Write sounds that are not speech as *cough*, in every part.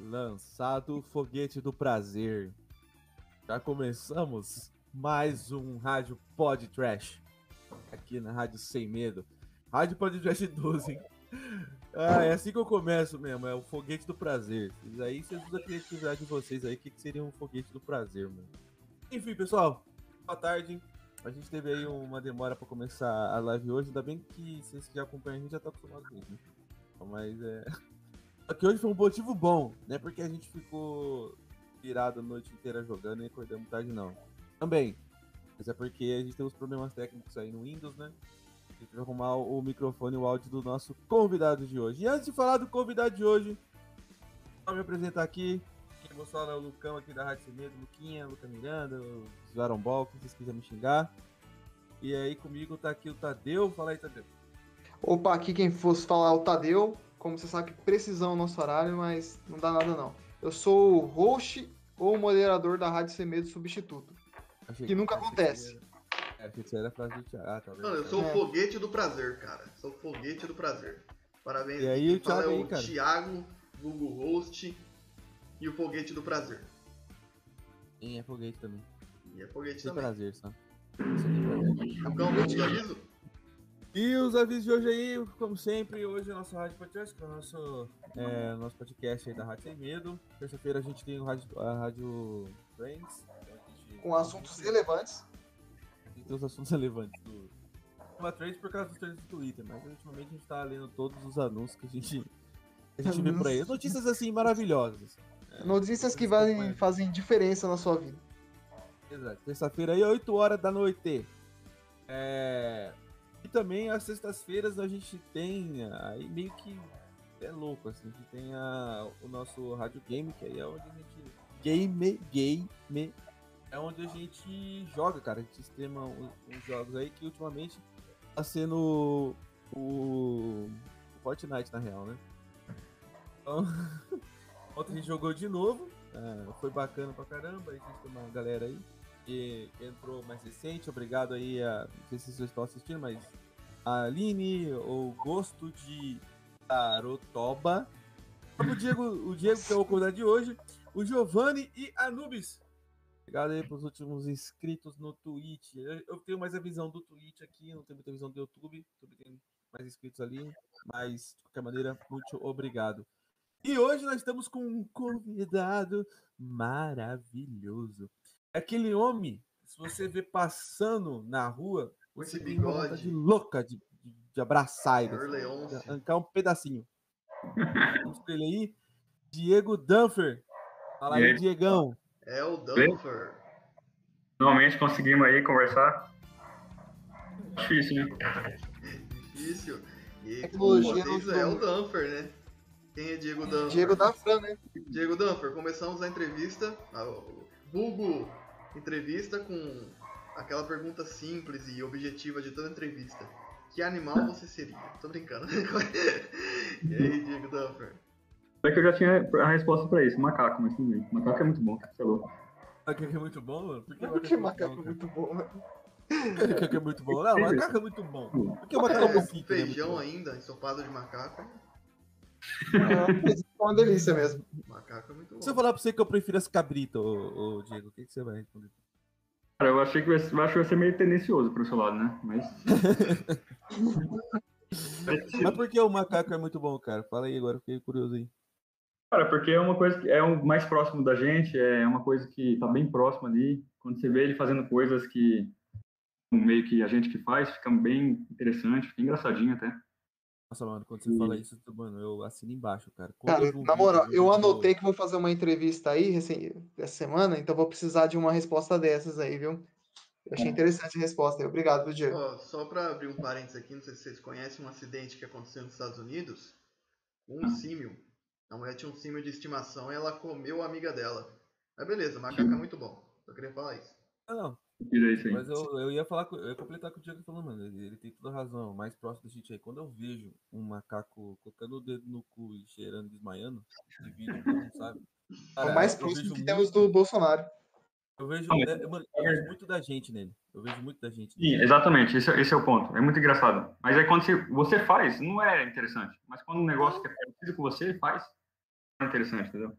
Lançado o foguete do prazer. Já começamos mais um Rádio Pod Trash. Aqui na Rádio Sem Medo. Rádio Pod Trash 12, hein? Ah, é assim que eu começo mesmo, é o foguete do prazer. E aí vocês usam a criatividade de vocês aí, o que, seria um foguete do prazer, mano. Enfim, pessoal, boa tarde. A gente teve aí uma demora pra começar a live hoje, ainda bem que vocês que já acompanham a gente já tá acostumado com isso, né? Mas é. Que hoje foi um motivo bom, não é porque a gente ficou virado a noite inteira jogando e acordamos tarde, não. Também. Mas é porque a gente tem uns problemas técnicos aí no Windows, né? Gente vai arrumar o microfone e o áudio do nosso convidado de hoje. E antes de falar do convidado de hoje, vou me apresentar aqui. Quem vou falar é o Lucão aqui da Rádio Sem Medo, Luquinha, Luca Miranda, o Zaron Ball, se vocês quiserem me xingar. E aí comigo tá aqui o Tadeu. Fala aí, Tadeu. Opa, aqui quem fosse falar é o Tadeu. Como você sabe, precisão o nosso horário, mas não dá nada não. Eu sou o host ou moderador da Rádio Sem Medo substituto. Achei Que nunca acontece. era- É, achei que isso era a frase do Thiago. Ah, tá Mano, eu sou É. o foguete do prazer, cara. Sou o foguete do prazer. Parabéns. E aí, Quem o fala Thiago é aí, o cara? Thiago, Google Host e o foguete do prazer. Sim, é foguete também. E é foguete Sem também. prazer, só. Só tem prazer. Lucão, vamos do aviso? E os avisos de hoje aí, como sempre, hoje é o nosso Rádio Podcast, que é o nosso, é, nosso podcast aí da Rádio Sem Medo. Terça-feira a gente tem o Rádio, a Rádio Friends. gente- Com assuntos relevantes. Tem os assuntos relevantes do. Uma trade por causa dos trades do Twitter, mas ultimamente a gente tá lendo todos os anúncios que a gente, a gente vê por aí. Notícias assim maravilhosas. Notícias que vai, fazem diferença na sua vida. Exato. Terça-feira aí, 8 horas da noite. É... Também às sextas-feiras a gente tem aí meio que é louco, assim, gente tem a, o nosso Rádio Game, que aí é onde a gente. Game, game, é onde a gente joga, cara. A gente extrema uns, jogos aí que ultimamente tá sendo o, o Fortnite, na real, né? Então, *laughs* ontem a gente jogou de novo. é, foi bacana pra caramba. A gente tem uma galera aí que entrou mais recente. Obrigado aí a. Não sei se vocês estão assistindo, mas a Aline, o Gosto de Tarotoba. O Diego, o Diego, que é o convidado de hoje, o Giovanni e Anubis. Obrigado aí pros últimos inscritos no Twitch. Eu, tenho mais a visão do Twitch aqui, não tenho muita visão do YouTube. YouTube tem mais inscritos ali, mas de qualquer maneira, muito obrigado. E hoje nós estamos com um convidado maravilhoso. É Aquele homem, se você vê passando na rua, Com você esse tem bigode. vontade louca de, de, de abraçar ele. assim, de arrancar um pedacinho. Vamos pra ele aí. Diego Dunfer. Fala aí, aí? Diegão. É o Dunfer. Finalmente conseguimos aí conversar. Difícil, né? Difícil. E com Tecnologia vocês não- é o Dunfer, né? Quem é Diego Dunfer? Diego da Fran, né? Diego Dunfer, começamos a entrevista, vulgo entrevista com aquela pergunta simples e objetiva de toda entrevista. Que animal você seria? Tô brincando. *laughs* e aí, Diego Dunfer? É que eu já tinha a resposta pra isso, macaco, mas tudo bem. Macaco é muito bom, você é louco. Macaco é muito bom, mano. Por que Por que macaco macaco é muito bom, bom? Macaco é muito bom. Não, macaco é muito bom. Por que o macaco É, muito feijão bom? ainda, ensopado de macaco. É uma delícia mesmo. Macaco é muito bom. Se eu falar pra você que eu prefiro as cabritas, ô, ô, Diego, o que, que você vai responder? Cara, eu achei que vai, eu acho que vai ser meio tendencioso pro seu lado, né? Mas. *laughs* Mas por que o macaco é muito bom, cara? Fala aí agora, fiquei curioso aí. Cara, porque é uma coisa que é o mais próximo da gente, é uma coisa que tá bem próximo ali. Quando você vê ele fazendo coisas que meio que a gente que faz, fica bem interessante, fica engraçadinho até. Nossa, mano, quando você fala isso, mano, eu assino embaixo, cara. Quando Cara, eu na moral, eu vídeo- anotei que vou fazer uma entrevista aí recém- essa semana, então vou precisar de uma resposta dessas aí, viu? Eu achei interessante a resposta aí. Obrigado, Diego. Ó, só pra abrir um parênteses aqui, não sei se vocês conhecem um acidente que aconteceu nos Estados Unidos. Um símio. A mulher tinha um símio de estimação e ela comeu a amiga dela. Mas beleza, macaco é muito bom. Só queria falar isso. Ah, não, Tira isso aí. mas eu, eu ia falar, eu ia completar com o Diego falando, mano, ele, ele tem toda a razão, mais próximo da gente aí. Quando eu vejo um macaco colocando o dedo no cu e cheirando, desmaiando, de vídeo, *laughs* mundo sabe. É Cara, o mais próximo que temos do Bolsonaro. Eu vejo, é, mano, eu vejo muito da gente nele. Eu vejo muito da gente. Sim, exatamente, esse, é- esse é o ponto. É muito engraçado. Mas aí quando você, você faz, não é interessante. Mas quando um negócio que é parecido com você faz, é interessante, entendeu?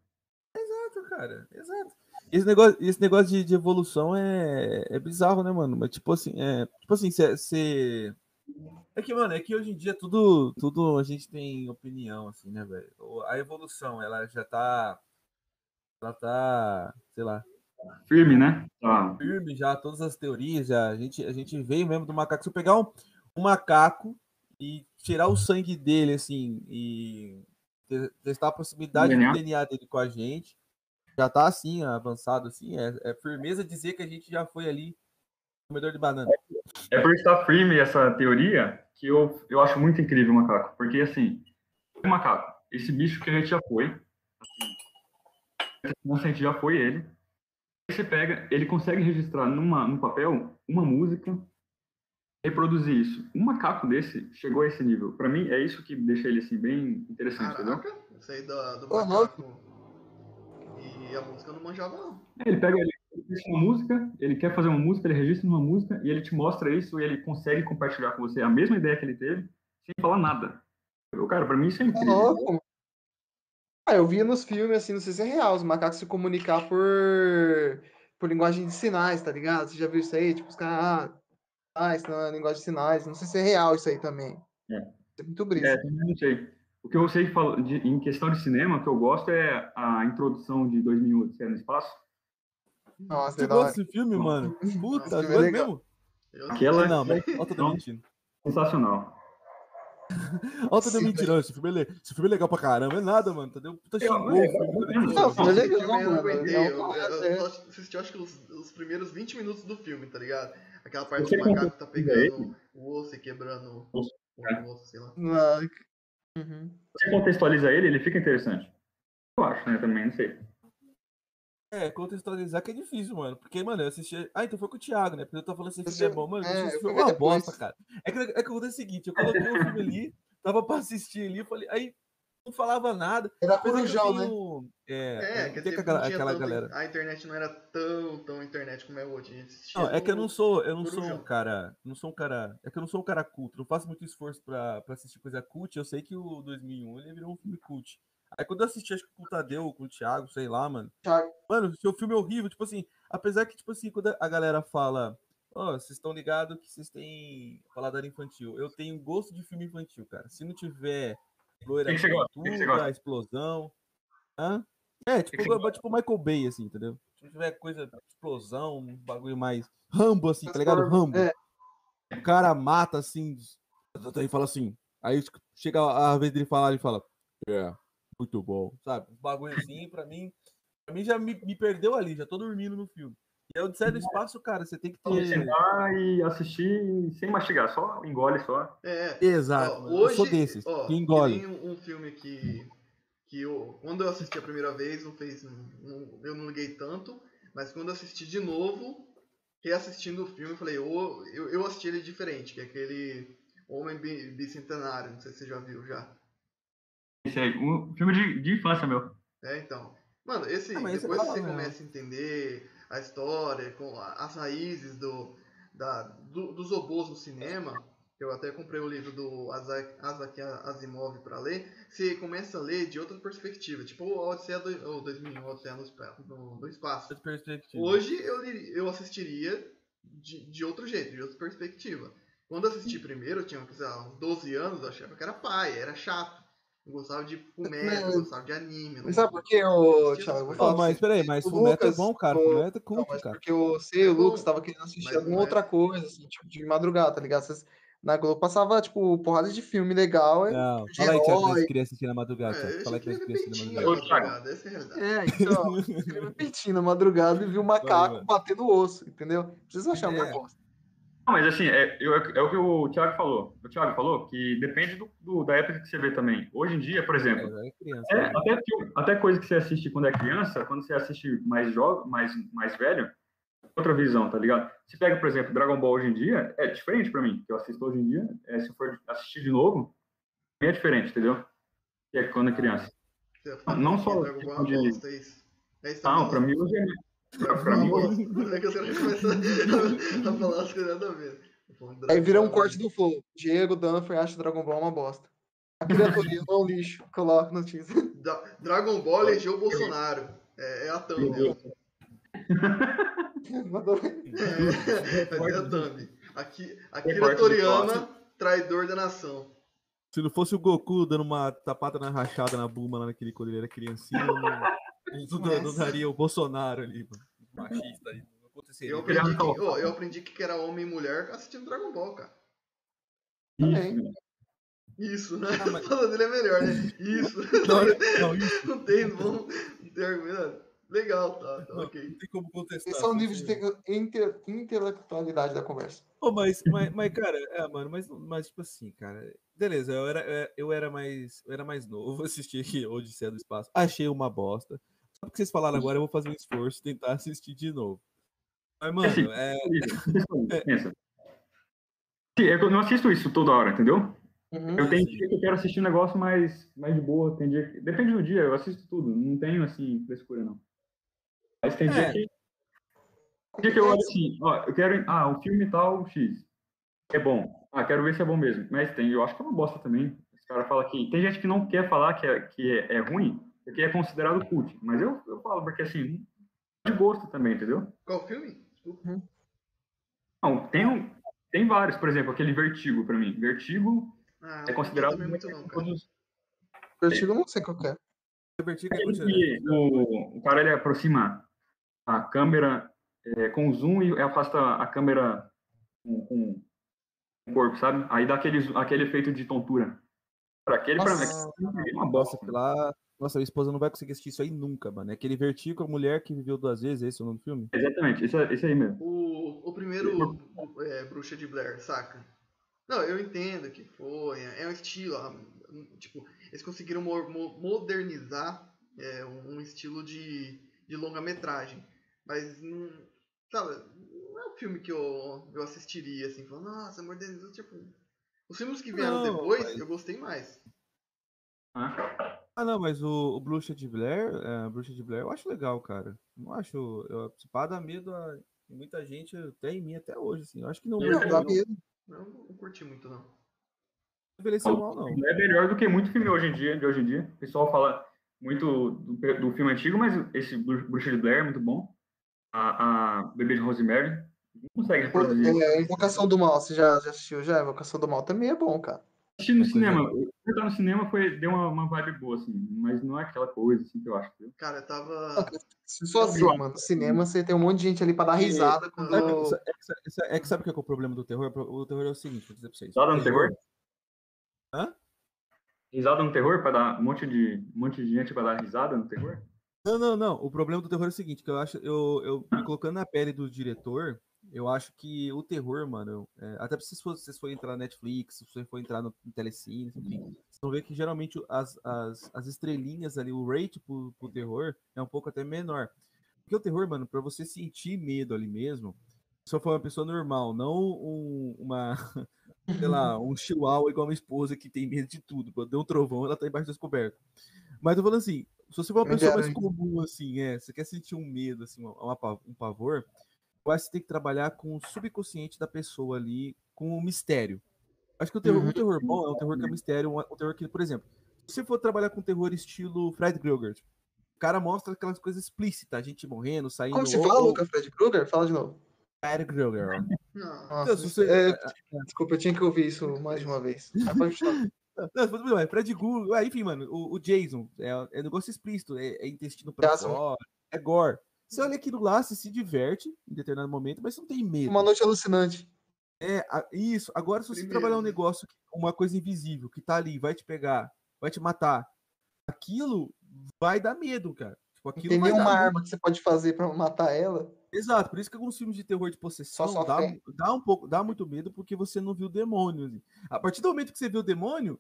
Exato, cara. Exato. Esse negócio, esse negócio de, de evolução é, é bizarro, né, mano? Mas tipo assim, é, tipo assim, você. É que, mano, é que hoje em dia tudo, tudo a gente tem opinião, assim, né, velho? A evolução, ela já tá. Ela tá, sei lá, Firme, né? Tá. firme já, todas as teorias, já. A gente, a gente veio mesmo do macaco. Se eu pegar um, um macaco e tirar o sangue dele, assim, e te- testar a proximidade DNA. do DNA dele com a gente, já tá assim, avançado, assim. É, é firmeza dizer que a gente já foi ali comedor de banana. É por estar firme essa teoria que eu, eu acho muito incrível o macaco. Porque, assim, o macaco, esse bicho que a gente já foi, assim, a gente já foi ele. Aí você pega, ele consegue registrar numa, num papel uma música, reproduzir isso. Um macaco desse chegou a esse nível. Pra mim, é isso que deixa ele, assim, bem interessante, entendeu? Caraca, isso aí do Ô, macaco. E a música eu não manjava, não. É, Ele pega, ele uma música, ele quer fazer uma música, ele registra uma música e ele te mostra isso e ele consegue compartilhar com você a mesma ideia que ele teve sem falar nada. Eu, cara, pra mim isso é Tá incrível. louco. Ah, eu via nos filmes, assim, não sei se é real, os macacos se comunicar por, por linguagem de sinais, tá ligado? Você já viu isso aí? Tipo, os caras, ah, ah, isso não é linguagem de sinais. Não sei se é real isso aí também. É. É muito brisa. É, também não sei. O que eu sei fala- de- em questão de cinema, o que eu gosto é a introdução de 2001 Odisseia no Espaço. Nossa, Você é da hora. gosta desse filme, mano? Puta, Nossa, legal. mesmo? Aquela Não, mas olha o Não. mentindo. sensacional. Olha o mentiroso. Esse filme, é le- esse filme é legal pra caramba. É nada, mano. Tadeu puta Eu- xingou é, é, é, é. Não, filme é Esse legal, eu não mano. aguentei. Não, Eu, é. assisti, acho que os, os primeiros 20 minutos do filme, tá ligado? Aquela parte Você que o macaco tá conta ele? pegando o osso e quebrando o, Osso, é. sei lá. Uhum. Você contextualiza ele, ele fica interessante. Eu acho, né? Também, não sei. É, contextualizar que é difícil, mano. Porque, mano, eu assisti. Ah, então foi com o Thiago, né? Porque eu tô falando esse filme é bom, mano. É, esse eu filme é uma bosta, depois. cara. É que, é que acontece o seguinte: eu coloquei o filme ali, tava pra assistir ali, eu falei. Aí não falava nada. Era corujão, né? É, É, que aquela, aquela tanto- galera. A internet não era tão, tão internet como é hoje. A gente assistia Não, é que eu não sou, eu não sou um Corujão. cara, não sou um cara, é que eu não sou um cara culto, não faço muito esforço pra, pra assistir coisa cult, eu sei que o 2001 ele virou um filme cult. Aí quando eu assisti, acho que com o Tadeu, com o Thiago, sei lá, mano, Thiago. mano, seu filme é horrível, tipo assim, apesar que, tipo assim, quando a galera fala, ó, vocês estão ligados que vocês têm paladar infantil, eu tenho gosto de filme infantil, cara, se não tiver loira Quem que você gosta? Quem que você tudo, gosta? a explosão, hã? É, tipo, que eu- tipo Michael Bay, assim, entendeu? Se tiver coisa, explosão, um bagulho mais Rambo, assim, tá ligado? Rambo. É. O cara mata, assim, aí fala assim, aí chega a vez dele falar, ele fala, é, muito bom, sabe? Um bagulho assim, pra mim, pra mim já me, me perdeu ali, já tô dormindo no filme. E a Odisseia do Espaço, cara, você tem que ter... sentar e assistir sem mastigar, só engole só. É, Exato, Ó, mano. eu sou hoje, desses, ó, que engole. Tem um, filme que, que eu, quando eu assisti a primeira vez, não fez, não- eu não liguei tanto, mas quando eu assisti de novo, reassistindo o filme, eu falei, eu, eu, eu assisti ele diferente, que é aquele Homem Bi- Bicentenário, não sei se você já viu já. Esse aí, um filme de, de infância, meu. É, então. Mano, esse, Ah, é depois que legal, você né? começa a entender a história, com as raízes do, da, do- dos robôs no cinema, eu até comprei o livro do Isaac Asimov pra ler, você começa a ler de outra perspectiva, tipo o Odisseia do, o 2001, Odisseia no, no, Espaço. Hoje eu, eu assistiria de, de outro jeito, de outra perspectiva. Quando assisti primeiro, eu tinha lá, uns 12 anos, eu achava que era pai, era chato. Não gostava de não gostava de anime. não Mas sabe por quê, ô, Assistia Thiago? Eu vou falar pra mas você. peraí, mas O Fullmetal é bom, cara. o- Fullmetal é culto, mas cara. porque você e o É Lucas estavam querendo assistir mas alguma não é- outra coisa, assim, tipo, de madrugada, tá ligado? Vocês, na Globo passava, tipo, porrada de filme legal. é- Não, de fala aí, Thiago, herói. nós queria assistir na madrugada, É, eu Fala que que ele queria assistir na madrugada. essa é a realidade. É, então, escreveu peitinho na madrugada e viu o *laughs* macaco batendo osso, entendeu? Vocês acham uma É. bosta. Não, mas assim, é, eu- é o que o Thiago falou. O Thiago falou que depende do, do- da época que você vê também. Hoje em dia, por exemplo, É, é criança. É, né? até, até coisa que você assiste quando é criança, quando você assiste mais jovem, mais, mais velho, outra visão, tá ligado? Se pega, por exemplo, Dragon Ball hoje em dia, é diferente pra mim, que eu assisto hoje em dia, é, se for assistir de novo, é diferente, entendeu? Que é quando é criança. Não só Dragon Ball é de- bosta, é isso. É isso Não, pra mim hoje é... Pra é mim. É que a falar as coisas nada a ver. Aí vira um corte do Flow. Diego Danfer acha Dragon Ball uma bosta. A criaturismo é um lixo. Coloca no teaser. Da- Dragon Ball elegeu o Bolsonaro. É, é a thumb. *laughs* Mandou- É, é a thumb. Aqui, Akira Toriyama, traidor da nação. Se não fosse o Goku dando uma tapada na rachada na Buma lá naquele quando ele era criancinha, não, não- não daria o Bolsonaro ali, mano. Machista. Não aconteceria. Eu aprendi, que, ó, eu aprendi que era homem e mulher assistindo Dragon Ball, cara. Também. Isso, Isso, né? Ah, mas- *laughs* A fala dele é melhor, né? Isso. *laughs* Não, não, isso Não tem, não, tem argumento. Legal, tá, tá não, ok. não tem como contestar. Esse é o nível de porque- te- inte- intelectualidade da conversa. Pô, mas, mas, mas, cara, é, mano, mas, mas tipo assim, cara, beleza, eu era, é, eu era mais, eu era mais novo, *laughs* assisti aqui Odisseia do Espaço, achei uma bosta. Porque vocês falaram agora, eu vou fazer um esforço e tentar *laughs* assistir de novo. Mas, Assim, mano, *laughs* é, Pensa. Pensa. Sim, Eu não assisto isso toda hora, entendeu? Uhum. Eu tenho sim. dia que eu quero assistir um negócio mais, mais de boa, tem dia que... Depende do dia, eu assisto tudo, não tenho, assim, frescura, não. Mas tem dia É. que... Tem dia que eu olho assim, ó, eu quero... Ah, o filme tal, X, é bom. Ah, quero ver se é bom mesmo. Mas tem, eu acho que é uma bosta também. Os caras falam que... Tem gente que não quer falar que é, que é, é ruim, porque é considerado cult. Mas eu, eu falo, porque assim, de gosto também, entendeu? Qual filme? Desculpa. Não, tem, um, tem vários, por exemplo, aquele Vertigo pra mim. Vertigo Ah, é considerado também muito não, todos Vertigo eu não sei qual que é. divertido que é que o, o cara ele aproxima a câmera é, com zoom e afasta a câmera com, com o corpo, sabe? Aí dá aquele, aquele efeito de tontura. Pra aquele, pra mim, Nossa. é uma Nossa, bosta. lá, nossa, minha esposa não vai conseguir assistir isso aí nunca, mano. É aquele vertigo, a mulher que viveu duas vezes, esse é o nome do filme? Exatamente, esse, é- esse aí mesmo. O, o primeiro é, Bruxa de Blair, saca? Não, eu entendo que foi, é um estilo, ah, tipo, eles conseguiram mo- mo- modernizar é, um um estilo de, de longa-metragem, mas não, sabe, não é um filme que eu, eu assistiria, assim, falando, nossa, modernizou, tipo, os filmes que vieram Não, depois, mas- eu gostei mais. Ah, Ah, não, mas o, o Bruxa de Blair, é, Bruxa de Blair, eu acho legal, cara. Não acho, eu, se pá, dá medo a muita gente, até em mim até hoje, assim. Eu acho que não, não, Não, dá não medo. Não, não curti muito, não. envelheceu mal, não. É melhor do que muito filme hoje em dia, de hoje em dia. O pessoal fala muito do, do filme antigo, mas esse Bru- Bruxa de Blair é muito bom. A, a Bebê de Rosemary não consegue reproduzir. É, Invocação do Mal, você já, já assistiu já? Invocação do Mal também é bom, cara. Assisti no cinema. Eu estar no cinema foi, deu uma, uma vibe boa, assim, mas não é aquela coisa assim que eu acho. Cara, eu tava... Se Sozinho, mano. No cinema você tem um monte de gente ali pra dar risada quando. É, que- é, que- é que sabe o que é o problema do terror? O terror é o seguinte, vou dizer pra vocês. Risada no terror? Hã? Risada no terror pra dar um monte de, um monte de gente pra dar risada no terror? Não, não, não. O problema do terror é o seguinte, que eu acho, eu, eu me colocando na pele do diretor, eu acho que o terror, mano, é, até se vocês vocês forem entrar na Netflix, se você for entrar no, no Telecine, enfim, vocês vão ver que geralmente as, as, as estrelinhas ali, o rate pro, pro terror é um pouco até menor. Porque o terror, mano, pra você sentir medo ali mesmo, se for uma pessoa normal, não um, uma, *laughs* sei lá, um chihuahua igual a minha esposa que tem medo de tudo. Quando deu um trovão, ela tá embaixo das cobertas. Mas eu falando assim, se você for uma pessoa mais aranha. comum, assim, é, você quer sentir um medo, assim, uma- uma um pavor, eu acho que você tem que trabalhar com o subconsciente da pessoa ali, com o mistério. Acho que o terror, Uhum. um terror bom é um terror que é mistério, um, um terror que, por exemplo, se você for trabalhar com terror estilo Fred Krueger, o cara mostra aquelas coisas explícitas, a gente morrendo, saindo. Como se ou- fala, Luca Fred Krueger? Fala de novo. Fred Krueger, Nossa, se você- é, desculpa, eu tinha que ouvir isso mais de uma vez. *laughs* Não, tudo bem, Fred Krueger, ah, enfim, mano, o, o Jason, é, é negócio explícito, é, é intestino pra fora, é gore. Você olha aquilo lá, você se diverte em determinado momento, mas você não tem medo. Uma noite alucinante. É, isso. Agora, se você Primeiro, trabalhar um né? negócio, uma coisa invisível, que tá ali, vai te pegar, vai te matar, aquilo vai dar medo, cara. Tipo, aquilo Tem vai dar nenhuma medo. arma que você pode fazer pra matar ela. Exato, por isso que alguns filmes de terror de possessão sua dá, fé. dá um pouco, dá muito medo porque você não viu o demônio. ali. A partir do momento que você viu o demônio,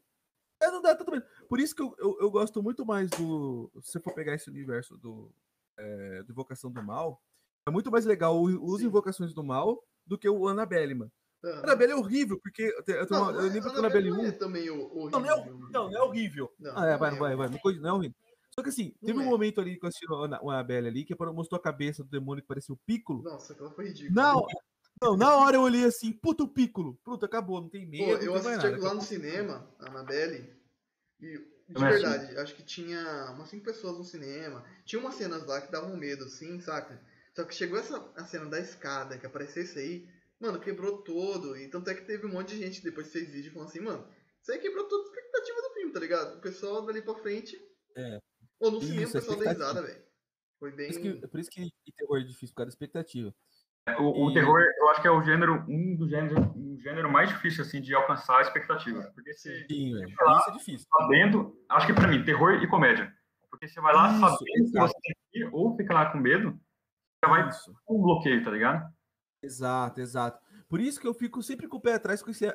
não dá tanto medo. Por isso que eu, eu, eu gosto muito mais do. Se você for pegar esse universo do, é, do Invocação do Mal, é muito mais legal os Sim. Invocações do Mal do que o Annabelle, mano. Ah. Annabelle é horrível, porque eu, te- eu, tenho uma- eu lembro que o Annabelle Annabelle 1. não é também horrível. Não, não é, hor- não, não é horrível. Não, Ah, é, não vai, é vai, vai. Não, não é horrível. Só que assim, Não teve um é. momento ali que eu assisti o Annabelle ali, que mostrou a cabeça do demônio que parecia o Piccolo. Nossa, aquela foi ridícula. Não, não, na hora eu olhei assim, puta o Piccolo. Pronto, acabou, não tem Pô, medo, eu não tem mais assisti aquilo lá no cinema, a Annabelle, e De verdade, acho que tinha umas cinco pessoas no cinema. Tinha umas cenas lá que davam medo, sim, saca? Só que chegou essa a cena da escada, que apareceu isso aí, mano, quebrou todo. E tanto é que teve um monte de gente depois que fez vídeo falando assim, mano, isso aí quebrou toda a expectativa do filme, tá ligado? O pessoal dali pra frente. É. Ou no Isso, cinema o pessoal deu risada, velho. Foi Por bem. isso que, por isso que terror é difícil, por causa da expectativa. O, o terror, eu acho que é o gênero, um dos gêneros, um gênero mais difícil, assim, de alcançar a expectativa. Porque você Sim, velho. Isso é difícil. sabendo, acho que pra mim, terror e comédia. Porque você vai lá Isso, sabendo que você tem que ir, ou fica lá com medo, já vai Isso. com um bloqueio, tá ligado? Exato, exato. Por isso que eu fico sempre com o pé atrás com esse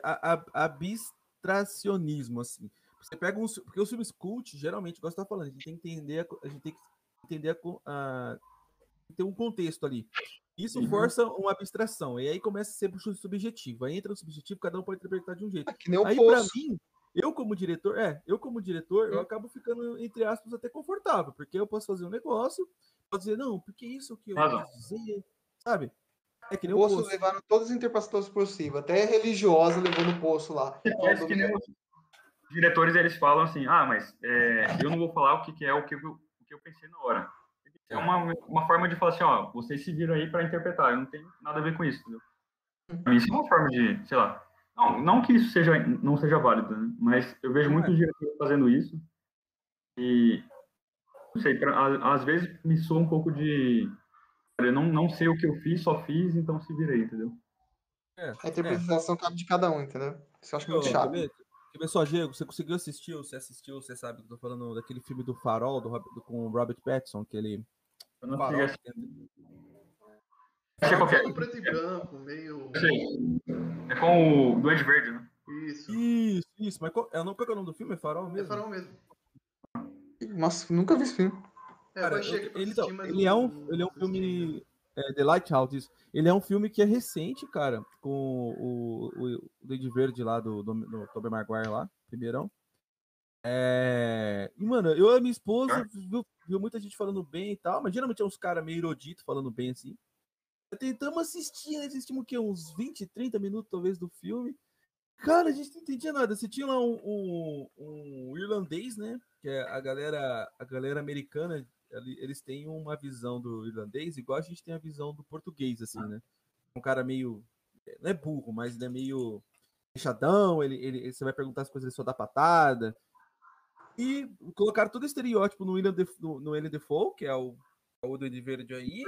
abstracionismo, assim. Você pega um. Porque os filmes cult, geralmente, igual você tá falando, a gente tem que entender, a a gente tem que entender a, a- ter um contexto ali. Isso Uhum. força uma abstração. E aí começa a ser subjetivo. Aí entra no subjetivo, cada um pode interpretar de um jeito. Ah, que nem o Aí, poço. mim, eu como diretor, é, eu como diretor, eu Hum. acabo ficando, entre aspas, até confortável, porque eu posso fazer um negócio, posso dizer, não, porque isso que eu quis dizer, sabe? É que nem O poço poço. levaram todas as interpretações possíveis. Até religiosa levou no poço lá. Que nem os diretores, eles falam assim, ah, mas é, eu não vou falar o que, que é o que, eu, o que eu pensei na hora. É uma, uma forma de falar assim, ó, vocês se viram aí para interpretar, eu não tenho nada a ver com isso, entendeu? Pra mim, isso é uma forma de, sei lá, não, não que isso seja, não seja válido, né? mas eu vejo é. muitos diretores fazendo isso e, não sei, pra- às vezes me soa um pouco de, eu não, não sei o que eu fiz, só fiz, então se virei, entendeu? É, A interpretação cabe de cada um, entendeu? Isso eu acho muito chato. Quer ver? Quer ver só, Diego? Você conseguiu assistir, ou você assistiu, você sabe que eu tô falando daquele filme do Farol, do, do- com o Robert Pattinson, que ele... Eu não Farol, sei, que- sei qual que é. Meio preto e branco, meio. Sei. É com o Duende Verde, né? Isso. Isso, isso, mas qual, é, o nome- qual é o nome do filme? É Farol É mesmo? farol mesmo. Nossa, nunca vi esse filme. É, Cara, eu eu- ele, assistir, então, ele é não- um, não ele é um filme é, The Lighthouse, isso. Ele é um filme que é recente, cara, com o, o, o Duende Verde lá do, do, do Tobey Maguire lá, primeirão. É... E, mano, eu e minha esposa viu, viu muita gente falando bem e tal, mas geralmente é uns caras meio erudito falando bem assim. Tentamos assistir, né? Assistimos o quê? Uns 20, 30 minutos talvez do filme. Cara, a gente não entendia nada. Você tinha lá um, um, um irlandês, né? Que é a galera, a galera americana, ele- eles têm uma visão do irlandês igual a gente tem a visão do português, assim, né? Um cara meio. Não é burro, mas ele é meio fechadão, ele, ele, você vai perguntar as coisas, ele só dá patada. E colocaram todo estereótipo no William, Def, no, no Defoe, que é o, o Duende Verde aí.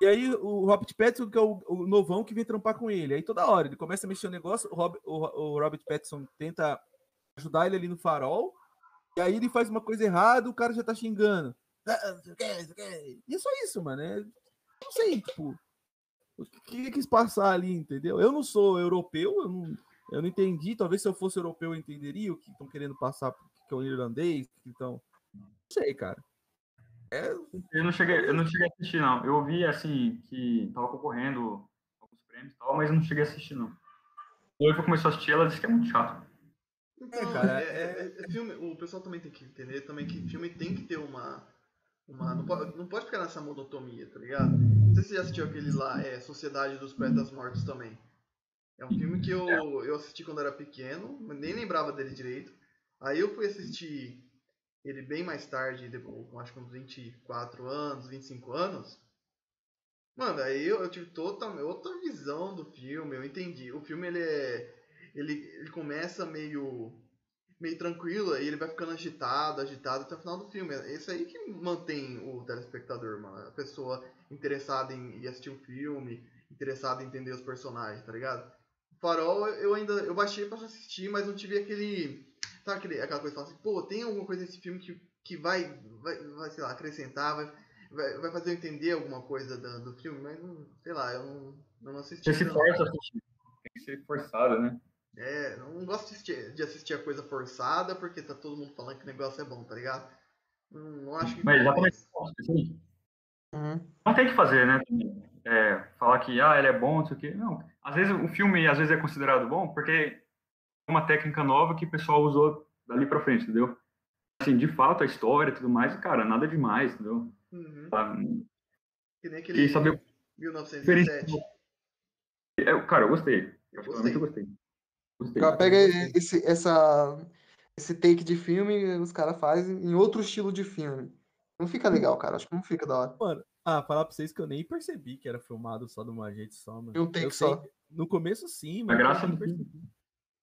E aí o Robert Pattinson, que é o, o novão que vem trampar com ele. Aí toda hora ele começa a mexer o negócio, o, o, o Robert Pattinson tenta ajudar ele ali no farol. E aí ele faz uma coisa errada, o cara já tá xingando. Ah. E é só isso, mano. É, não sei, tipo. O que que quis passar ali, entendeu? Eu não sou europeu, eu não, eu não entendi. Talvez se eu fosse europeu eu entenderia o que estão querendo passar, que é o irlandês, que estão. Não sei, cara. É, Eu não cheguei, eu não cheguei a assistir, não. Eu vi, assim, que tava concorrendo alguns prêmios e tal, mas eu não cheguei a assistir, não. O noivo começou a assistir, ela disse que é muito chato. Então, cara, é, é- é filme, o pessoal também tem que entender também que filme tem que ter uma. uma não, pode, não pode ficar nessa monotonia, tá ligado? Não sei se você já assistiu aquele lá, é Sociedade dos Poetas Mortos também. É um filme que eu, eu assisti quando era pequeno, nem lembrava dele direito. Aí eu fui assistir ele bem mais tarde, depois, acho que uns 24 anos, 25 anos. Mano, aí eu, eu tive toda, outra visão do filme, eu entendi. O filme ele é. Ele, ele começa meio. meio tranquilo, aí ele vai ficando agitado, agitado até o final do filme. É isso aí que mantém o telespectador, mano. A pessoa interessada em ir assistir um filme, interessada em entender os personagens, tá ligado? Farol eu ainda. Eu baixei pra assistir, mas não tive aquele. Sabe aquele, aquela coisa que fala assim, pô, tem alguma coisa nesse filme que, que vai, vai, vai, sei lá, acrescentar, vai, vai, vai fazer eu entender alguma coisa do, do filme, mas não, sei lá, eu não, não assisti. Você se força a assistir. Tem que ser forçado, né? É, não gosto de assistir, de assistir a coisa forçada porque tá todo mundo falando que o negócio é bom, tá ligado? Não, não acho que. Mas exatamente. compensa. Assim, Uhum. não tem que fazer, né? É, falar que, ah, ele é bom, não sei o quê. Não. Às vezes o filme, às vezes é considerado bom porque uma técnica nova que o pessoal usou dali pra frente, entendeu? Assim, de fato, a história e tudo mais, cara, nada demais, entendeu? Uhum. Tá? Que nem aquele E saber 1907. É, cara, eu gostei. Eu gostei. eu gostei. Gostei. Cara, pega esse, essa, esse take de filme os caras fazem em outro estilo de filme. Não fica legal, cara. Acho que não fica da hora. Mano, ah, falar pra vocês que eu nem percebi que era filmado só de uma gente só, mano. Um take eu sei só. que- No começo sim, A mas. graça eu do filme.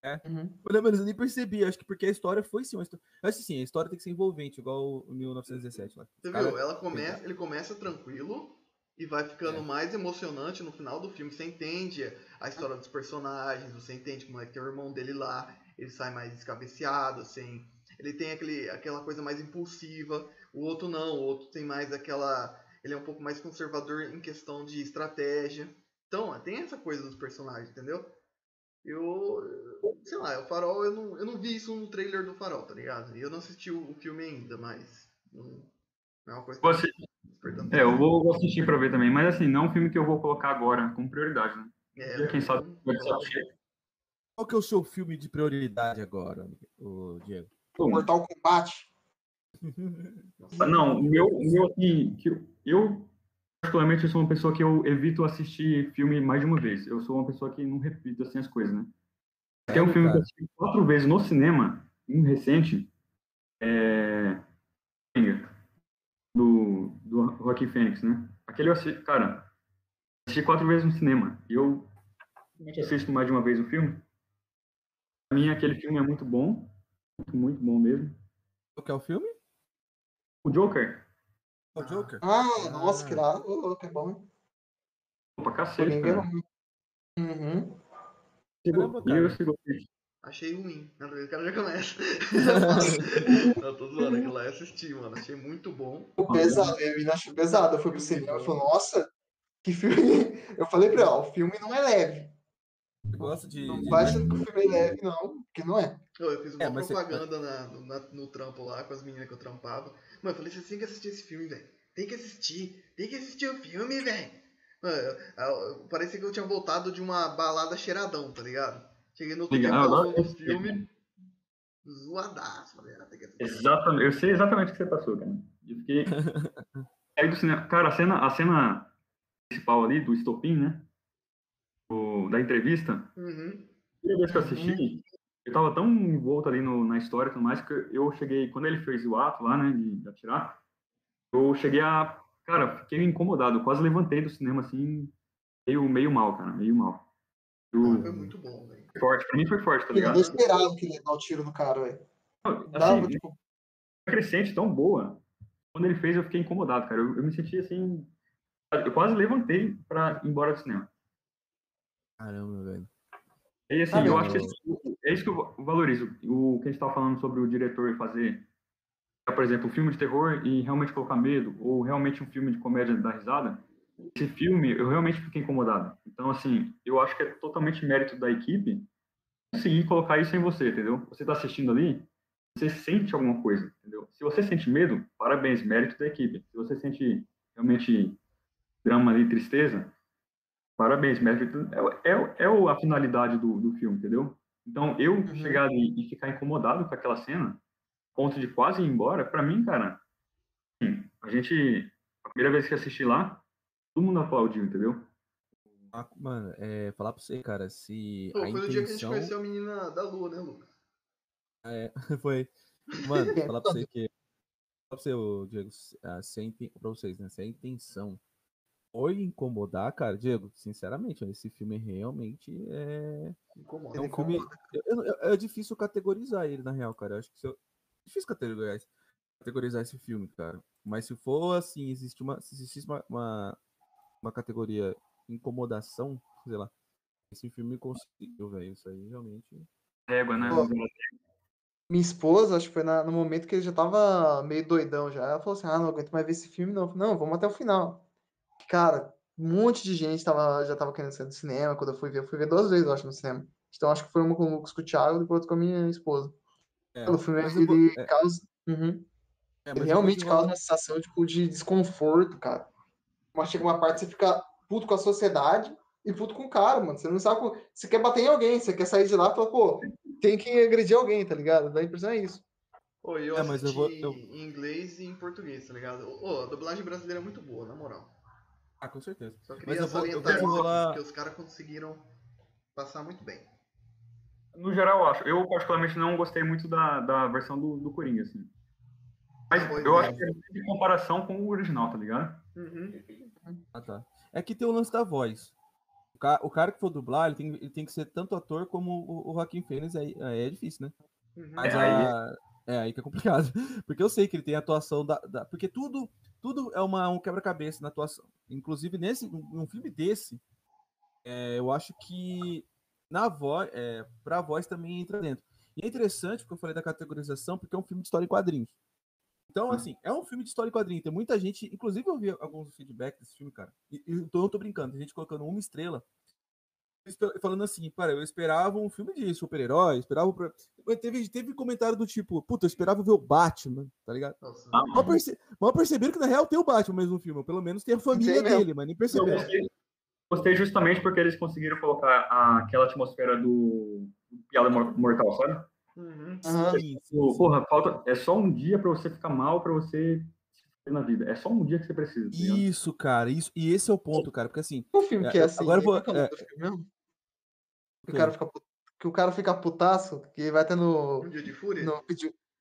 Percebi. Uhum. Olha, mano, eu nem percebi. Acho que porque a história foi sim. Uma história... Acho que sim, a história tem que ser envolvente, igual o 1917 lá. Você cara- viu? Ela começa, ele começa tranquilo e vai ficando É. mais emocionante no final do filme. Você entende a história dos personagens, você entende como é que tem o irmão dele lá, ele sai mais descabeceado, assim. Ele tem aquele, aquela coisa mais impulsiva, o outro não, o outro tem mais aquela. Ele é um pouco mais conservador em questão de estratégia. Então, tem essa coisa dos personagens, entendeu? Eu. Sei lá, o farol, eu não, eu não vi isso no trailer do farol, tá ligado? E eu não assisti o, o filme ainda, mas. Não, não é uma coisa que Você, é, eu vou vou assistir pra ver também, mas assim, não é um filme que eu vou colocar agora como prioridade, né? É, Quem sabe Qual que é o seu filme de prioridade agora, o Diego? Pô, Mortal Kombat. Não, o meu, meu assim, que eu, eu, particularmente, eu sou uma pessoa que eu evito assistir filme mais de uma vez. Eu sou uma pessoa que não repito assim as coisas, né? Tem um filme que eu assisti quatro vezes no cinema, um recente, é... do, do Joaquim Fênix, né? Aquele eu assisti, cara, assisti quatro vezes no cinema. E eu assisto mais de uma vez o filme. Pra mim, aquele filme é muito bom, muito, muito bom mesmo. Qual que é o filme? O Joker, O Joker? Ah, nossa, Ah. que lá. Ô, louco, é bom, hein? pra cacete, Coringa cara. Uhum. Caramba, E cara. eu sigo Achei ruim. Não, O cara já começa. não, tô zoando, aquilo lá eu assisti, mano. Achei muito bom. Pô, Pesado, a menina achou pesado. Eu fui pro cinema e falei, nossa, que filme. *laughs* Eu falei pra ela, ó, o filme não é leve. Você gosta de. Não de- vai achando que o filme é leve, não, porque não é. Eu, fiz uma É, mas você- propaganda na- no, na- no trampo lá com as meninas que eu trampava. Mano, eu falei, você tem que assistir esse filme, velho. Tem que assistir. Tem que assistir o filme, velho. Mano, eu- eu- parecia que eu tinha voltado de uma balada cheiradão, tá ligado? Cheguei no outro Legal, do filme. Zoadaço. Falei, ah, tem que assistir. Exatamente, eu sei exatamente o que você passou, cara. Eu fiquei. *laughs* Aí do cinema. Cara, a cena, a cena principal ali do estopim, né? O- da entrevista, Uhum. a primeira vez que eu assisti, eu tava tão envolto ali no, na história e tudo mais, que eu cheguei, quando ele fez o ato lá, né, de, de atirar, eu cheguei a. Cara, fiquei incomodado, eu quase levantei do cinema assim, meio, meio mal, cara, meio mal. Eu- Foi muito bom, velho. forte, pra mim foi forte, tá Eu ligado? não esperava que ele ia dar o tiro no cara, velho. Assim, Dava, tipo, crescente tão boa. Quando ele fez, eu fiquei incomodado, cara. Eu, eu me senti assim. Eu quase levantei pra ir embora do cinema. Caramba, velho. E assim, Sabe, eu eu- acho que esse- é isso que eu valorizo. O que a gente estava falando sobre o diretor fazer, por exemplo, um filme de terror e realmente colocar medo, ou realmente um filme de comédia da risada. Esse filme, eu realmente fiquei incomodado. Então, assim, eu acho que é totalmente mérito da equipe conseguir colocar isso em você, entendeu? Você está assistindo ali, você sente alguma coisa, entendeu? Se você sente medo, parabéns, mérito da equipe. Se você sente realmente drama ali, tristeza, parabéns, mérito. É, é, é a finalidade do, do filme, entendeu? Então, eu Uhum. chegar ali e ficar incomodado com aquela cena, ponto de quase ir embora, pra mim, cara, assim, a gente, a primeira vez que assisti lá, todo mundo aplaudiu, entendeu? Ah, Mano, é, falar pra você, cara, se Pô, a foi no dia que a gente intenção... conheceu a menina da lua, né, Lucas? *laughs* Foi. Mano, *laughs* falar pra você que. Falar pra você, ô, Diego, se- ah, se a inten- pra vocês, né? Se a intenção foi incomodar, cara, Diego, sinceramente, esse filme realmente é. Incomoda. É um Ele filme. eu- eu- eu- é difícil categorizar ele, na real, cara. Eu acho que se eu... é difícil categorizar, esse- categorizar esse filme, cara. Mas se for assim, existe uma, se existisse uma, uma, uma categoria incomodação, sei lá. Esse filme conseguiu, velho. Isso aí realmente. Régua, né? Pô. Minha esposa, acho que foi na- no momento que ele já tava meio doidão já. Ela falou assim: ah, não aguento mais ver esse filme, não. Falei, Não, vamos até o final. Cara, um monte de gente tava, já tava querendo sair do cinema. Quando eu fui ver, eu fui ver duas vezes, eu acho, no cinema. Então acho que foi uma com o Lucas, com o Thiago, depois outra com a minha esposa. É, O filme ele é, causa. Uhum. é, Ele realmente causa uma sensação tipo, de desconforto, cara. Mas chega uma parte que você fica puto com a sociedade e puto com o cara, mano. Você não sabe. co- Você quer bater em alguém, você quer sair de lá e falar, pô, tem que agredir alguém, tá ligado? Dá a impressão é isso. E eu É, mas eu assisti vou- eu- em inglês e em português, tá ligado? Ô, a dublagem brasileira é muito boa, na moral. Ah, com certeza. Só Mas queria eu vou, eu vou desenrolar. porque os caras conseguiram passar muito bem. No geral, eu acho. Eu, particularmente, não gostei muito da, da versão do, do Coringa, assim. Mas Pois eu é. acho que é em comparação com o original, tá ligado? Uhum. Ah, tá. É que tem o lance da voz. O, ca- o cara que for dublar, ele tem, ele tem que ser tanto ator como o, o Joaquim Fênix, aí, aí é difícil, né? Uhum. Mas É, aí- a- é aí que é complicado. *laughs* Porque eu sei que ele tem a atuação da. da- porque tudo, tudo é uma, um quebra-cabeça na atuação. Inclusive, nesse, num filme desse, é, eu acho que na voz, é, pra voz também entra dentro. E é interessante, porque eu falei da categorização, porque é um filme de história em quadrinhos. Então, assim, é um filme de história em quadrinhos. Tem muita gente, inclusive eu vi alguns feedbacks desse filme, cara. E, e então eu tô brincando, tem gente colocando uma estrela falando assim, cara, eu esperava um filme de super-herói, esperava. Pra... Teve, teve comentário do tipo, puta, eu esperava ver o Batman, tá ligado? Nossa, Ah, Mal, perce... Mal perceberam que na real tem o Batman mesmo no filme, ou pelo menos tem a família mesmo. dele, mas nem Eu perceberam. gostei, gostei justamente porque eles conseguiram colocar a- aquela atmosfera do Piada Mor- Mortal, sabe? Uhum. Sim, sim, sim. Porra, falta, é só um dia pra você ficar mal, pra você na vida. É só um dia que você precisa, tá? Isso, cara, isso, e esse é o ponto, cara, porque assim, O filme que É, é assim. agora eu vou- é o é. nome do filme mesmo? Que o cara fica, pu- que o cara fica putaço, que vai ter no, Um dia de fúria? no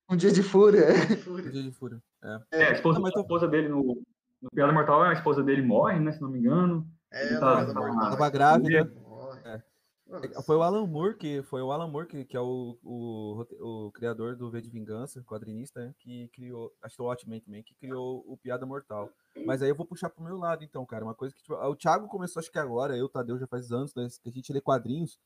um dia de fúria. Um dia de fúria. Dia de Fúria. É. É, a esposa, Não, a tô- esposa dele no, no Piada Mortal, a esposa dele morre, né? Se não me engano. É, tá- tá-. Tava grávida. Morre. É. Nossa. Foi o Alan Moore que foi o Alan Moore que, que é o, o, o criador do V de Vingança, quadrinista, né, que criou, acho que o Watchmen também, que criou o Piada Mortal. Mas aí eu vou puxar pro meu lado então, cara, uma coisa que tipo, o Thiago começou acho que agora, eu, Tadeu já faz anos, né, que a gente lê quadrinhos.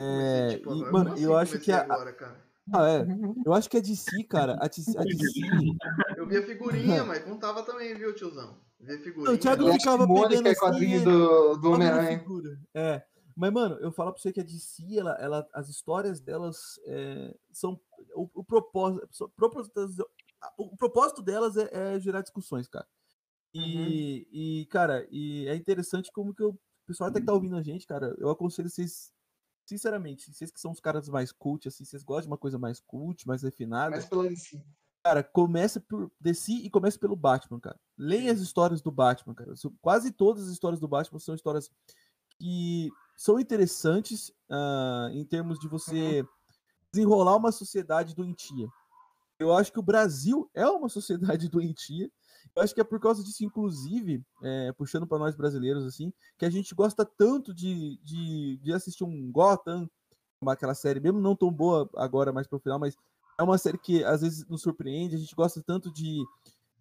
Comecei, É, tipo, e, mano, assim eu acho que a- agora, cara? Ah, é. Eu acho que a DC, cara, a DC, a DC *laughs* Eu via figurinha, mas contava também, viu, tiozão? Via figurinha. Não, o Thiago Eu ficava pegando é assim, do, do Homem-Aranha. É. Mas, mano, eu falo pra você que a DC, ela, ela, as histórias delas é, são. O, o propósito. O propósito delas é, é gerar discussões, cara. E, e, cara, e é interessante como que o pessoal até que tá ouvindo a gente, cara, eu aconselho vocês, sinceramente, vocês que são os caras mais cult, assim, vocês gostam de uma coisa mais cult, mais refinada, Mas pela DC. Cara, começa por DC e começa pelo Batman, cara. Leia as histórias do Batman, cara. Quase todas as histórias do Batman são histórias que são interessantes ah, em termos de você desenrolar uma sociedade doentia. Eu acho que o Brasil é uma *laughs* sociedade doentia. Eu acho que é por causa disso, inclusive, é, puxando para nós brasileiros, assim, que a gente gosta tanto de, de, de assistir um Gotham, uma- aquela série, mesmo não tão boa agora mais pro final, mas é uma série que às vezes nos surpreende. A gente gosta tanto de,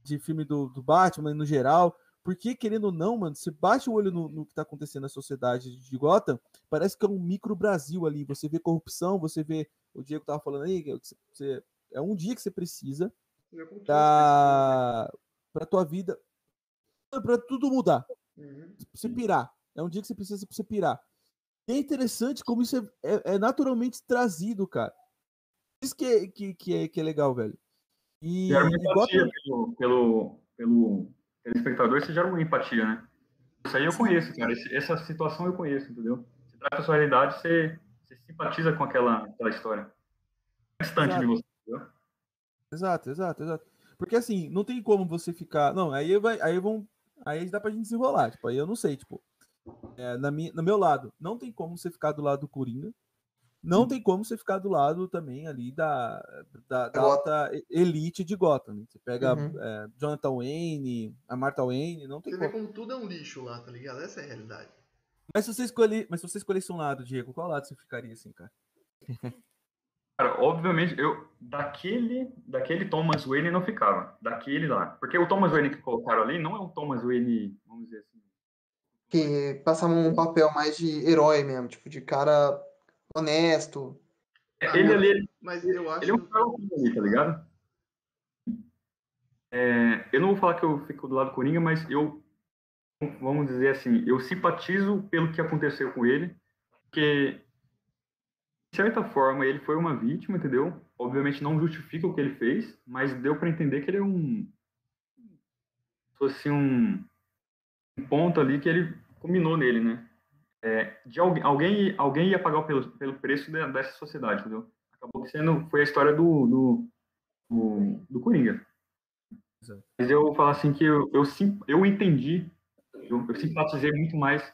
de filme do, do Batman no geral. Porque, querendo ou não, mano, você bate o olho no, no que tá acontecendo na sociedade de Gotham, parece que é um micro Brasil ali. Você vê corrupção, você vê. O Diego tava falando aí, você- é um dia que você precisa Já pra tua vida. Pra tudo mudar? Uhum. você pirar. É um dia que você precisa você pirar. E é interessante como isso é, é- é naturalmente trazido, cara. Isso que é, que, que é, que é legal, velho. E, Gera uma Gotham- empatia pelo, pelo, pelo telespectador, você gera uma empatia, né? Isso aí eu conheço, cara. Esse- essa situação eu conheço, entendeu? Você traz a sua realidade, você, você simpatiza com aquela, aquela história. É distante de Exato. você, entendeu? Exato, exato, exato. Porque assim, não tem como você ficar. Não, aí vai. Aí vão. Aí dá pra gente desenrolar. Tipo, aí eu não sei, tipo. é, na minha, no meu lado, não tem como você ficar do lado do Coringa. Não tem como você ficar do lado também ali da, da, da Gotham. alta elite de Gotham. né? Você pega Uhum. é, Jonathan Wayne, a Martha Wayne, não tem Você vê como. como tudo é um lixo lá, tá ligado? Essa é a realidade. Mas se você escolher, mas se você escolhesse um lado, Diego, qual lado você ficaria assim, cara? *laughs* Cara, obviamente, eu daquele, daquele Thomas Wayne não ficava. Daquele lá. Porque o Thomas Wayne que colocaram ali não é um Thomas Wayne, vamos dizer assim. Que passava um papel mais de herói mesmo, tipo, de cara honesto. Ah, ele não. ali, Mas eu acho. ele é um Holmes ali, tá ligado? É, eu não vou falar que eu fico do lado do Coringa, mas eu, vamos dizer assim, eu simpatizo pelo que aconteceu com ele, porque, certa forma, ele foi uma vítima, entendeu? Obviamente não justifica o que ele fez, mas deu pra entender que ele é um. fosse um, um ponto ali que ele culminou nele, né? É, de alguém, alguém, alguém ia pagar pelo, pelo preço de- dessa sociedade, entendeu? Acabou sendo, foi a história do, do, do, do Coringa. Exato. Mas eu vou falar assim que eu, eu, sim- eu entendi, eu, eu simpatizei muito mais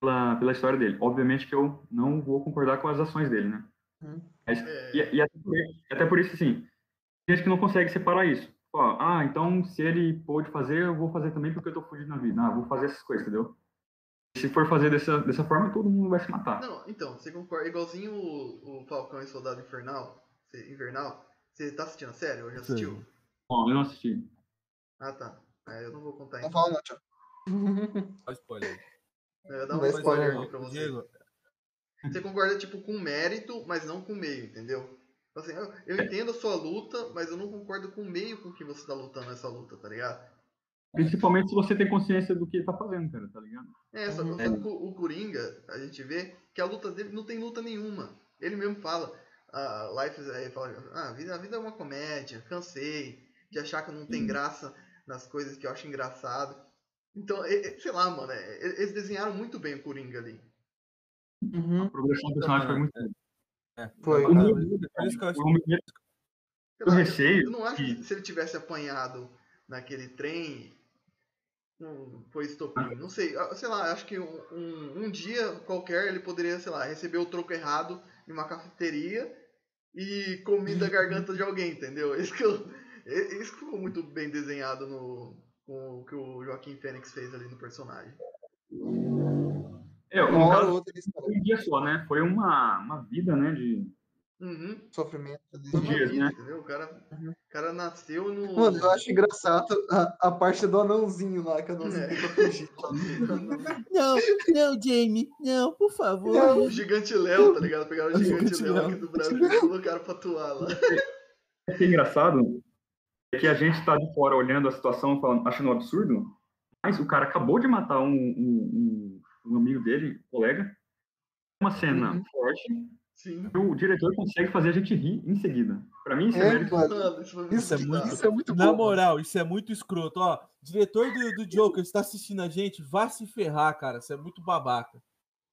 pela, pela história dele. Obviamente que eu não vou concordar com as ações dele, né? Mas- É, e, e até, por, até por isso, assim, tem gente que não consegue separar isso. Ó, ah, então se ele pôde fazer, eu vou fazer também porque eu tô fugindo na vida. Ah, vou fazer essas coisas, entendeu? Se for fazer dessa, dessa forma, todo mundo vai se matar. Não, então, você concorda. Igualzinho o, o Falcão e Soldado Infernal, Invernal. Você tá assistindo a série? Ou já assistiu? Bom, eu não assisti. Ah, tá. É, eu não vou contar Não ainda. fala não, tchau. Olha o spoiler. Eu ia dar um spoiler aqui pra você. Diego, Você concorda, tipo, com mérito, mas não com meio, entendeu? Assim, eu, eu entendo a sua luta, mas eu não concordo com o meio com que você tá lutando essa luta, tá ligado? Principalmente se você tem consciência do que ele tá fazendo, cara, tá ligado? É, só, que o, o Coringa, a gente vê que a luta dele não tem luta nenhuma. Ele mesmo fala, ah, Life is, ele fala, ah, a vida, a vida é uma comédia, cansei de achar que não tem Uhum. graça nas coisas que eu acho engraçado. Então, sei lá, mano, é, eles desenharam muito bem o Coringa ali. Uhum. A progressão do personagem foi muito boa. é, Foi. é, O meu eu o não acho que que- se ele tivesse apanhado naquele trem, não foi estopim. Não sei, sei lá, acho que um, um, um dia qualquer ele poderia, sei lá, receber o troco errado em uma cafeteria e comer da garganta de alguém, entendeu? *laughs* Isso que, eu, é- isso que ficou muito bem desenhado no com o que o Joaquim Fênix fez ali no personagem. É, Uma hora outra um dia só, né? Foi uma, uma vida, né? De... Uhum. sofrimento. Dias, vida, né? entendeu? O cara, Uhum. o cara nasceu no. Mano, eu acho engraçado a, a parte do anãozinho lá, que o anãozinho É. tenta fugir. *laughs* Não, não, Jamie, não, por favor. Não. O Gigante Léo, tá ligado? Pegaram o Gigante Léo aqui do Brasil e colocaram pra atuar lá. Que é engraçado é que a gente tá de fora olhando a situação, falando, achando um absurdo, mas o cara acabou de matar um, um, um- um amigo dele, um colega. Uma cena Uhum. forte Sim. e o diretor consegue fazer a gente rir em seguida. Pra mim, isso é, É, mérito. mano. Isso foi muito Isso é muito- Isso é muito Na bom. moral, isso é muito escroto. Ó, diretor do, do Joker, você tá assistindo a gente, vá se ferrar, cara. Você é muito babaca.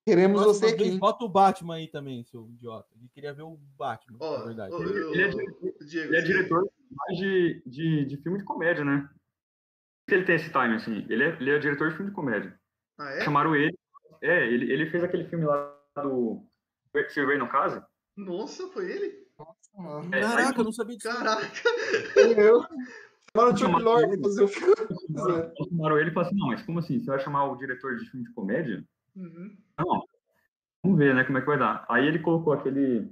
Queremos você aqui. Bota o Batman aí também, seu idiota. Ele queria ver o Batman, Ó, na verdade. Ele, eu- ele é diretor, Diego, ele é diretor mais de, de, de filme de comédia, né? Por que Ele tem esse time, assim. Ele é, ele é diretor de filme de comédia. Ah, é? Chamaram ele. É, ele, ele fez aquele filme lá do Silver no Caso. Nossa, foi ele? Mano, É, Caraca, eu não sabia disso. Caraca! Eu. Chamaram o Chuck Lorre fazer o filme. Chamaram chamaram ele e falaram assim, não, mas como assim? Você vai chamar o diretor de filme de comédia? Uhum. Não. Vamos ver, né, como é que vai dar. Aí ele colocou aquele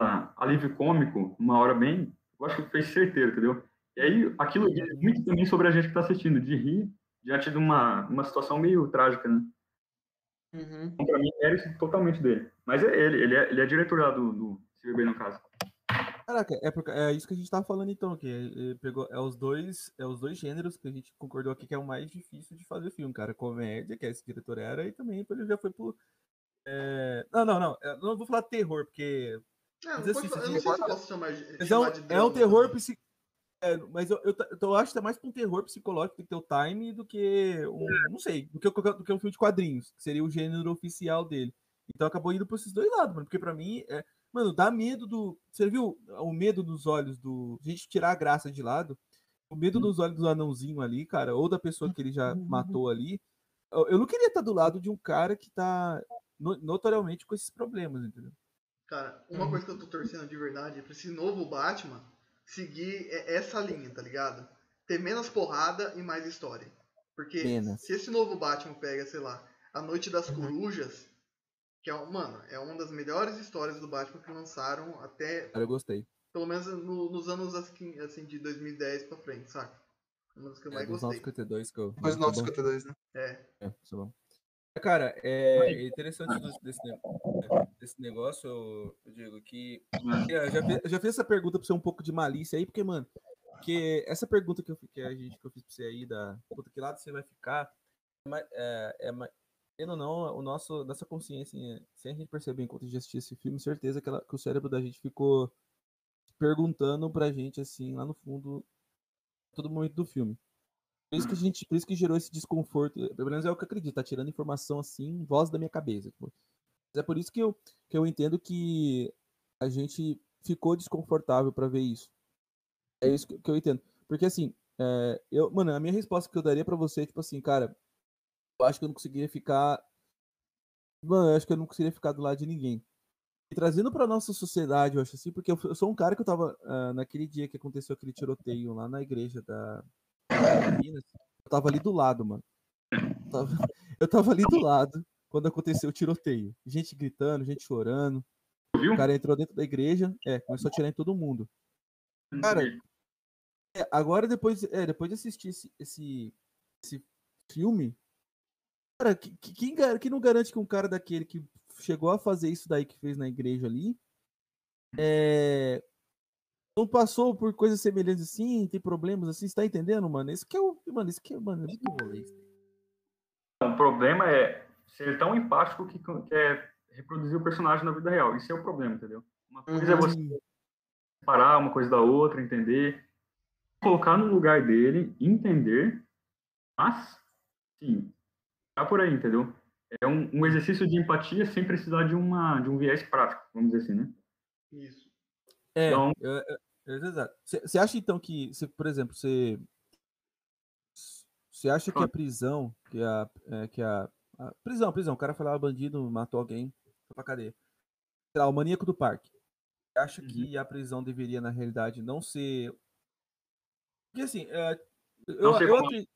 ah, alívio cômico, uma hora bem, eu acho que fez certeiro, entendeu? E aí aquilo diz muito também sobre a gente que tá assistindo, de rir diante de uma, uma situação meio trágica, né? Uhum. Então, pra mim, é mérito totalmente dele. Mas é ele, ele é, ele é diretor lá do, do Se Beber no Caso. Caraca, é, porque- é isso que a gente tava falando então, que é, é, pegou, é, os dois, é os dois gêneros que a gente concordou aqui que é o mais difícil de fazer filme, cara. Comédia, que esse diretor era, e também ele já foi pro. é, Não, não, não. eu Não vou falar terror, porque. Mas não assim, pode, eu não sei se posso chamar, é um, chamar de é um drama terror também. psi... é, mas eu, eu, eu acho que é mais pra um terror psicológico, tem que ter o time, do que um. Não sei, do que, do que um filme de quadrinhos, que seria o gênero oficial dele. Então acabou indo pra esses dois lados, mano. Porque pra mim, é, mano, dá medo do. Você viu o medo nos olhos do. A gente tirar a graça de lado. O medo nos olhos do anãozinho ali, cara, ou da pessoa que ele já matou ali. Eu, eu não queria estar do lado de um cara que tá no- notoriamente com esses problemas, entendeu? Cara, uma Uhum. coisa que eu tô torcendo de verdade é pra esse novo Batman seguir é- essa linha, tá ligado? Ter menos porrada e mais história. Porque Menos. se esse novo Batman pega, sei lá, A Noite das Uhum. Corujas, que é, um- mano, é uma das melhores histórias do Batman que lançaram até, Cara, eu gostei. pelo menos no- nos anos assim, assim, de 2010 pra frente, saca? Uma das que eu É, mais dos gostei. 952 que eu. Depois do muito bom. 952, né? É. É, isso é bom. Cara, é, interessante desse, desse ne- desse negócio, eu, digo que. Eu já, fiz, já fiz essa pergunta pra você um pouco de malícia aí, porque, mano, porque essa pergunta que, eu, que a gente que eu fiz pra você aí, da puta, que lado você vai ficar, é, é, é, ou não, o nosso, nossa consciência, assim, sem a gente perceber enquanto a gente assistia esse filme, certeza que, ela- que o cérebro da gente ficou perguntando pra gente, assim, lá no fundo, todo momento do filme. Por isso que a gente, por isso que gerou esse desconforto. Pelo menos é o que eu acredito, tá tirando informação assim, voz da minha cabeça. tipo. Mas é por isso que eu, que eu entendo que a gente ficou desconfortável pra ver isso. É isso que, eu entendo. Porque assim, é, eu, mano, a minha resposta que eu daria pra você é tipo assim, cara, eu acho que eu não conseguiria ficar. Mano, eu acho que eu não conseguiria ficar do lado de ninguém. E trazendo pra nossa sociedade, eu acho assim, porque eu, eu sou um cara que eu tava. ah, naquele dia que aconteceu aquele tiroteio lá na igreja da. Minas, eu tava ali do lado, mano. Eu tava, *laughs* eu tava ali do lado quando aconteceu o tiroteio. Gente gritando, gente chorando. Viu? O cara entrou dentro da igreja, é, começou a tirar em todo mundo. Cara, É, agora, depois, é, depois de assistir esse, esse, esse filme, cara, que, que- quem não garante que um cara daquele que chegou a fazer isso daí que fez na igreja ali, é, não passou por coisas semelhantes assim, tem problemas assim, você tá entendendo, mano? Isso que é o. Mano, isso que é, mano, é muito rolê. O problema é ser tão empático que quer reproduzir o personagem na vida real. Isso é o problema, entendeu? Uma coisa é Uhum. você separar uma coisa da outra, entender, colocar no lugar dele, entender, mas, sim, tá por aí, entendeu? É um, um exercício de empatia sem precisar de, uma, de um viés prático, vamos dizer assim, né? Isso. É, Então- eu- eu- eu- exato. Você acha então que, cê, por exemplo, você. Você acha que a prisão, que a, é, que a, a- Prisão, prisão. O cara lá, bandido, matou alguém, foi pra cadeia. Sei lá, o maníaco do parque. Você acha que a prisão deveria, na realidade, não ser. Porque assim, é, eu, eu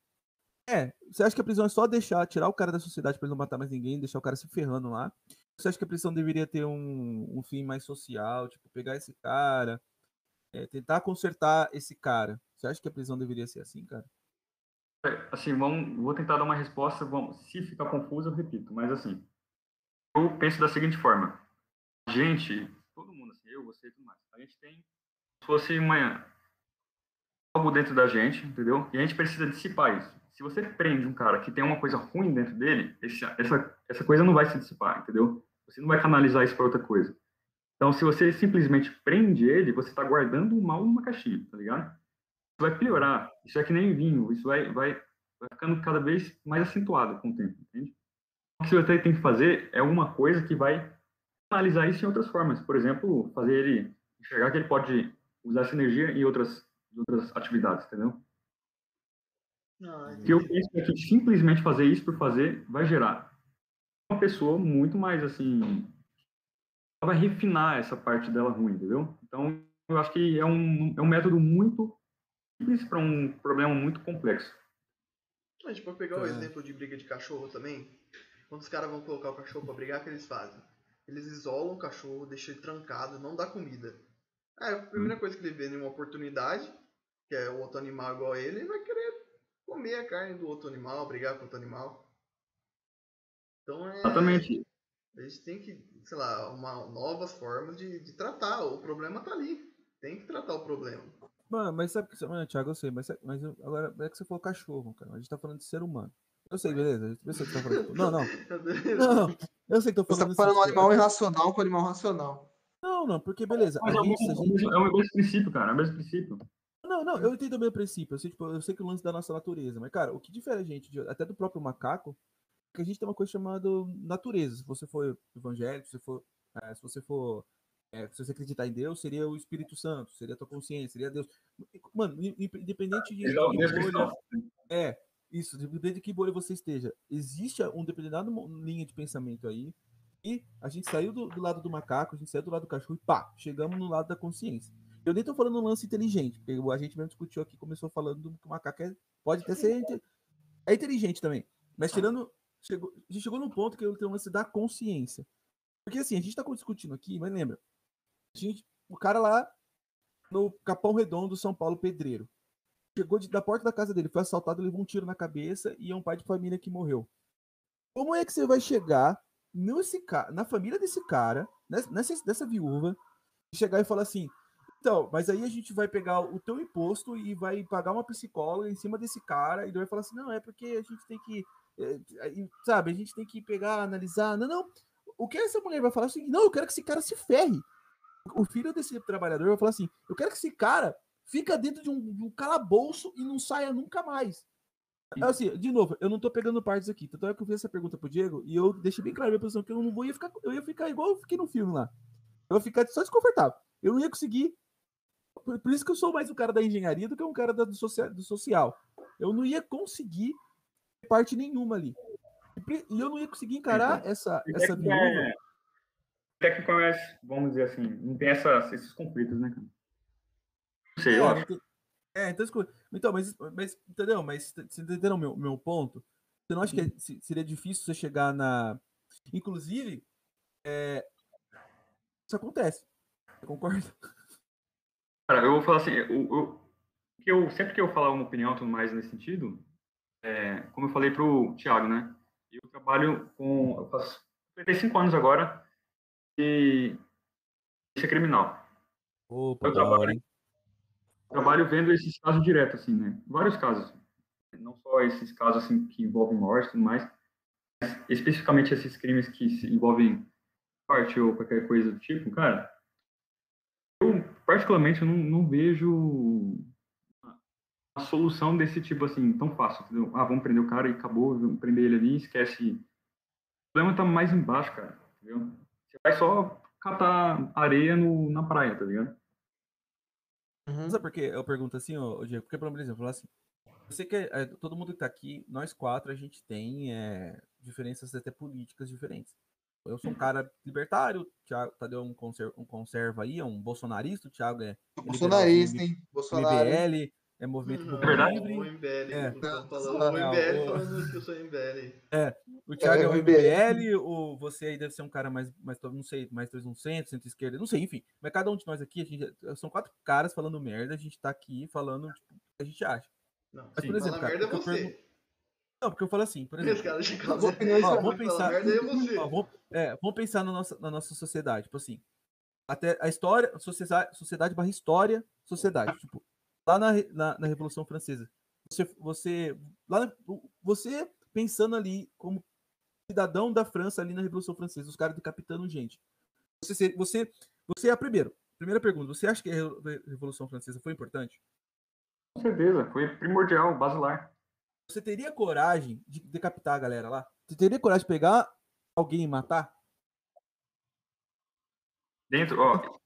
É, você acha que a prisão é só deixar, tirar o cara da sociedade pra ele não matar mais ninguém, deixar o cara se ferrando lá? Você acha que a prisão deveria ter um, um fim mais social, tipo, pegar esse cara, é, tentar consertar esse cara? Você acha que a prisão deveria ser assim, cara? Assim, vamos, vou tentar dar uma resposta, vamos, se ficar confuso eu repito, mas assim, eu penso da seguinte forma, a gente, todo mundo, assim, eu, você e tudo mais, a gente tem, se fosse uma, algo dentro da gente, entendeu? E a gente precisa dissipar isso. Se você prende um cara que tem uma coisa ruim dentro dele, essa, essa coisa não vai se dissipar, entendeu? Você não vai canalizar isso para outra coisa. Então, se você simplesmente prende ele, você está guardando o mal numa caixinha, tá ligado? Isso vai piorar. Isso é que nem vinho. Isso vai, vai, vai ficando cada vez mais acentuado com o tempo, entende? O que você tem que fazer é uma coisa que vai analisar isso em outras formas. Por exemplo, fazer ele enxergar que ele pode usar essa energia em outras, outras atividades, entendeu? Ah, O que eu penso é que simplesmente fazer isso por fazer vai gerar uma pessoa muito mais assim. Vai refinar essa parte dela ruim, entendeu? Então, eu acho que é um, é um método muito simples para um problema muito complexo. A gente pode pegar o É. exemplo de briga de cachorro também. Quando os caras vão colocar o cachorro pra brigar, o que eles fazem? Eles isolam o cachorro, deixam ele trancado, não dá comida. Aí a primeira coisa que ele vê em uma oportunidade, que é o outro animal igual a ele, ele vai querer comer a carne do outro animal, brigar com o outro animal. Então é. Exatamente. A gente tem que, sei lá, uma, novas formas de, de tratar. O problema tá ali. Tem que tratar o problema. Mano, mas sabe que. Mano, Thiago, eu sei, mas, mas agora é que você falou cachorro, cara. A gente tá falando de ser humano. Eu sei, beleza. Eu sei que você tá falando. de- Não, não. *laughs* Não, não. Eu sei que tô Você tá falando. um assim, animal irracional com animal racional. Não, não, porque beleza. A Mas é o, gente, a mesmo, gente- é o mesmo princípio, cara. É o mesmo princípio. Não, não, eu entendo também o princípio. Eu sei, tipo, eu sei que o lance da nossa natureza, mas, cara, o que difere a gente, de- até do próprio macaco, que a gente tem uma coisa chamada natureza. Se você for evangélico, se você for. eh, se você for. eh, se você acreditar em Deus, seria o Espírito Santo, seria a tua consciência, seria Deus. Mano, in- in- independente de. Deus bolha- é, isso, dependendo de que bolha você esteja. Existe um determinado linha de pensamento aí. E a gente saiu do, do lado do macaco, a gente saiu do lado do cachorro e pá, chegamos no lado da consciência. Eu nem tô falando um lance inteligente, porque a gente mesmo discutiu aqui, começou falando que o macaco é- pode até ser. É inteligente também. Mas tirando. Chegou, a gente chegou num ponto que eu tenho lance da consciência. Porque assim, a gente tá discutindo aqui, mas lembra? A gente, o cara lá no Capão Redondo, São Paulo, pedreiro chegou de- da porta da casa dele, foi assaltado, levou um tiro na cabeça e é um pai de família que morreu. Como é que você vai chegar nesse, na família desse cara, nessa, dessa viúva, e chegar e falar assim: então, mas aí a gente vai pegar o teu imposto e vai pagar uma psicóloga em cima desse cara, e vai falar assim: não, é porque a gente tem que, sabe, a gente tem que pegar, analisar. Não, não. O que essa mulher vai falar é o seguinte: não, eu quero que esse cara se ferre. O filho desse trabalhador vai falar assim: eu quero que esse cara fica dentro de um, de um calabouço e não saia nunca mais. Assim, de novo, eu não tô pegando partes aqui. Tanto é que eu fiz essa pergunta pro Diego e eu deixei bem claro a minha posição que eu não vou ia ficar, eu ia ficar igual eu fiquei no filme lá. Eu ia ficar só desconfortável. Eu não ia conseguir. Por, por isso que eu sou mais o cara da engenharia do que um cara da- do, socia- do social. Eu não ia conseguir parte nenhuma ali. E eu não ia conseguir encarar essa, essa que viúva. é- técnico é vamos dizer assim, não tem essa, esses conflitos, né, cara? Não sei, eu É, acho. não tem- é, então, escuta. então mas, mas, entendeu? Mas você entendeu o meu, meu ponto? Você não acha que é- se- seria difícil você chegar na. Inclusive, é, isso acontece. Você concorda? Cara, eu vou falar assim, eu, eu, eu- sempre que eu falar uma opinião tudo mais nesse sentido, é, como eu falei pro Thiago, né? Eu trabalho com, eu faço 55 anos agora e isso é criminal. Opa, Eu trabalho. Trabalho vendo esses casos direto, assim, né? Vários casos. Não só esses casos, assim, que envolvem morte e tudo mais, mas especificamente esses crimes que envolvem morte ou qualquer coisa do tipo, cara, eu, particularmente, eu não, não vejo a solução desse tipo, assim, tão fácil, entendeu? Ah, vamos prender o cara e acabou, vamos prender ele ali, esquece. O problema tá mais embaixo, cara, entendeu? Você vai só catar areia no, na praia, tá ligado? Uhum. Sabe por que eu pergunto assim, ô, ô Diego? Porque, por exemplo, eu falo assim, você que é, todo mundo que tá aqui, nós quatro, a gente tem é, diferenças até políticas diferentes. Eu sou um cara libertário, o Thiago Tadeu é um, conser, um conserva aí, é um bolsonarista, o Thiago é Bolsonarista, hein? Bolsonaro. hein? MBL, é movimento Uhum. É verdade? livre. O MBL. É. o Não, falou, não, o MBL o- falando que eu sou MBL. O Thiago é, É, o MBL, o, você aí deve ser um cara mais, mais não sei, mais 300, centro-esquerda, não sei, enfim. Mas cada um de nós aqui, a gente, são quatro caras falando merda, a gente tá aqui falando tipo, o que a gente acha. Não, Mas, sim, por exemplo, cara, merda é você. pergunto- Não, porque eu falo assim, por exemplo, vamos *laughs* pensar- é ó, vamos, é, vamos pensar na nossa, na nossa sociedade, tipo assim, até a história, sociedade, sociedade barra história, sociedade, tipo, lá na, na, na Revolução Francesa, você, você, lá você pensando ali como cidadão da França ali na Revolução Francesa, os caras decapitando gente. Você, você, você é a primeira, primeira pergunta, você acha que a Re- Revolução Francesa foi importante? Com certeza, foi primordial, basilar. Você teria coragem de decapitar a galera lá? Você teria coragem de pegar alguém e matar? Dentro, ó,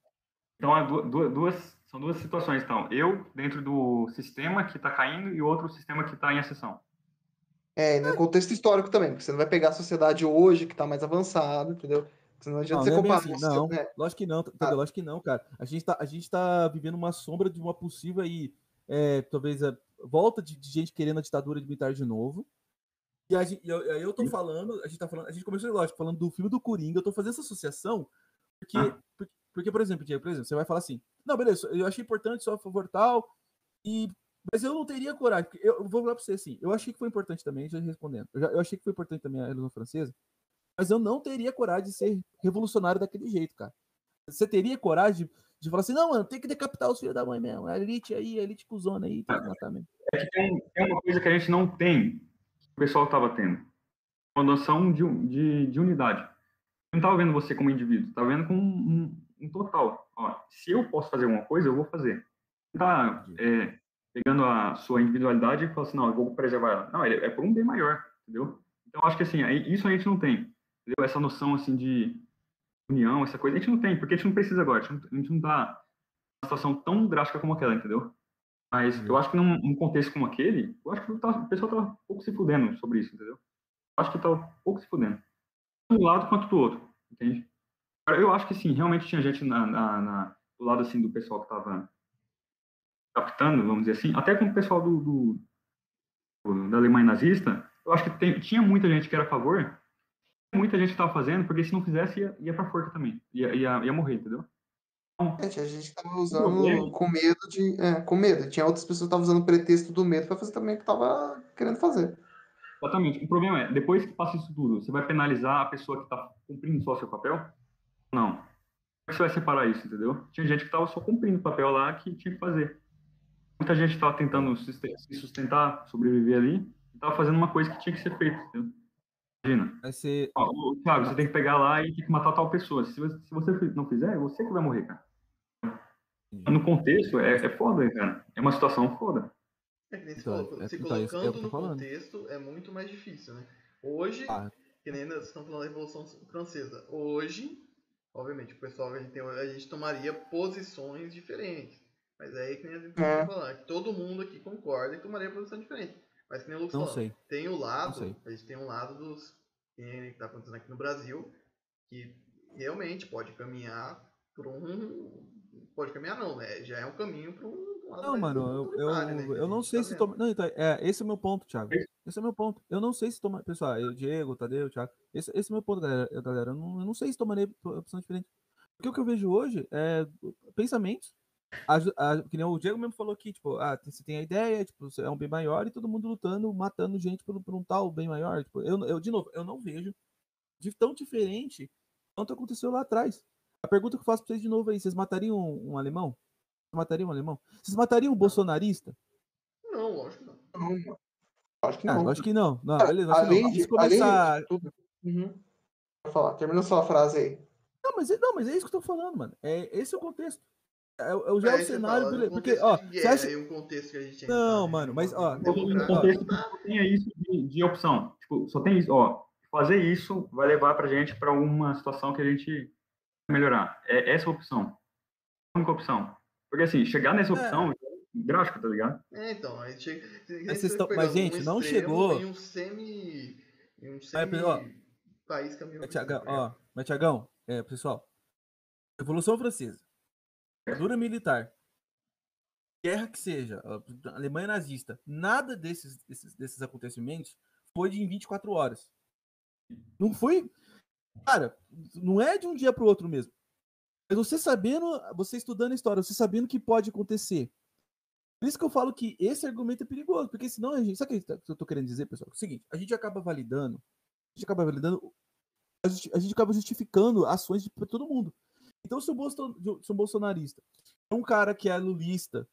então há du- du- duas, são duas situações, então. Eu dentro do sistema que está caindo e outro sistema que está em ascensão. É, e no contexto histórico também, porque você não vai pegar a sociedade hoje que tá mais avançada, entendeu? Porque não adianta Não, você não é assim, não. é, Lógico que não, tá- entendeu? Lógico que não, cara. A gente tá, a gente tá vivendo uma sombra de uma possível aí, é, talvez a volta de, de gente querendo a ditadura militar de novo. E a gente, e eu, aí eu tô falando, a gente tá falando, a gente começou, lógico, falando do filme do Coringa, eu tô fazendo essa associação porque, Ah. porque, porque, por exemplo, Diego, por exemplo, você vai falar assim, não, beleza, eu achei importante, só a favor tal, e mas eu não teria coragem, eu vou falar pra você assim, eu achei que foi importante também, já respondendo, eu, já, eu achei que foi importante também a Revolução Francesa, mas eu não teria coragem de ser revolucionário daquele jeito, cara. Você teria coragem de, de falar assim, não, mano, tem que decapitar os filhos da mãe mesmo. A elite aí, a elite cuzona aí, tem que matar mesmo. É que tem, tem uma coisa que a gente não tem, que o pessoal estava tendo. Uma noção de, de, de unidade. Eu não estava vendo você como indivíduo, estava vendo como um, um- total. Ó, se eu posso fazer alguma coisa, eu vou fazer. Tá é, pegando a sua individualidade e falando assim, não, eu vou preservar ela. Não, é, é por um bem maior, entendeu? Então, acho que assim, isso a gente não tem. Entendeu? Essa noção, assim, de união, essa coisa, a gente não tem, porque a gente não precisa agora. A gente não, tá numa situação tão drástica como aquela, entendeu? Mas eu acho que num, num contexto como aquele, eu acho que tá- o pessoal tá um pouco se fudendo sobre isso, entendeu? Eu acho que tá um pouco se fudendo. De um lado quanto do outro, entende? Eu acho que sim, realmente tinha gente na, na- na- do lado assim do pessoal que tava captando, vamos dizer assim, até com o pessoal do, do- da Alemanha nazista, eu acho que tem- tinha muita gente que era a favor, muita gente que tava fazendo, porque se não fizesse ia, ia pra forca também, ia, ia, ia morrer, entendeu? Gente, a gente tava usando com medo de. É, com medo. Tinha outras pessoas que estavam usando o pretexto do medo pra fazer também o que tava querendo fazer. Exatamente. O problema é, depois que passa isso tudo, você vai penalizar a pessoa que está cumprindo só seu papel? Não. Como é que você vai separar isso, entendeu? Tinha gente que estava só cumprindo o papel lá que tinha que fazer. Muita gente estava tentando se sustentar, sobreviver ali, e estava fazendo uma coisa que tinha que ser feita, entendeu? Imagina. Vai ser. Ó, ô, Thiago, você tem que pegar lá e tem que matar tal pessoa. Se você, se você não fizer, é você que vai morrer, cara. No contexto, é, é foda, cara. É uma situação foda. É que nem se, Então, colo- é- se então, é colocando no falando. contexto é muito mais difícil, né? Hoje, Ah. que nem nós estamos falando da Revolução Francesa, hoje, obviamente, o pessoal, a gente, tem- a gente tomaria posições diferentes. Mas é aí que nem a gente É. vai falar, que todo mundo aqui concorda e tomaria posição diferente. Mas que nem o Lucas Não falou, sei. tem o lado, a gente tem um lado dos que está acontecendo aqui no Brasil, que realmente pode caminhar por um. Pode caminhar não, né? Já é um caminho para um. Não, mano, eu, eu, né, eu não sei se toma. Não, então, é, esse é o meu ponto, Thiago. Esse é o meu ponto. Eu não sei se toma. Pessoal, eu, Diego, Tadeu, Thiago. Esse, esse é o meu ponto, galera. Eu, galera. Eu, não, eu não sei se tomarei opção diferente. Porque o que eu vejo hoje é pensamentos. A, a, que nem o Diego mesmo falou aqui, tipo, ah, você tem a ideia, tipo, você é um bem maior e todo mundo lutando, matando gente por, por um tal bem maior. Tipo, eu, eu, de novo, eu não vejo de tão diferente quanto aconteceu lá atrás. A pergunta que eu faço pra vocês de novo aí, vocês matariam um, um alemão? Vocês matariam um alemão? Vocês matariam um bolsonarista? Não, lógico que não. Não, mano. Acho que Ah, não. acho que não. Não, beleza, além não. de, começar. além de tudo. Uhum. Falar, termina sua frase aí. Não, mas, é- não, mas é isso que eu tô falando, mano. É, esse é o contexto. É, o- é o- já é o você cenário, fala, Porque, contexto ó, você guerra acha. um contexto que a gente Não, entrar, né, mano, de mas, ó, democrática, contexto tem isso de, de opção. Tipo, só tem isso, ó. Fazer isso vai levar pra gente pra uma situação que a gente vai melhorar. É essa a opção. A única opção. Porque assim, chegar nessa opção é drástico, tá ligado? É, então, aí chega. Mas vocês tão- mas, gente, não chegou- Em um semi. Em um Aí, semi. ó, país caminhando. Mas, Tiagão, ó, mas, Tiagão, é, pessoal. Revolução Francesa. Ditadura militar. Guerra que seja. Alemanha nazista. Nada desses, desses, desses acontecimentos foi de em 24 horas. Não foi. Cara, não é de um dia para o outro mesmo. Mas você sabendo, você estudando a história, você sabendo que pode acontecer. Por isso que eu falo que esse argumento é perigoso, porque senão a gente. Sabe o que eu tô querendo dizer, pessoal? É o seguinte, a gente acaba validando. A gente acaba validando. A gente, a gente acaba justificando ações de todo mundo. Então, se o, Bolson, se bolsonarista é um cara que é lulista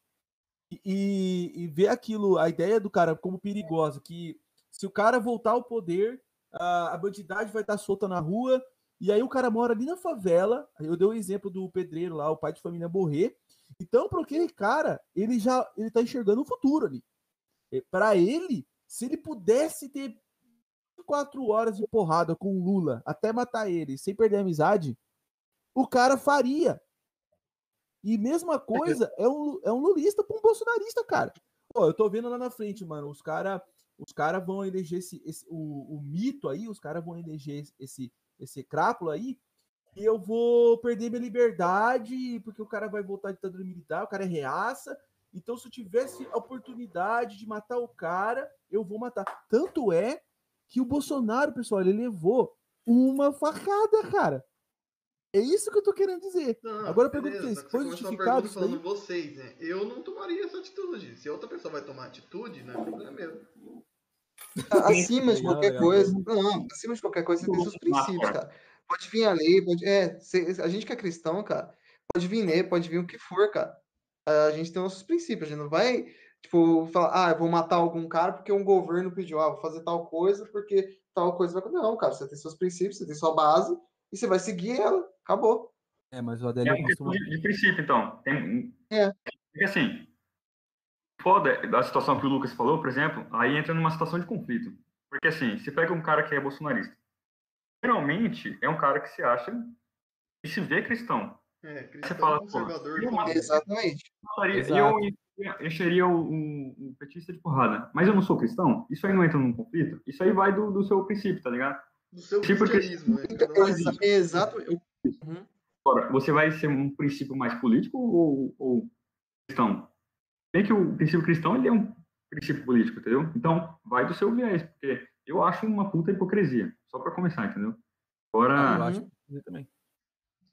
e, e vê aquilo, a ideia do cara como perigosa, que se o cara voltar ao poder, a, a vai estar solta na rua, e aí o cara mora ali na favela. Eu dei o exemplo do pedreiro lá, o pai de família morrer. Então, para aquele cara, ele já ele tá enxergando o futuro ali. Para ele, se ele pudesse ter quatro horas de porrada com o Lula até matar ele sem perder a amizade, o cara faria. E mesma coisa é um, é um lulista para um bolsonarista, cara. Pô, eu tô vendo lá na frente, mano, os caras os cara vão eleger esse, esse o, o mito aí, os caras vão eleger esse, esse crápula aí, e eu vou perder minha liberdade, porque o cara vai voltar de ditadura militar, o cara é reaça. Então, se eu tivesse a oportunidade de matar o cara, eu vou matar. Tanto é que o Bolsonaro, pessoal, ele levou uma facada, cara. É isso que eu tô querendo dizer. Não, Agora eu pergunto pra vocês, foi justificado isso daí? vocês, né? Eu não tomaria essa atitude. Se outra pessoa vai tomar atitude, não é problema meu. Acima de qualquer coisa. Não, acima de qualquer coisa, você tem seus princípios, cara. Pode vir a lei, pode. É, cê- a gente que é cristão, cara, pode vir lei, pode vir o que for, cara. A gente tem nossos princípios, a gente não vai, tipo, falar, ah, eu vou matar algum cara porque um governo pediu, ah, vou fazer tal coisa porque tal coisa vai acontecer. Não, cara, você tem seus princípios, você tem sua base e você vai seguir ela. Acabou. É, mas o É Adélio uma questão costuma. de, de princípio, então. Tem, É. Porque assim, foda da situação que o Lucas falou, por exemplo, aí entra numa situação de conflito. Porque assim, você pega um cara que é bolsonarista. Geralmente é um cara que se acha e se vê cristão. É, cristão fala, pô, conservador. eu mato- família. Exatamente. Mataria-. Eu encheria o- um, um petista de porrada. Mas eu não sou cristão? Isso aí não entra num conflito? Isso aí vai do, do seu princípio, tá ligado? Do seu Tipo, cristianismo, né? Então, é exato. eu- Uhum. Agora, você vai ser um princípio mais político ou, ou cristão? Bem que o princípio cristão ele é um princípio político, entendeu? Então, vai do seu viés, porque eu acho uma puta hipocrisia. Só pra começar, entendeu? Ah, eu Agora, acho que também.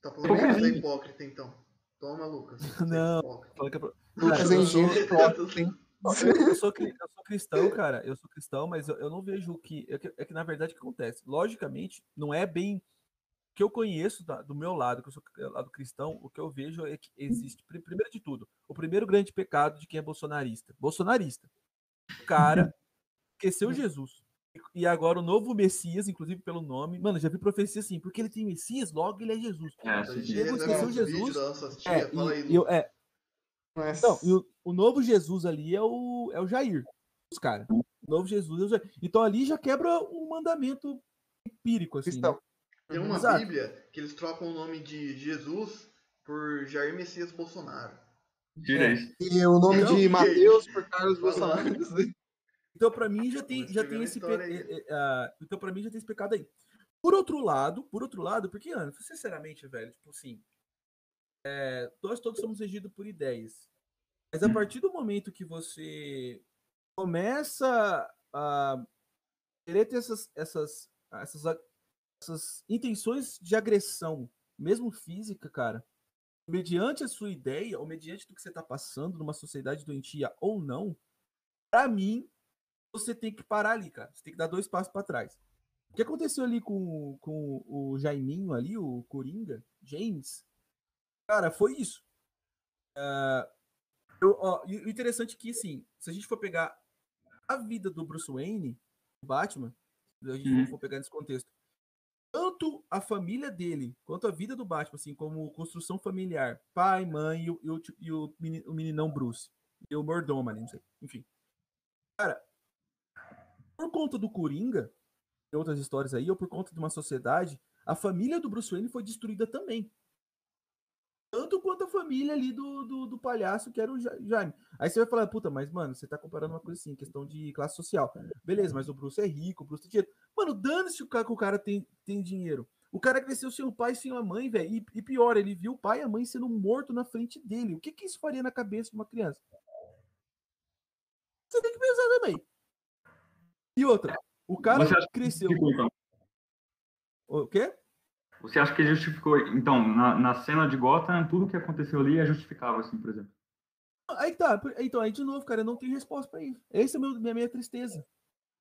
Tá falando que você é hipócrita, então. Toma, Lucas. É *laughs* Não. Fala que é Lucas é eu sou- engenheiro hipócrita? Eu, eu sou, cri- eu sou cristão, cara. Eu sou cristão, mas eu, eu não vejo que. É que, é que, na verdade, o que acontece? Logicamente, não é bem. O que eu conheço da- do meu lado, que eu sou cri- lado cristão, o que eu vejo é que existe, pri- primeiro de tudo, o primeiro grande pecado de quem é bolsonarista. Bolsonarista. O cara *laughs* esqueceu Jesus. E- agora o novo Messias, inclusive pelo nome. Mano, já vi profecia assim, porque ele tem Messias, logo ele é Jesus. é, Diego esqueceu uns Jesus. tia, É, aí, eu, é, Mas- Não, e o, o novo Jesus ali é o, é o Jair, os caras. O novo Jesus é o Jair. Então ali já quebra um mandamento empírico, assim. Cristão. Né? Tem uma Exato. Bíblia que eles trocam o nome de Jesus por Jair Messias Bolsonaro. É. E o nome Não, de Mateus por Carlos. Bolsonaro. Então pra mim já tem, já tem esse ah, então para mim já tem esse pecado aí. Por outro lado, por outro lado, porque, Ana, sinceramente, velho, tipo assim, é, nós todos somos regidos por ideias. Mas a partir do momento que você começa a querer ter essas, essas, essas, essas intenções de agressão, mesmo física, cara, mediante a sua ideia, ou mediante do que você está passando numa sociedade doentia ou não, para mim, você tem que parar ali, cara. Você tem que dar dois passos para trás. O que aconteceu ali com, com o Jaiminho ali, o Coringa, James, cara, foi isso. Uh, eu, ó, o interessante é que, assim, se a gente for pegar a vida do Bruce Wayne, Batman, se a gente uhum. for pegar nesse contexto, tanto a família dele quanto a vida do Batman, assim, como construção familiar, pai, mãe e o, e o, o, meninão Bruce, e o mordomo não sei, enfim. Cara, por conta do Coringa, e outras histórias aí, ou por conta de uma sociedade, a família do Bruce Wayne foi destruída também tanto quanto a família ali do, do, do, palhaço, que era o Jaime. Aí você vai falar, puta, mas, mano, você tá comparando uma coisa assim, questão de classe social. Beleza, mas o Bruce é rico, o Bruce tem dinheiro. Mano, dane-se o cara que o cara tem, tem dinheiro. O cara cresceu sem o pai, sem a mãe, velho. E, e, pior, ele viu o pai e a mãe sendo morto na frente dele. O que que isso faria na cabeça de uma criança? Você tem que pensar também. E outra, o cara cresceu. O quê? Você acha que justificou, então, na, na cena de Gotham, tudo que aconteceu ali é justificável, assim, por exemplo? Aí tá, então, aí de novo, cara, eu não tenho resposta pra isso. Essa é a minha, minha tristeza.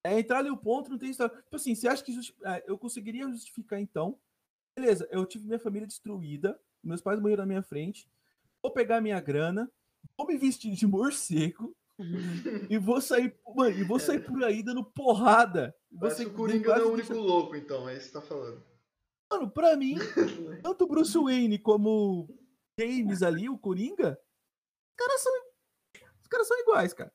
É entrar ali o ponto, não tem história. Tipo assim, você acha que é, eu conseguiria justificar então? Beleza, eu tive minha família destruída, meus pais morreram na minha frente, vou pegar minha grana, vou me vestir de morcego e vou sair, mano, e vou sair por aí dando porrada. Você o Coringa não é o único deixa... louco, então, é isso que você tá falando. Mano, pra mim, *laughs* tanto Bruce Wayne como James ali, o Coringa, os caras são, os caras são iguais, cara.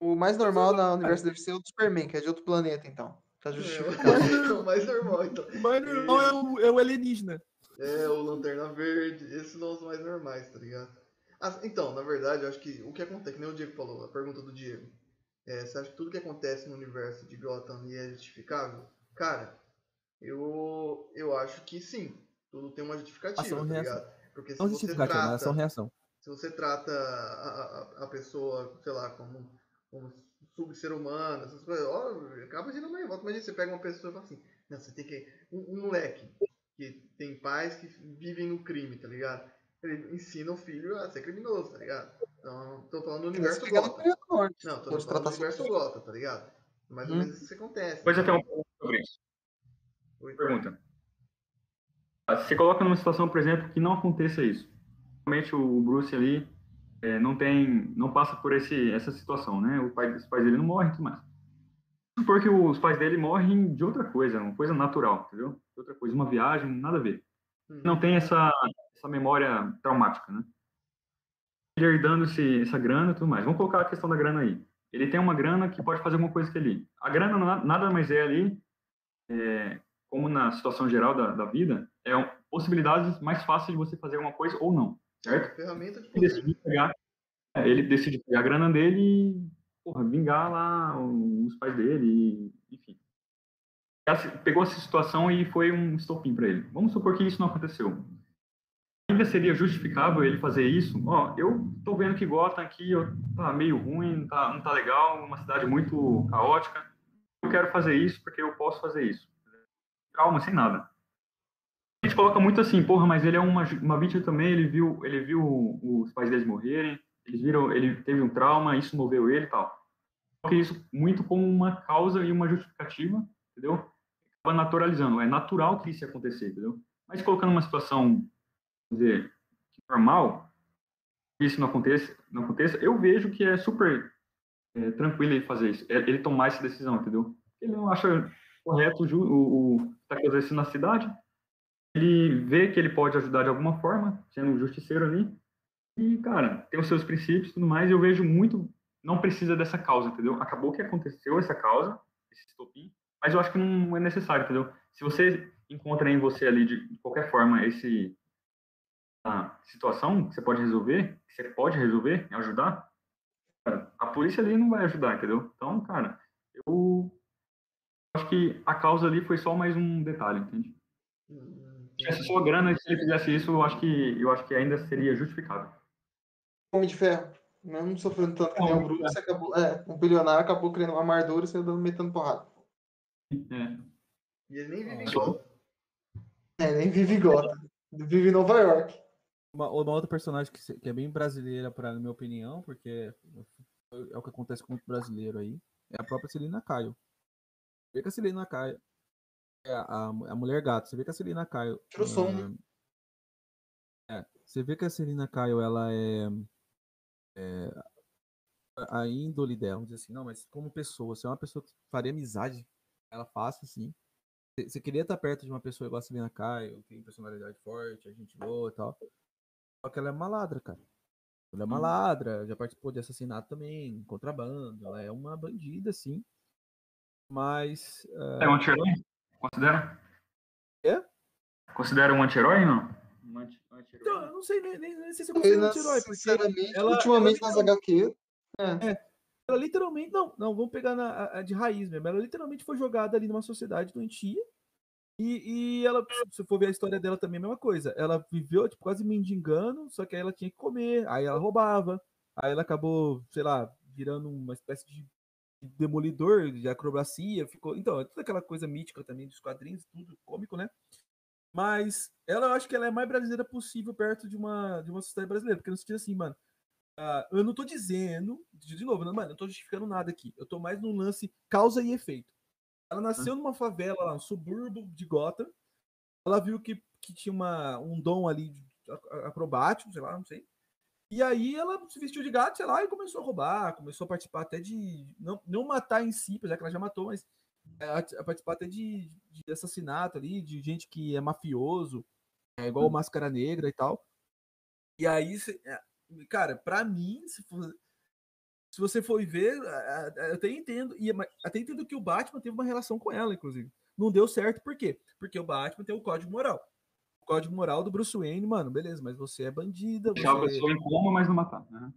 O mais normal na universo deve ser o do Superman, que é de outro planeta, então. Tá é, justificado. É, *laughs* o mais normal, então. O mais normal é o, é o alienígena. É, o Lanterna Verde, esses são os mais normais, tá ligado? Ah, então, na verdade, eu acho que o que acontece, que nem o Diego falou, a pergunta do Diego. É, você acha que tudo que acontece no universo de Gotham é justificável? Cara, eu, eu acho que sim. Tudo tem uma justificativa, ação, tá ligado? Porque se não você trata, ação, reação. Se você trata a, a, a pessoa, sei lá, como, como sub-ser humano, essas coisas, ó, acaba gerando uma revolta. Imagina você pega uma pessoa e fala assim, não, você tem que. Um, um moleque que tem pais que vivem no crime, tá ligado? Ele ensina o filho a ser criminoso, tá ligado? Então, tô falando do universo Gota. Não, tô falando do universo Gota, tá ligado? Mais ou hum. menos isso que acontece. Pois eu tenho um sobre isso. Pergunta. Se coloca numa situação, por exemplo, que não aconteça isso. Realmente o Bruce ali é, não tem, não passa por esse, essa situação, né? O pai, os pais dele não morrem, tudo mais. Porque os pais dele morrem de outra coisa, uma coisa natural, entendeu? De outra coisa, uma viagem, nada a ver. Hum. Não tem essa, essa memória traumática, né? Ele herdando esse, essa grana e tudo mais. Vamos colocar a questão da grana aí. Ele tem uma grana que pode fazer alguma coisa que ele. A grana nada mais é ali é, como na situação geral da, da vida, é um, possibilidades mais fáceis de você fazer alguma coisa ou não, certo? Ferramenta de ele decide pegar, é, ele decide pegar a grana dele e porra, vingar lá os pais dele, e, enfim. Pegou essa situação e foi um estopim para ele. Vamos supor que isso não aconteceu. Ainda seria justificável ele fazer isso? Ó, eu tô vendo que Gotham aqui tá meio ruim, não tá, não tá legal, uma cidade muito caótica. Eu quero fazer isso porque eu posso fazer isso calma, sem nada. A gente coloca muito assim, porra, mas ele é uma, uma vítima também, ele viu, ele viu os pais deles morrerem, eles viram, ele teve um trauma, isso moveu ele e tal. Coloca isso muito como uma causa e uma justificativa, entendeu? Acaba naturalizando, é natural que isso ia acontecer, entendeu? Mas colocando uma situação, dizer, normal, que isso não aconteça, não aconteça, eu vejo que é super é, tranquilo ele fazer isso, é, ele tomar essa decisão, entendeu? Ele não acha correto o, o está acontecendo na cidade, ele vê que ele pode ajudar de alguma forma, sendo um justiceiro ali, e, cara, tem os seus princípios e tudo mais, e eu vejo muito, não precisa dessa causa, entendeu? Acabou que aconteceu essa causa, esse estopim, mas eu acho que não é necessário, entendeu? Se você encontra em você ali, de, de qualquer forma, esse a situação que você pode resolver, que você pode resolver, ajudar, cara, a polícia ali não vai ajudar, entendeu? Então, cara, acho que a causa ali foi só mais um detalhe, entende? Hum, Se tivesse sua grana, se ele fizesse isso, eu acho que, eu acho que ainda seria justificável. Homem de ferro. Mesmo sofrendo tanto que nem o Bruno, você acabou. É, um bilionário acabou criando uma armadura e você dando metendo porrada. É. E ele nem vive Ah. igual. É, nem vive em Gotham. Vive em Nova York. Uma, uma outra personagem que, que é bem brasileira, pra, na minha opinião, porque é o que acontece com muito brasileiro aí, é a própria Celina Caio. Você vê que a Celina Caio é a, a, a mulher gato. Você vê que a Celina Caio. Tira o som, ah, É, você vê que a Celina Caio, ela é, é, a índole dela, vamos dizer assim, não, mas como pessoa, você é uma pessoa que faria amizade, ela fácil, assim. Você- Você queria estar perto de uma pessoa igual a Celina Caio, que tem personalidade forte, a gente boa e tal. Só que ela é maladra, cara. Ela é maladra, já participou de assassinato também, contrabando. Ela é uma bandida, sim. Mas. É um anti-herói? Considera? É? Considera um anti-herói, não? Um anti- anti-herói? Então, eu não sei, nem, nem, nem sei se eu considero um anti-herói, porque sinceramente, ela- ultimamente ela- nas HQ. ela literalmente. Não, não, vamos pegar na, a- a de raiz mesmo. Ela literalmente foi jogada ali numa sociedade doentia. E, e ela, se você for ver a história dela também, é a mesma coisa. Ela viveu, tipo, quase mendigando, só que aí ela tinha que comer, aí ela roubava, aí ela acabou, sei lá, virando uma espécie de demolidor de acrobacia, ficou. Então, é toda aquela coisa mítica também dos quadrinhos, tudo cômico, né? Mas ela, eu acho que ela é mais brasileira possível perto de uma, de uma sociedade brasileira, porque no sentido assim, mano. ah, eu não tô dizendo, de novo, não, mano, eu não tô justificando nada aqui. Eu tô mais num lance causa e efeito. Ela nasceu numa favela lá, um subúrbio de Gotham. Ela viu que, que tinha uma, um dom ali acrobático, sei lá, não sei. E aí ela se vestiu de gato, sei lá, e começou a roubar, começou a participar até de. Não, não matar em si, já que ela já matou, mas é, a, a participar até de, de assassinato ali, de gente que é mafioso, é, igual o Máscara Negra e tal. E aí, é, cara, pra mim, se, for- se você for ver, eu até entendo, e, até entendo que o Batman teve uma relação com ela, inclusive. Não deu certo, por quê? Porque o Batman tem o código moral. Código moral do Bruce Wayne, mano, beleza, mas você é bandida, Deixar a pessoa em coma, mas não matar. Né?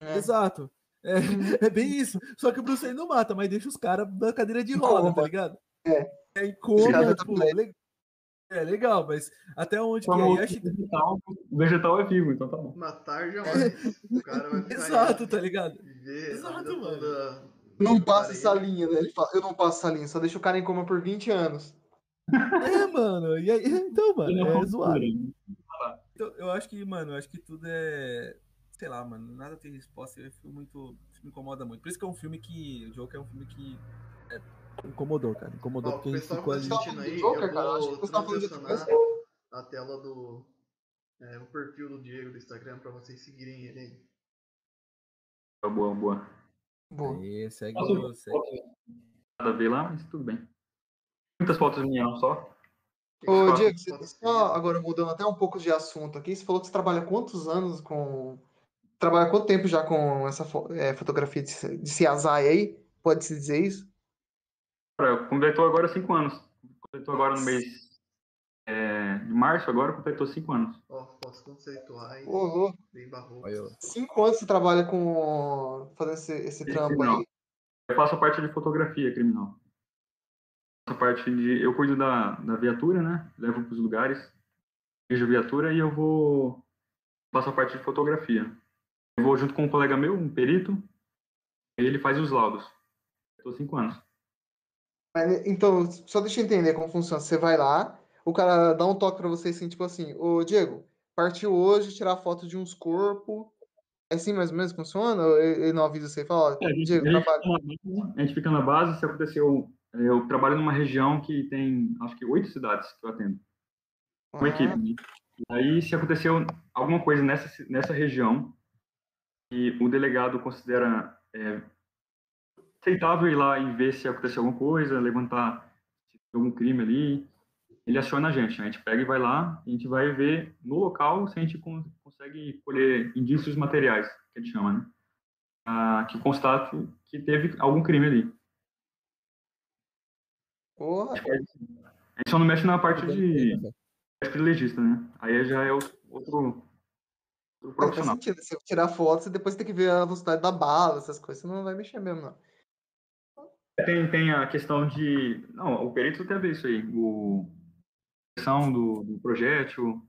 É. Exato. É, *laughs* é bem isso. Só que o Bruce Wayne não mata, mas deixa os caras na cadeira de roda, tá ligado? É. É em coma, tipo, tá pleno. le- é legal, mas até onde que é? Acho que- vegetal, o vegetal é vivo, então tá bom. Matar jamais. O cara vai ficar Exato, tá ligado? viver a Exato, mano. toda Não passa essa linha, né? Ele fala, eu não passo essa linha, só deixa o cara em coma por 20 anos. É, mano. E aí, *laughs* então, mano, é uma zoado. Então, eu acho que, mano, eu acho que tudo é. Sei lá, mano, nada tem resposta. Eu fico muito. Isso me incomoda muito. Por isso que é um filme que. O Joker é um filme que. é, incomodou, cara. Incomodou Ó, porque a gente ficou ali. tá Tá assistindo falando aí, Joker, eu cara? Acho que vou tá transicionar a tela do é, o perfil do Diego do Instagram pra vocês seguirem ele aí. Tá boa, boa. Boa. Aí, segue Nossa. Segue. Nada a ver lá, mas tudo bem. Muitas fotos minhas, não só. Ô, Diego, você, foto só agora mudando até um pouco de assunto aqui, você falou que você trabalha quantos anos com. Trabalha quanto tempo já com essa fo- é, fotografia de, de CSI aí? Pode-se dizer isso? Completou agora cinco anos. Completou agora no mês é, de março, agora completou cinco anos. Ó, fotos conceituais, Ô, louco. bem eu. Cinco anos você trabalha com. fazendo esse, esse trampo aí. Eu faço a parte de fotografia criminal. A parte de. Eu cuido da, da viatura, né? Levo para os lugares, vejo a viatura e eu vou. Faço a parte de fotografia. Eu vou junto com um colega meu, um perito, e ele faz os laudos. Estou cinco anos. Então, só deixa eu entender como funciona. Você vai lá, o cara dá um toque pra você assim, tipo assim, ô Diego, partiu hoje tirar foto de uns corpos. É assim mais ou menos funciona? Ele não avisa você e fala, ó, É, Diego, a gente trabalha. a gente fica na base, se aconteceu. Eu trabalho numa região que tem, acho que oito cidades que eu atendo. Uma Ah, equipe. né? E aí, se aconteceu alguma coisa nessa, nessa região e o delegado considera é, aceitável ir lá e ver se aconteceu alguma coisa, levantar algum crime ali, ele aciona a gente. A gente pega e vai lá, e a gente vai ver no local se a gente con- consegue colher indícios materiais, que a gente chama, né? Ah, que constate que teve algum crime ali. Porra, A gente só não mexe na parte de privilegista, né? Aí já é outro, outro, é, profissional. sentido. Você tirar foto, você depois tem que ver a velocidade da bala, essas coisas, você não vai mexer mesmo, não. Tem, tem a questão de. Não, o perito tem a ver isso aí. O a questão do, do projétil.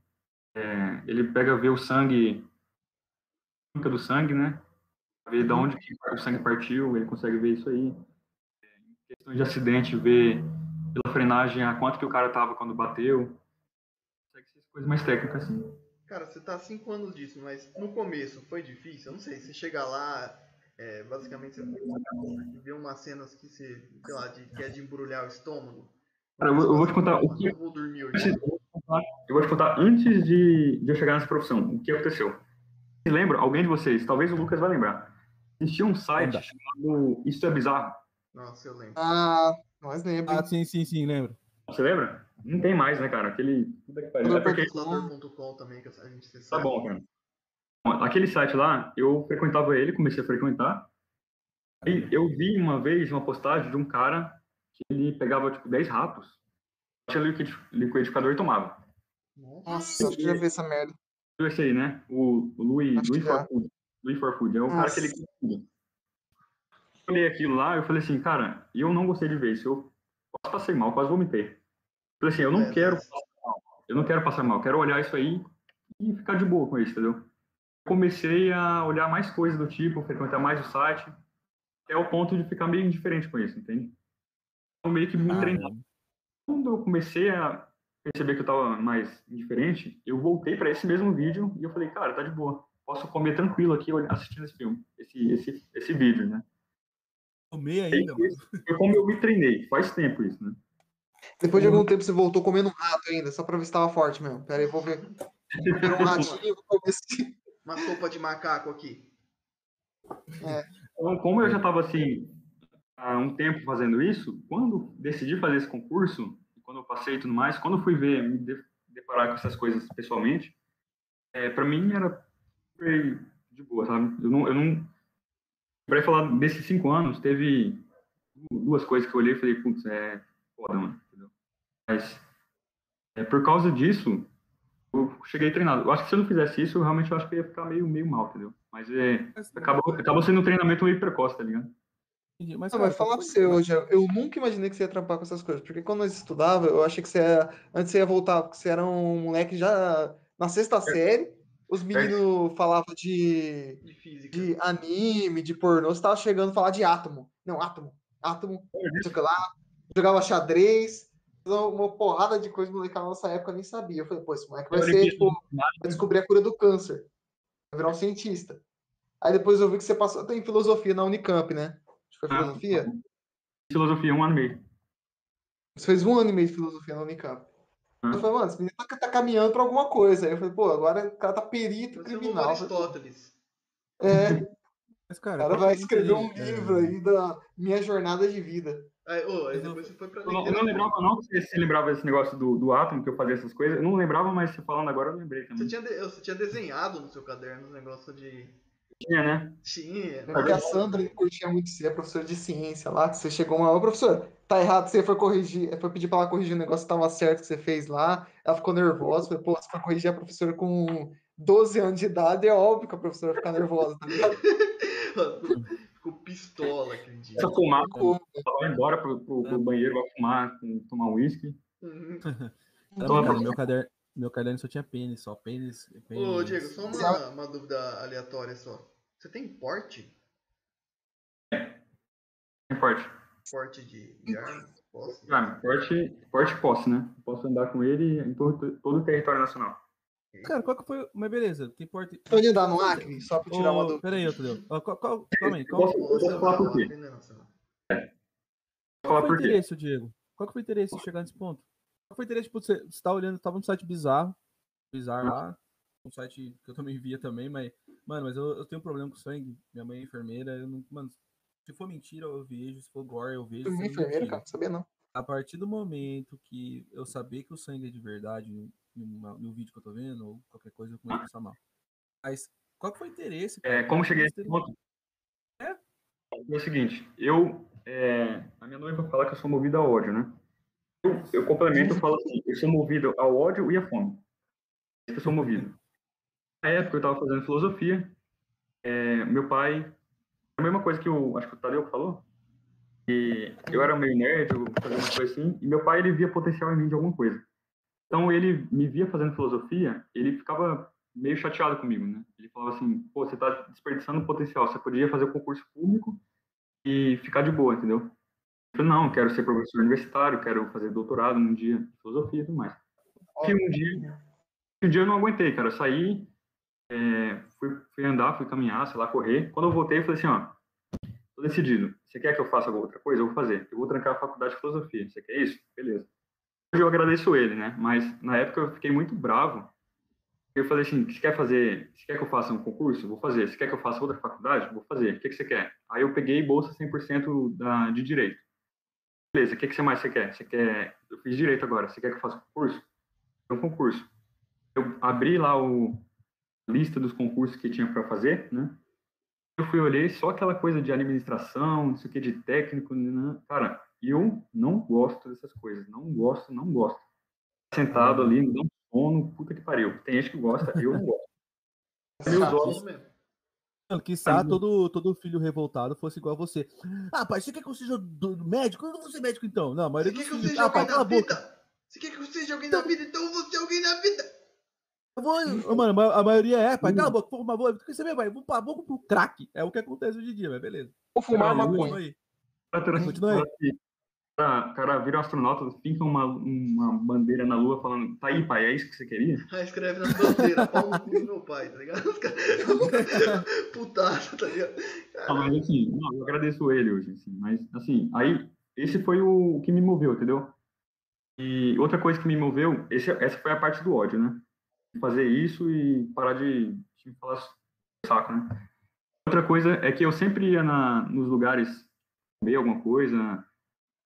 é, ele pega ver o sangue, a química do sangue, né? Ver de onde que o sangue partiu, ele consegue ver isso aí. É, questão de acidente, ver pela frenagem a quanto que o cara tava quando bateu. Consegue ser coisas mais técnicas, assim. Cara, você tá há 5 anos disso, mas no começo foi difícil? Eu não sei, você chega lá, é, basicamente você vê umas cenas que você, sei lá, de, que é de embrulhar o estômago. Cara, eu, vou- eu vou te contar o que Eu vou dormir hoje. Antes- Eu vou te contar antes de, de eu chegar nessa profissão, o que aconteceu. Vocês lembram? Alguém de vocês, talvez o Lucas vai lembrar. Existia um site Lembra. chamado Isso é Bizarro. Nossa, eu lembro. Ah, nós lembra. Ah, sim, sim, sim, lembro. Você lembra? Não tem mais, né, cara? Aquele. Puta que pariu. É porque- também, que a gente Tá sabe. bom, cara. Aquele site lá, eu frequentava ele, comecei a frequentar. E eu vi uma vez uma postagem de um cara que ele pegava, tipo, 10 ratos, tinha liquid- liquidificador e tomava. Nossa, que já vi essa merda. Esse aí, né? O, o Louis, que já. Forfood. Louis Forfood. É o cara que ele Nossa. Eu olhei aquilo lá eu falei assim, cara, eu não gostei de ver isso. Eu quase passei mal, quase vomitei. Falei assim, eu não É, quero mas- passar mal. Eu não quero passar mal. Eu quero olhar isso aí e ficar de boa com isso, entendeu? Comecei a olhar mais coisas do tipo, frequentar mais o site, até o ponto de ficar meio indiferente com isso, entende? Eu meio que me Ah, treinava quando eu comecei a perceber que eu tava mais indiferente, eu voltei para esse mesmo vídeo e eu falei, cara, tá de boa. Posso comer tranquilo aqui assistindo esse filme, esse, esse, esse vídeo, né? Tomei ainda, mano. Foi como eu me treinei. Faz tempo isso, né? Depois de algum tempo você voltou comendo um rato ainda, só pra ver se tava forte mesmo. Pera aí, vou ver. Virou um ratinho, vou comer esse... Uma sopa de macaco aqui. Então, como eu já estava assim há um tempo fazendo isso, quando decidi fazer esse concurso, quando eu passei e tudo mais, quando eu fui ver, me de- deparar com essas coisas pessoalmente, é, para mim era super de boa, sabe? Eu não, eu não para falar desses cinco anos, teve du- duas coisas que eu olhei e falei, putz, é foda, mano, entendeu? Mas é, por causa disso, eu cheguei treinado. Eu acho que se eu não fizesse isso, eu realmente eu acho que ia ficar meio, meio mal, entendeu? Mas é, acabou, acabou sendo um treinamento meio precoce, tá ligado? Mas, Ah, cara, mas falar qual pra você hoje, eu nunca imaginei que você ia trampar com essas coisas. Porque quando nós estudava, eu achei que você ia. Antes você ia voltar, porque você era um moleque já na sexta série. Os meninos falavam de, De física. de anime, de pornô. Você tava chegando a falar de átomo. Não, átomo. Átomo, não sei o que lá. Jogava xadrez. Uma porrada de coisa, moleque, na nossa época eu nem sabia. Eu falei, pô, esse moleque vai ser, tipo, vai descobrir a cura do câncer. Vai virar um cientista. Aí depois eu vi que você passou. Tem filosofia na Unicamp, né? Acho que foi Ah, filosofia. Filosofia, um ano e meio. Você fez um ano e meio de filosofia na Unicamp. Hum. Eu falei, mano, esse menino tá, tá caminhando pra alguma coisa. Aí eu falei, pô, agora o cara tá perito Você é o criminal. Aristóteles. É, o Mas, cara, cara qual vai o escrever um interesse? livro É, aí da minha jornada de vida. Aí, ô, aí depois você foi pra Eu não, eu não lembrava não que você, você lembrava desse negócio do, do átomo, que eu fazia essas coisas. Eu não lembrava, mas você falando agora eu lembrei Você também. tinha, de- você tinha desenhado no seu caderno um negócio de. Tinha, né? Tinha. Porque a Sandra curtia muito ser a professora de ciência lá, que você chegou uma, ô professor, tá errado, você foi corrigir, foi pedir pra ela corrigir o negócio que tava certo que você fez lá, ela ficou nervosa, falei, pô, você foi corrigir a professora com 12 anos de idade, é óbvio que a professora vai ficar nervosa, tá ligado? *laughs* Ficou pistola aquele dia. Essa fumar, Ficou. vai embora pro, pro, pro banheiro, vai fumar, com- tomar um uísque. Uhum. Cara, meu caderno, meu caderno só tinha pênis, só pênis. pênis. Ô, Diego, só uma, uma dúvida aleatória só. Você tem porte? Tem porte. Porte de, de arma? Posse? Ah, porte, porte posse, né? Posso andar com ele em todo, todo o território nacional. Cara, qual que foi. Mas beleza, tem porta. Pode andar no Acre, só pra tirar uma Ô, dúvida. Peraí, ô, Tadeu. Ó, qual- qual- Calma aí, calma posso, aí. eu posso falar por quê? Qual foi o interesse, Diego? Qual que foi o interesse de chegar nesse ponto? Qual foi o interesse, tipo, você, você tá olhando, tava no site bizarro, bizarro lá, um site que eu também via também, mas, mano, mas eu, eu tenho um problema com sangue, minha mãe é enfermeira, eu não, mano, se for mentira eu vejo, se for gore eu vejo, uma for enfermeira, mentira. cara, não sabia não. A partir do momento que eu saber que o sangue é de verdade no, no, no vídeo que eu tô vendo, ou qualquer coisa, eu começo a passar mal. Mas, qual que foi o interesse? É, como cheguei nesse dele- ponto? É? É o seguinte, eu. é, a minha noiva fala que eu sou movido a ódio, né? Eu, eu complemento e falo assim: eu sou movido ao ódio e à fome. É isso que eu sou movido. Na época eu estava fazendo filosofia, é, meu pai. A mesma coisa que o. Acho que o Tadeu falou. E eu era meio nerd, eu fazia assim, e meu pai ele via potencial em mim de alguma coisa. Então ele me via fazendo filosofia, ele ficava meio chateado comigo, né? Ele falava assim, pô, você tá desperdiçando potencial, você poderia fazer o concurso público e ficar de boa, entendeu? Eu falei, não, quero ser professor universitário, quero fazer doutorado num dia filosofia e tudo mais. E um dia, um dia eu não aguentei, cara, eu saí, é, fui, fui andar, fui caminhar, sei lá, correr. Quando eu voltei, eu falei assim, ó, tô decidido, você quer que eu faça outra coisa? Eu vou fazer. Eu vou trancar a faculdade de filosofia, você quer isso? Beleza. Hoje eu agradeço ele, né? Mas na época eu fiquei muito bravo, eu falei assim, você quer fazer, você quer que eu faça um concurso? Vou fazer. Você quer que eu faça outra faculdade? Vou fazer. O que, que você quer? Aí eu peguei bolsa 100% da, de direito. Beleza, o que, que você mais você quer? Você quer, eu fiz direito agora, você quer que eu faça concurso? Um concurso. Eu abri lá o lista dos concursos que tinha para fazer, né? Eu fui olhei só aquela coisa de administração, não sei o que, de técnico, né? cara, eu não gosto dessas coisas, não gosto, não gosto. Sentado ali, não sono, puta que pariu. Tem gente que gosta, eu não gosto. *laughs* Meus olhos. Mano, quiçá todo, todo filho revoltado fosse igual a você. Ah, pai, você quer que eu seja do- do médico? Eu não vou ser médico então. Não, mas Você quer que eu seja ah, pai, alguém cala na a boca. vida? Você quer que eu seja alguém na vida? Então eu vou ser alguém na vida. Eu vou, Ô, mano, ma- a maioria é, pai, cala a boca, pô, mas vou, quer saber, pai? Pra boca pro crack. É o que acontece hoje em dia, mas beleza. Vou fumar maconha. aí. Continua aí. Cara, cara vira um astronauta, finca uma, uma bandeira na lua falando, tá aí, pai, é isso que você queria? *laughs* Aí escreve nas bandeiras, pau no cu do meu pai, tá ligado? Os caras. *laughs* Putaça, tá ligado? Não, mas assim, não, eu agradeço ele hoje, assim, mas assim, aí, esse foi o, o que me moveu, entendeu? E outra coisa que me moveu, esse, essa foi a parte do ódio, né? Fazer isso e parar de, de falar saco, né? Outra coisa é que eu sempre ia na, nos lugares comer alguma coisa,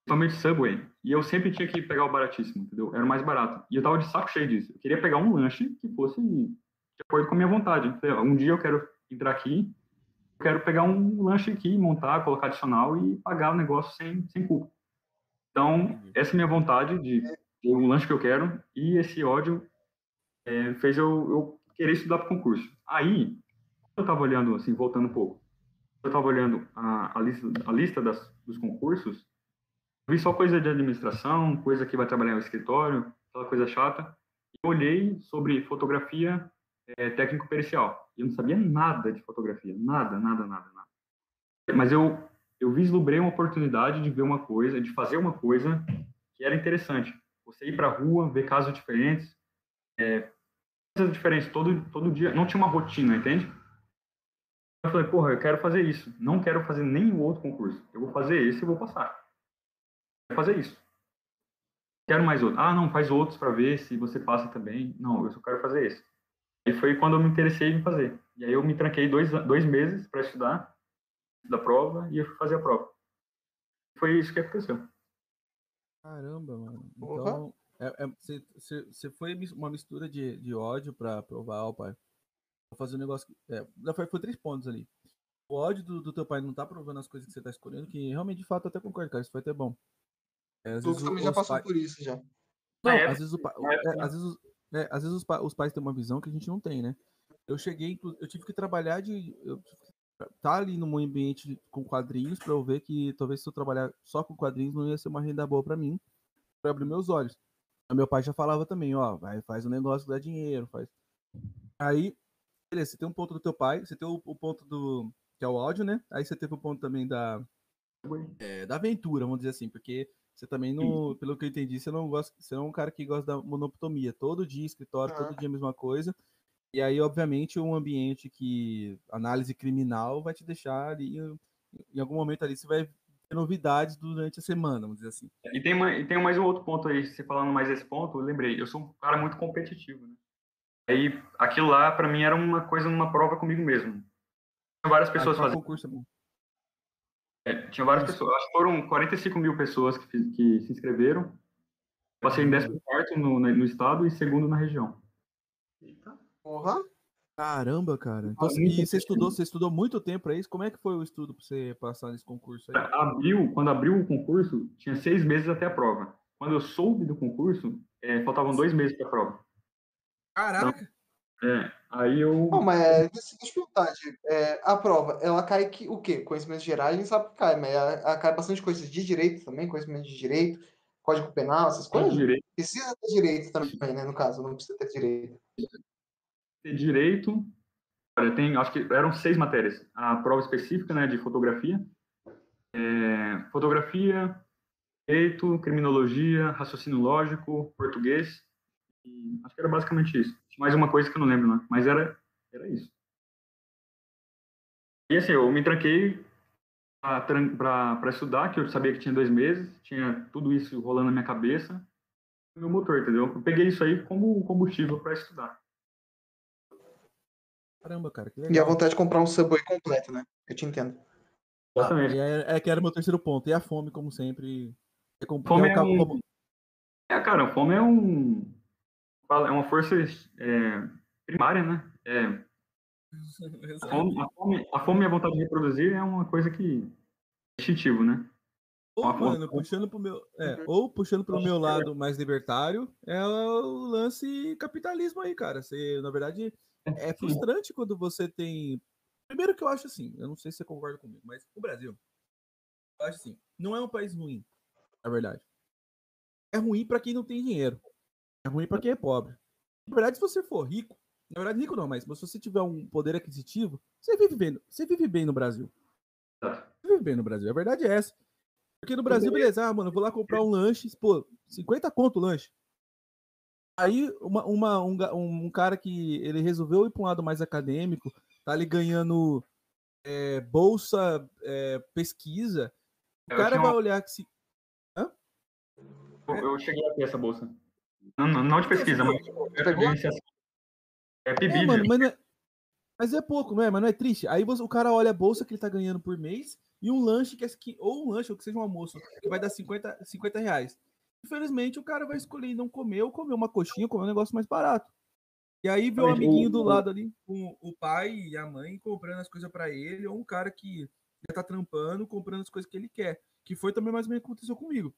principalmente Subway, e eu sempre tinha que pegar o baratíssimo, entendeu? Era o mais barato. E eu tava de saco cheio disso. Eu queria pegar um lanche que fosse de acordo com a minha vontade. Um dia eu quero entrar aqui, eu quero pegar um lanche aqui, montar, colocar adicional e pagar o negócio sem, sem culpa. Então, essa é a minha vontade de ter o lanche que eu quero e esse ódio é, fez eu, eu querer estudar para concurso. Aí, eu estava olhando, assim, voltando um pouco, eu estava olhando a, a lista, a lista das, dos concursos, vi só coisa de administração, coisa que vai trabalhar no escritório, aquela coisa chata, e olhei sobre fotografia é, técnico-pericial. Eu não sabia nada de fotografia, nada, nada, nada, nada. Mas eu, eu vislumbrei uma oportunidade de ver uma coisa, de fazer uma coisa que era interessante. Você ir para a rua, ver casos diferentes, é, coisas diferentes todo, todo dia. Não tinha uma rotina, entende? Eu falei, porra, eu quero fazer isso. Não quero fazer nenhum outro concurso. Eu vou fazer esse e vou passar. Quero fazer isso. Quero mais outro. Ah, não, faz outros para ver se você passa também. Não, eu só quero fazer esse. E foi quando eu me interessei em fazer. E aí eu me tranquei dois, dois meses para estudar da prova e eu fui fazer a prova. Foi isso que aconteceu. Caramba, mano. Então, você, você, você foi uma mistura de, de ódio pra provar, ó, pai. Vou fazer um negócio. que- É, já foi, foi três pontos ali. O ódio do, do teu pai não tá provando as coisas que você tá escolhendo, que realmente, de fato, eu até concordo, cara. Isso foi até bom. É, às vezes o- também já passou pai- por isso já. Não, época- às vezes, o pa- é, época- às vezes, os- é, às vezes os, pa- os pais têm uma visão que a gente não tem, né? Eu cheguei, eu tive que trabalhar de. Eu tive que tá ali num ambiente com quadrinhos para eu ver que talvez se eu trabalhar só com quadrinhos não ia ser uma renda boa para mim, para abrir meus olhos. Meu pai já falava também, ó, vai, faz um negócio, dá dinheiro, faz. Aí, beleza, você tem um ponto do teu pai, você tem o, o ponto do. que é o áudio, né? Aí você teve o ponto também da. é, da aventura, vamos dizer assim, porque você também não, pelo que eu entendi, você não gosta, você é um cara que gosta da monotonia, todo dia escritório, todo Ah. dia a mesma coisa. E aí, obviamente, um ambiente que análise criminal vai te deixar ali em- algum momento ali você vai novidades durante a semana, vamos dizer assim. E tem, uma, e tem mais um outro ponto aí, você falando mais esse ponto, eu lembrei, eu sou um cara muito competitivo, né? Aí, aquilo lá, pra mim, era uma coisa, uma prova comigo mesmo. Tinha várias pessoas Ah, fazendo, concurso é é, tinha várias pessoas, acho que foram 45 mil pessoas que, fiz- que se inscreveram. Passei em 14 no, na- no estado e segundo na região. Eita. Porra. Caramba, cara. Então, e você estudou, você estudou muito tempo para isso? Como é que foi o estudo para você passar nesse concurso aí? Abriu, quando abriu o concurso, tinha seis meses até a prova. Quando eu soube do concurso, é, faltavam dois meses para a prova. Caraca! É, aí eu. Não, mas é, deixa deixa eu perguntar, Diego. É, a prova, ela cai que, o quê? Conhecimentos gerais, a gente sabe que cai, mas ela, ela cai bastante coisas de direito também, conhecimento de direito, código penal, essas coisas? direito, Precisa ter direito também, né? No caso, não precisa ter direito. Ter direito. Olha, tem, acho que eram seis matérias. A prova específica, né, de fotografia. É, fotografia, direito, criminologia, raciocínio lógico, português. E acho que era basicamente isso. Mais uma coisa que eu não lembro, né? Mas era, era isso. E assim, eu me tranquei para estudar, que eu sabia que tinha dois meses, tinha tudo isso rolando na minha cabeça. Meu motor, entendeu? Eu peguei isso aí como combustível para estudar. Caramba, cara, que E a legal. vontade de comprar um Subway completo, né? Eu te entendo. Exatamente. E é, é que era meu terceiro ponto. E a fome, como sempre. É com- Fome é o é um- como- É, cara, a fome é um. É uma força é, primária, né? É, a, fome, a, fome, a fome e a vontade de reproduzir é uma coisa que. é instintivo, né? Ou, mano, puxando pro meu. É, Uhum. ou puxando pro meu é. lado mais libertário, é o lance capitalismo aí, cara. Você, na verdade, é frustrante quando você tem. Primeiro que eu acho assim, eu não sei se você concorda comigo, mas o Brasil, eu acho assim, não é um país ruim, na verdade. É ruim pra quem não tem dinheiro. É ruim pra quem é pobre. Na verdade, se você for rico, na verdade, rico não, mas se você tiver um poder aquisitivo, você vive bem, você vive bem no Brasil. Você vive bem no Brasil. A verdade é essa. Porque no Brasil, beleza, ah, mano, eu vou lá comprar um lanche, pô, 50 conto o lanche. Aí, uma, uma- um, um cara que ele resolveu ir para um lado mais acadêmico, tá ali ganhando é, bolsa, é, pesquisa. O Eu cara vai uma- olhar que se. Eu, eu cheguei a ter essa bolsa. Não, não, não de pesquisa, mas é, iniciação. é mano, mas, é... mas é pouco, não é? Mas não é triste. Aí você- o cara olha a bolsa que ele tá ganhando por mês e um lanche que é. Ou um lanche, ou que seja um almoço, que vai dar 50, 50 reais. Infelizmente, o cara vai escolher não comer ou comer uma coxinha, comer um negócio mais barato. E aí vê o Exatamente, amiguinho do lado ali, com o pai e a mãe comprando as coisas pra ele, ou um cara que já tá trampando, comprando as coisas que ele quer. Que foi também mais ou menos o que aconteceu comigo.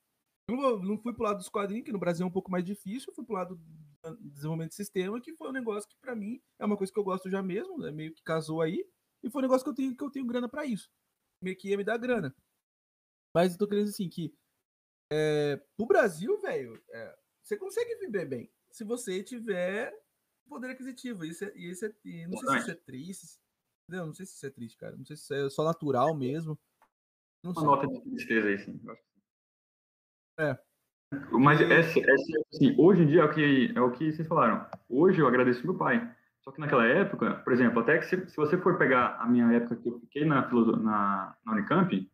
Eu não, não fui pro lado dos quadrinhos, que no Brasil é um pouco mais difícil, eu fui pro lado do desenvolvimento de sistema, que foi um negócio que pra mim é uma coisa que eu gosto já mesmo, né, meio que casou aí, e foi um negócio que eu tenho, que eu tenho grana pra isso. Meio que ia me dar grana. Mas eu tô querendo assim que é, pro Brasil, velho, é, você consegue viver bem se você tiver poder aquisitivo. Isso é, e isso é, não sei se isso é triste. Entendeu? Não sei se isso é triste, cara. Não sei se isso é só natural mesmo. Não Uma sei. nota de tristeza aí, sim. É. Mas E- é, é, assim, hoje em dia é o, que, é o que vocês falaram. Hoje eu agradeço meu pai. Só que naquela época, por exemplo, até que se, se você for pegar a minha época que eu fiquei na, na, na Unicamp,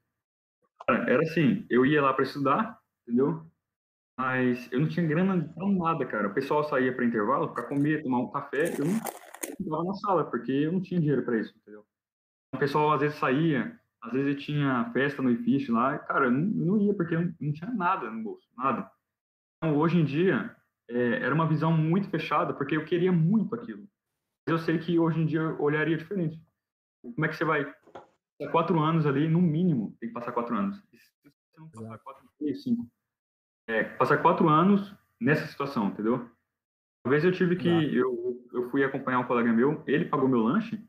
cara, era assim, eu ia lá para estudar, entendeu? Mas eu não tinha grana pra nada, cara. O pessoal saía para intervalo para comer, tomar um café, eu não estava na sala, porque eu não tinha dinheiro para isso, entendeu? O pessoal às vezes saía, às vezes eu tinha festa no IFIX lá, e, cara, eu não, eu não ia porque eu não, não tinha nada no bolso, nada. Então, hoje em dia, é, era uma visão muito fechada, porque eu queria muito aquilo. Mas eu sei que hoje em dia eu olharia diferente. Como é que você vai quatro anos ali, no mínimo, tem que passar quatro anos. Não passar Exato. quatro, cinco, é, passar quatro anos nessa situação, entendeu? Uma vez eu tive que, Exato. eu, eu fui acompanhar um colega meu, ele pagou meu lanche,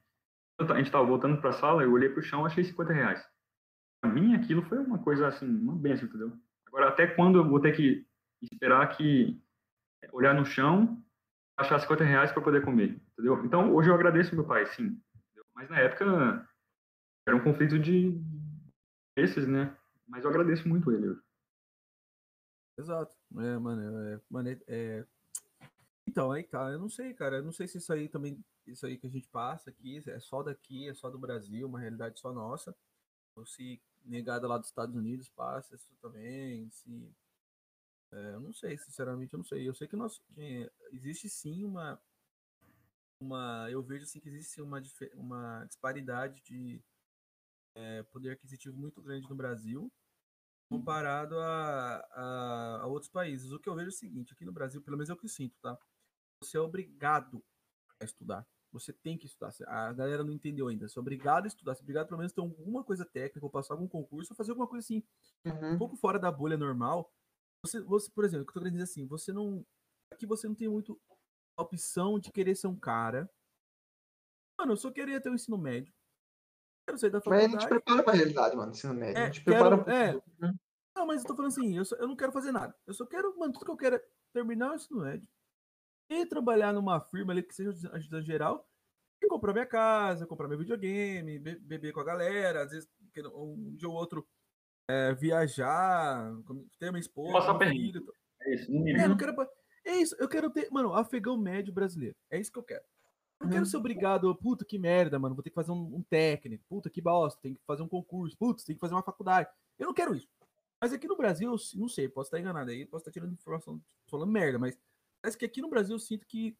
a gente estava voltando para a sala, eu olhei para o chão, achei 50 reais. Para mim, aquilo foi uma coisa assim, uma benção, entendeu? Agora, até quando eu vou ter que esperar que olhar no chão, achar 50 reais para poder comer, entendeu? Então, hoje eu agradeço meu pai, sim. entendeu? Mas na época era um conflito de esses, né? Mas eu agradeço muito ele. Exato. É, mano, é, mano, é, é- Então, aí tá, eu não sei, cara. Eu não sei se isso aí também, isso aí que a gente passa aqui, é só daqui, é só do Brasil, uma realidade só nossa. Ou se negada lá dos Estados Unidos passa isso também, se. é, eu não sei, sinceramente, eu não sei. Eu sei que nós, que existe sim uma. uma eu vejo assim que existe uma, uma disparidade de é, poder aquisitivo muito grande no Brasil comparado a, a, a outros países. O que eu vejo é o seguinte, aqui no Brasil, pelo menos é o que eu sinto, tá? Você é obrigado a estudar. Você tem que estudar. A galera não entendeu ainda. Você é obrigado a estudar. Você é obrigado pelo menos a ter alguma coisa técnica, ou passar algum concurso, ou fazer alguma coisa assim, um Uhum. pouco fora da bolha normal. Você, você por exemplo, o que eu tô querendo dizer assim, você não. Aqui você não tem muito a opção de querer ser um cara. Mano, eu só queria ter o ensino médio. Quero sair da Mas a gente prepara pra realidade, mano, ensino médio. É, a gente prepara quero- pra... é. Não, mas eu tô falando assim, eu, só- eu não quero fazer nada. Eu só quero, mano, tudo que eu quero é terminar o ensino médio e trabalhar numa firma ali que seja ajudante geral e comprar minha casa, comprar meu videogame, be- beber com a galera, às vezes um dia ou outro é, viajar, ter uma esposa, Passar perrengue. É isso, É, não quero. pa- É isso, eu quero ter, mano, afegão médio brasileiro. É isso que eu quero. Não quero ser obrigado, puta que merda, mano, vou ter que fazer um, um técnico, puta que bosta, tem que fazer um concurso, putz, tem que fazer uma faculdade. Eu não quero isso. Mas aqui no Brasil, não sei, posso estar enganado aí, posso estar tirando informação, falando merda, mas parece que aqui no Brasil eu sinto que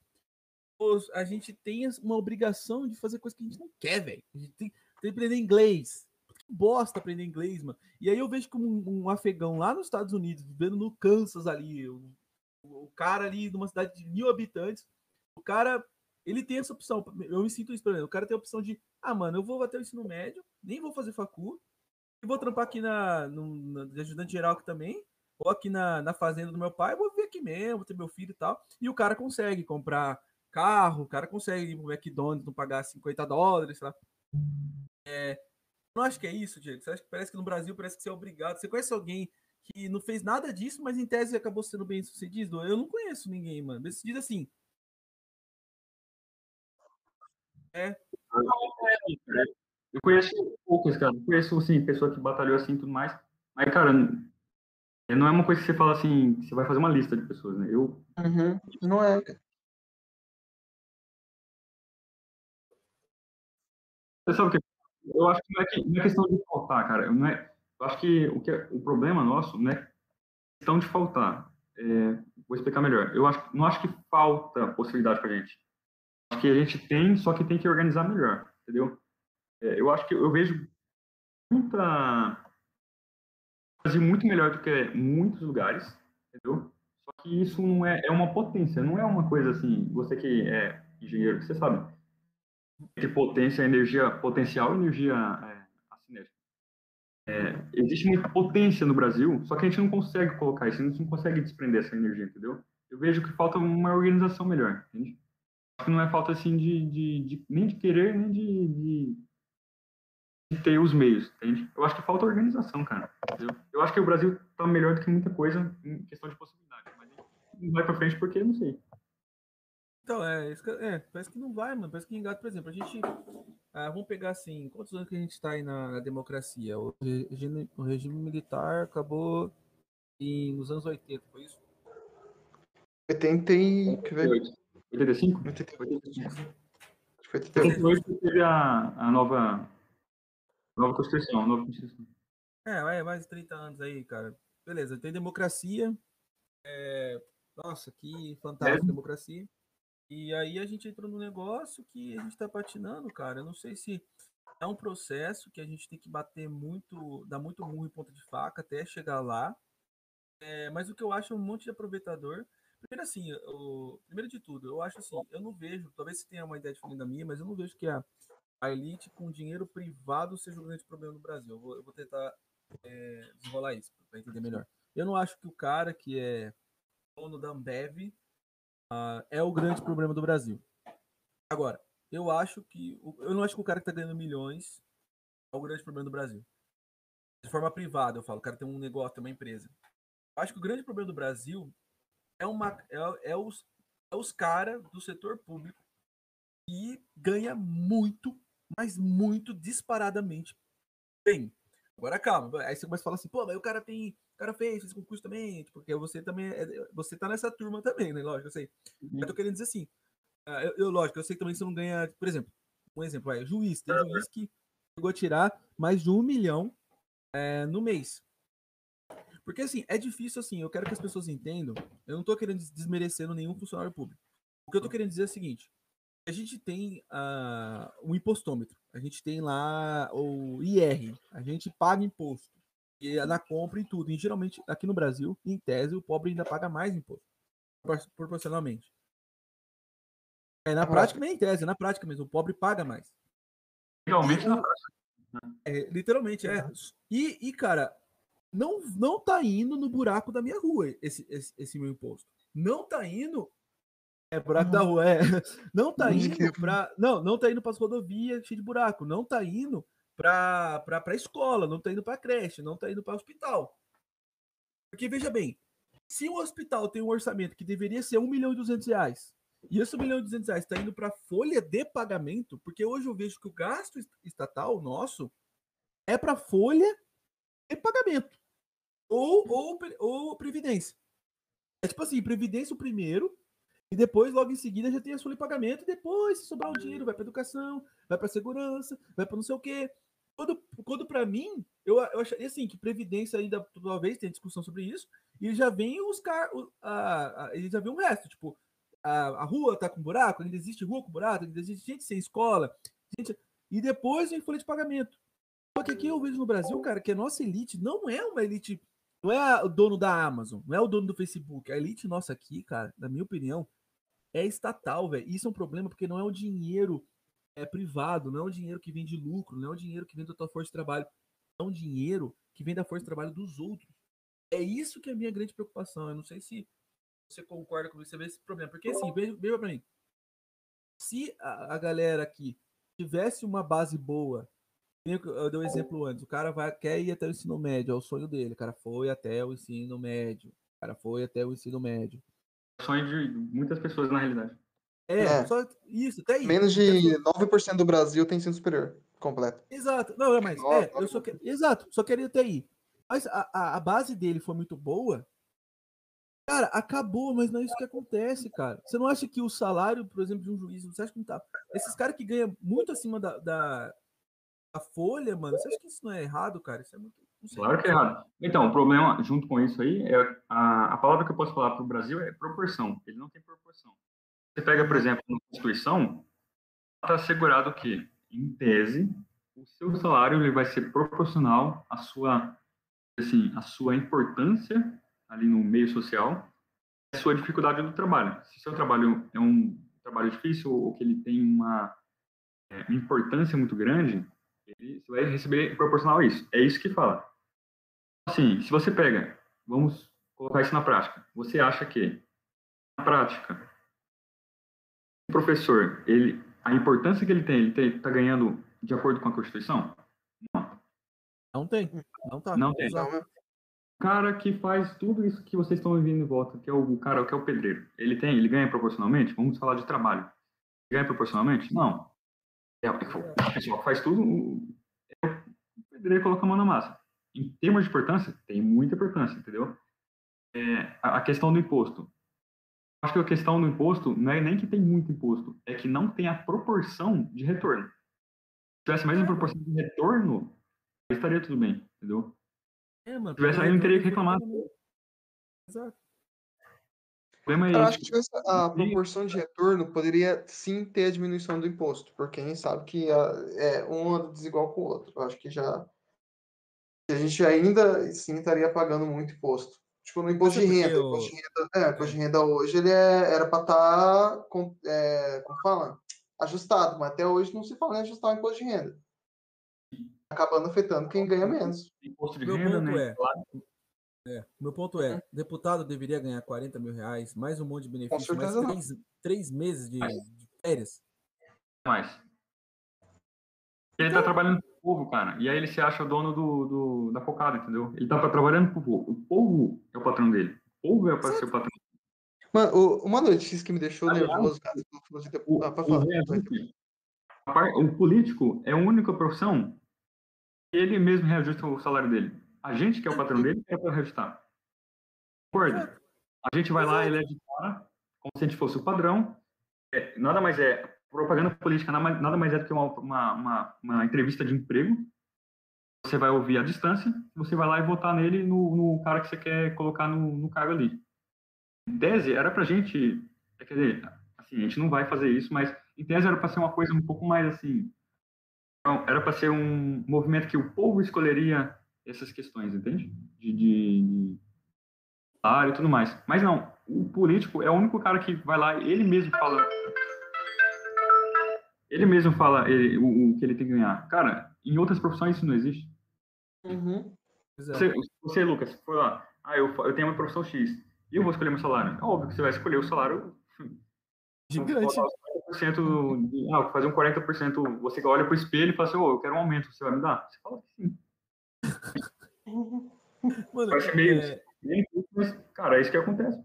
a gente tem uma obrigação de fazer coisa que a gente não quer, velho. A gente tem, tem que aprender inglês. Que bosta aprender inglês, mano. E aí eu vejo como um, um afegão lá nos Estados Unidos, vivendo no Kansas ali, o, o cara ali numa cidade de mil habitantes, o cara, ele tem essa opção. Eu me sinto isso, o cara tem a opção de, ah, mano, eu vou até o ensino médio, nem vou fazer facu, vou trampar aqui na, no, na de ajudante geral aqui também, ou aqui na, na fazenda do meu pai, vou viver aqui mesmo, vou ter meu filho e tal. E o cara consegue comprar carro, o cara consegue ir pro McDonald's, não pagar 50 dólares, sei lá. É, não acho que é isso, Diego. Você acha que parece que no Brasil parece que você é obrigado. Você conhece alguém que não fez nada disso, mas em tese acabou sendo bem sucedido? Eu não conheço ninguém, mano. Bem sucedido assim. Eu conheço poucos, cara. Eu conheço, assim, pessoa que batalhou assim e tudo mais. Mas, cara, n- não é uma coisa que você fala assim, você vai fazer uma lista de pessoas, né? Eu, Uhum. Não é, você sabe o que? Eu acho que não é, que, não é questão de faltar, cara. Não é, eu acho que o, que é- o problema nosso não é questão de faltar. É, vou explicar melhor. Eu acho, não acho que falta possibilidade pra gente. Acho que a gente tem, só que tem que organizar melhor, entendeu? É, eu acho que eu vejo muita Brasil muito melhor do que muitos lugares, entendeu? Só que isso não é, é uma potência, não é uma coisa assim, você que é engenheiro, você sabe, que potência energia potencial energia é, acinética. É, existe muita potência no Brasil, só que a gente não consegue colocar isso, a gente não consegue desprender essa energia, entendeu? Eu vejo que falta uma organização melhor, entende? Acho que não é falta assim de, de, de- nem de querer, nem de, de, de ter os meios, entende? Eu acho que falta organização, cara. entendeu? Eu acho que o Brasil tá melhor do que muita coisa em questão de possibilidade, mas não vai pra frente porque eu não sei. Então, é, é, parece que não vai, mano. Parece que engata, por exemplo, a gente. ah, vamos pegar assim, quantos anos que a gente tá aí na, na democracia? O regime, o regime militar acabou em, nos anos 80, foi isso? 80 e... Quer ver? 85? 88. 85. Acho que foi 88. 88 teve a, a nova, nova Constituição, nova Constituição. É, vai, mais de 30 anos aí, cara. Beleza, tem democracia. é, Nossa, que fantástico, É. democracia. E aí a gente entrou num negócio que a gente tá patinando, cara. Eu não sei se é um processo que a gente tem que bater muito, dar muito murro em ponta de faca até chegar lá. É, mas o que eu acho é um monte de aproveitador. Primeiro assim, o, primeiro de tudo, eu acho assim, eu não vejo, talvez você tenha uma ideia diferente da minha, mas eu não vejo que a, a elite com dinheiro privado seja o grande problema no Brasil. Eu vou, eu vou tentar é, desenrolar isso para entender melhor. Eu não acho que o cara que é dono da Ambev ah, é o grande problema do Brasil. Agora, eu acho que eu não acho que o cara que está ganhando milhões é o grande problema do Brasil. De forma privada, eu falo, o cara tem um negócio, tem uma empresa. Eu acho que o grande problema do Brasil é uma é, é os é os caras do setor público que ganha muito, mas muito disparadamente bem. Agora calma, aí você começa a falar assim, pô, mas o cara tem, o cara fez, fez concurso também, porque você também, é- você tá nessa turma também, né? Lógico, eu sei. Eu tô querendo dizer assim, ah, eu, eu, lógico, eu sei que também você não ganha, por exemplo, um exemplo, é juiz, tem juiz que chegou a tirar mais de um milhão é, no mês. Porque assim, é difícil assim, eu quero que as pessoas entendam, eu não tô querendo des- desmerecendo nenhum funcionário público. O que eu tô querendo dizer é o seguinte, a gente tem ah, o impostômetro, a gente tem lá o IR, a gente paga imposto e é na compra e tudo. E geralmente aqui no Brasil, em tese, o pobre ainda paga mais imposto, propor- proporcionalmente. É, na prática nem em tese, é na prática mesmo, o pobre paga mais. Legalmente, não. o- é, literalmente, é. E, e, cara, não, não tá indo no buraco da minha rua esse, esse, esse meu imposto. Não tá indo É, buraco da rua, é. *laughs* Não tá indo pra. Não, não tá indo pras rodovias cheio de buraco. Não tá indo pra, pra, pra escola, não tá indo pra creche, não tá indo pra hospital. Porque, veja bem, se o hospital tem um orçamento que deveria ser 1 milhão e 200 reais, e esse 1 milhão e 200 reais tá indo pra folha de pagamento, porque hoje eu vejo que o gasto est- estatal nosso é pra folha de pagamento. Ou, ou, ou previdência. É tipo assim, previdência o primeiro, e depois, logo em seguida, já tem a folha de pagamento, e depois, se sobrar o dinheiro, vai para educação, vai para segurança, vai para não sei o quê. Quando, quando para mim, eu, eu acharia assim, que Previdência ainda, talvez, tem discussão sobre isso, e já vem os caras, ele já vem o resto, tipo, a, a rua tá com buraco, ainda existe rua com buraco, ainda existe gente sem escola, gente, e depois vem folha de pagamento. Só que aqui eu vejo no Brasil, cara, que a nossa elite não é uma elite, não é o dono da Amazon, não é o dono do Facebook, a elite nossa aqui, cara, na minha opinião, é estatal, velho. Isso é um problema porque não é o dinheiro é privado, não é o dinheiro que vem de lucro, não é o dinheiro que vem da tua força de trabalho, é um dinheiro que vem da força de trabalho dos outros. É isso que é a minha grande preocupação. Eu não sei se você concorda comigo, você vê esse problema. Porque assim, veja, pra mim. Se a, a galera aqui tivesse uma base boa, eu dei um exemplo antes, o cara vai, quer ir até o ensino médio, é o sonho dele. O cara foi até o ensino médio. O cara foi até o ensino médio. Sonho de muitas pessoas, na realidade. É, É. só isso, até aí. Menos de só- 9% do Brasil tem ensino superior completo. Exato. Não, é, mas é, eu só que... Exato, só queria até aí. Mas a, a, a base dele foi muito boa. Cara, acabou, mas não é isso que acontece, cara. Você não acha que o salário, por exemplo, de um juiz, você acha que não tá. Esses caras que ganham muito acima da, da, da folha, mano, você acha que isso não é errado, cara? Isso é muito. Claro que é errado. Então, o problema, junto com isso aí, é a, a palavra que eu posso falar para o Brasil é proporção. Ele não tem proporção. Você pega, por exemplo, na Constituição, está assegurado que, em tese, o seu salário ele vai ser proporcional à sua, assim, à sua importância ali no meio social, à sua dificuldade do trabalho. Se seu trabalho é um trabalho difícil ou que ele tem uma, é, importância muito grande, ele vai receber proporcional a isso. É isso que fala. Assim, se você pega, vamos colocar isso na prática. Você acha que, na prática, o professor, ele, a importância que ele tem, ele está ganhando de acordo com a Constituição? Não. Não tem. Não tá. Não tem. Exato. Então, é- O cara que faz tudo isso que vocês estão vendo em volta, que é o cara que é o pedreiro, ele tem, ele ganha proporcionalmente? Vamos falar de trabalho. Ganha proporcionalmente? Não. É o pessoal que faz tudo, é o pedreiro coloca a mão na massa. Em termos de importância, tem muita importância, entendeu? É, a questão do imposto. Acho que a questão do imposto não é nem que tem muito imposto, é que não tem a proporção de retorno. Se tivesse mais uma proporção de retorno, estaria tudo bem, entendeu? É, mano. Se tivesse aí, não teria que reclamar. Exato. O problema é Eu acho que tivesse a proporção de retorno poderia sim ter a diminuição do imposto, porque a gente sabe que a- é um anda desigual com o outro. Eu acho que já a gente ainda sim estaria pagando muito imposto. Tipo, no imposto de é renda. porque O imposto de renda, é, o imposto de renda hoje ele é- era para estar, com, é, como fala? Ajustado, mas até hoje não se fala em ajustar o imposto de renda. Acabando afetando quem ganha menos. imposto de Meu renda, ponto né? é-. É, meu ponto é, deputado deveria ganhar 40 mil reais, mais um monte de benefício, mais três, três meses de, Mas- de férias. mais. Ele Então tá trabalhando povo, cara. E aí ele se acha o dono do, do- da cocada, entendeu? Ele tá trabalhando pro povo. O povo é o patrão dele. O povo é para ser o patrão. Mano, o- uma notícia que me deixou Aliás, nervoso, cara, O. Ah, o falar. par- o político é a única profissão que ele mesmo reajusta o salário dele. A gente, que é o patrão dele, é para reajustar. Concorda? A gente vai lá, ele é de fora, como se a gente fosse o padrão. É, nada mais é, propaganda política nada mais, é do que uma, uma, uma, uma entrevista de emprego. Você vai ouvir à distância, você vai lá e votar nele no, no cara que você quer colocar no, no cargo ali. Em tese, era pra gente, é, quer dizer, assim, a gente não vai fazer isso, mas em tese era para ser uma coisa um pouco mais assim, não, era para ser um movimento que o povo escolheria essas questões, entende? De, de, salário e tudo mais. Mas não, o político é o único cara que vai lá, ele mesmo fala. Ele mesmo fala ele- o, o que ele tem que ganhar. Cara, em outras profissões isso não existe. Uhum. É. Você, você Lucas, foi lá, ah, eu, eu tenho uma profissão X, e eu vou escolher meu salário. É óbvio que você vai escolher o salário Gigante. Os 40% de- ah, fazer um 40%, você olha pro espelho e fala assim, ô, eu quero um aumento, você vai me dar? Você fala que sim. *laughs* Mano, Parece meio- é, Mas, cara, é isso que acontece.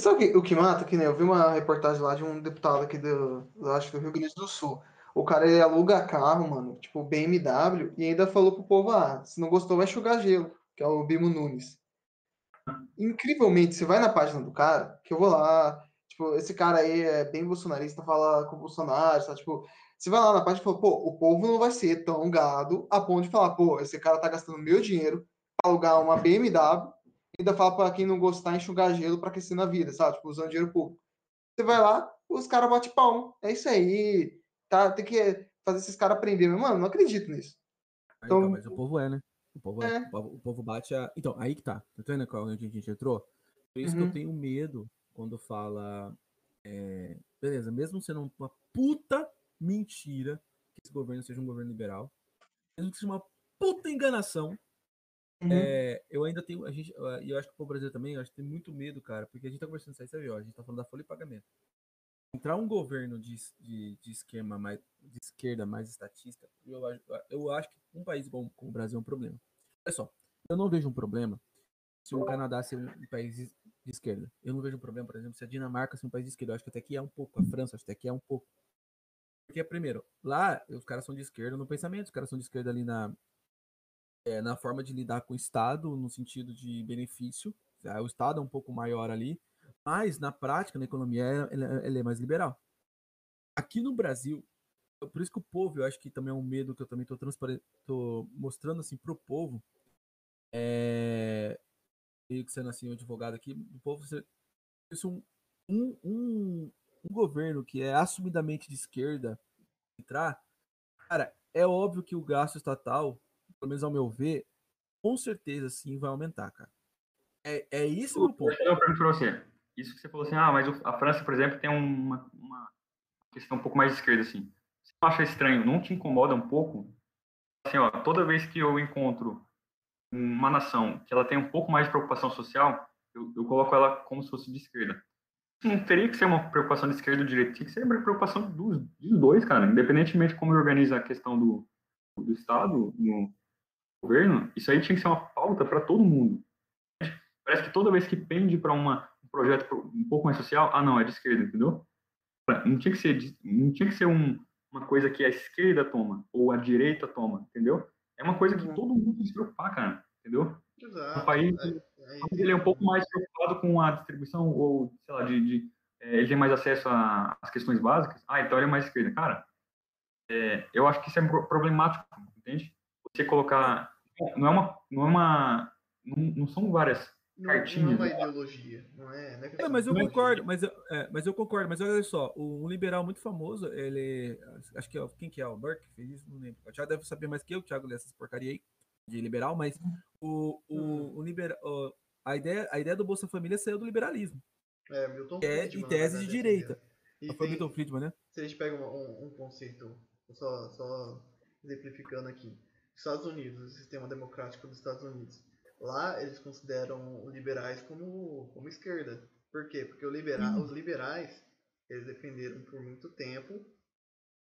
Sabe o que, o que mata? Que, né, eu vi uma reportagem lá de um deputado aqui do, acho do Rio Grande do Sul. O cara ele aluga carro, mano, tipo BMW, e ainda falou pro povo, ah, se não gostou vai enxugar gelo, que é o Bimo Nunes. Incrivelmente, você vai na página do cara, que eu vou lá, tipo, esse cara aí é bem bolsonarista, fala com o Bolsonaro, tá? Tipo, você vai lá na página e fala, pô, o povo não vai ser tão gado a ponto de falar, pô, esse cara tá gastando meu dinheiro pra alugar uma BMW ainda fala pra quem não gostar enxugar gelo pra aquecer na vida, sabe? Tipo, usando dinheiro público. Você vai lá, os caras batem palma. É isso aí. Tá, tem que fazer esses caras aprender. Mas, mano, não acredito nisso. Ah, então, Então- mas o povo é, né? O povo é. É. O, povo, o povo bate a. Então, aí que tá. Tá vendo qual onde a gente entrou? Por isso que Uhum. eu tenho medo quando fala. é, beleza, mesmo sendo uma puta mentira que esse governo seja um governo liberal, mesmo que seja uma puta enganação, Uhum. é, eu ainda tenho. A gente, e eu acho que o brasileiro também, eu acho que tem muito medo, cara, porque a gente tá conversando isso aí, ó, a gente tá falando da folha de pagamento. Entrar um governo de, de, de esquema mais de esquerda, mais estatista, eu, eu acho que um país como, como o Brasil é um problema. Olha só, eu não vejo um problema se o Canadá ser um, país de esquerda. Eu não vejo um problema, por exemplo, se a Dinamarca ser um país de esquerda. Eu acho que até aqui é um pouco. A França, acho que até aqui é um pouco. Porque, primeiro, lá os caras são de esquerda no pensamento, os caras são de esquerda ali na, é, na forma de lidar com o Estado, no sentido de benefício. Ah, O Estado é um pouco maior ali, mas na prática, na economia, ele, é- mais liberal. Aqui no Brasil, por isso que o povo, eu acho que também é um medo que eu também estou mostrando assim pro povo. É, meio que sendo assim, um advogado aqui, o povo isso um, um, um, um governo que é assumidamente de esquerda entrar, cara, é óbvio que o gasto estatal, pelo menos ao meu ver, com certeza sim vai aumentar, cara. É, é isso o ponto. Eu pergunto pra você. Isso que você falou assim, ah, mas a França, por exemplo, tem uma, uma questão um pouco mais de esquerda, assim. Você não acha estranho, não te incomoda um pouco? Assim, ó, toda vez que eu encontro uma nação que ela tem um pouco mais de preocupação social, eu, eu coloco ela como se fosse de esquerda. Não teria que ser uma preocupação de esquerda ou direita, tinha que ser uma preocupação dos, dos dois, cara. Independentemente de como organiza a questão do, do Estado, no governo, isso aí tinha que ser uma pauta para todo mundo. Parece que toda vez que pende para um projeto um pouco mais social, ah, não, é de esquerda, entendeu? Não tinha que ser, não tinha que ser um, uma coisa que a esquerda toma ou a direita toma, entendeu? É uma coisa que Uhum. todo mundo tem que se preocupar, cara, entendeu? Exato. O país, É, é, ele é um pouco mais preocupado com a distribuição ou, sei lá, de, de é, ele tem mais acesso às questões básicas. Ah, então ele é mais esquerda. Cara, é, eu acho que isso é pro- problemático, entende? Você colocar, não é uma, não é uma, não, não são várias não, não é cartinhas, uma né? ideologia, não é? Não é É, mas eu concordo, mas eu, é, mas eu concordo, mas olha só, um liberal muito famoso, ele. Acho que é o- quem que é? O Burke fez isso, não lembro. O Thiago deve saber mais que eu, o Thiago lê essas porcaria aí de liberal, mas o, o, o libera, o- a, ideia, a ideia do Bolsa Família saiu do liberalismo. É, Milton É, Friedman, em na tese verdade, de direita. ideia. E Foi tem- Milton Friedman, né? se a gente pega um, um- um conceito, só, só exemplificando aqui, Estados Unidos, o sistema democrático dos Estados Unidos. Lá eles consideram liberais como, como esquerda. Por quê? Porque libera Hum. os liberais, eles defenderam por muito tempo,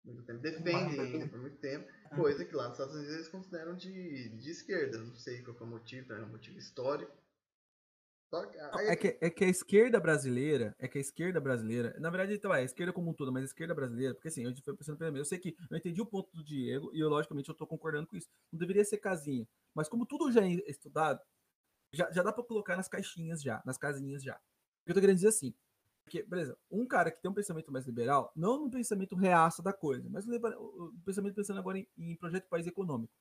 muito tempo, defendem ainda por muito tempo, coisa que lá nos Estados Unidos eles consideram de, de esquerda. Não sei qual que é o motivo, é um motivo histórico. Aí É que, é que a esquerda brasileira, é que a esquerda brasileira, na verdade, então é a esquerda como um todo, mas a esquerda brasileira, porque assim, eu fui pensando primeiro, eu sei que eu entendi o ponto do Diego e eu, logicamente, eu tô concordando com isso. Não deveria ser casinha, mas como tudo já é estudado, já, já dá pra colocar nas caixinhas já, nas casinhas já. O que eu tô querendo dizer assim, porque, beleza, um cara que tem um pensamento mais liberal, não no pensamento reaça da coisa, mas o, pensamento pensando agora em, em projeto de país econômico.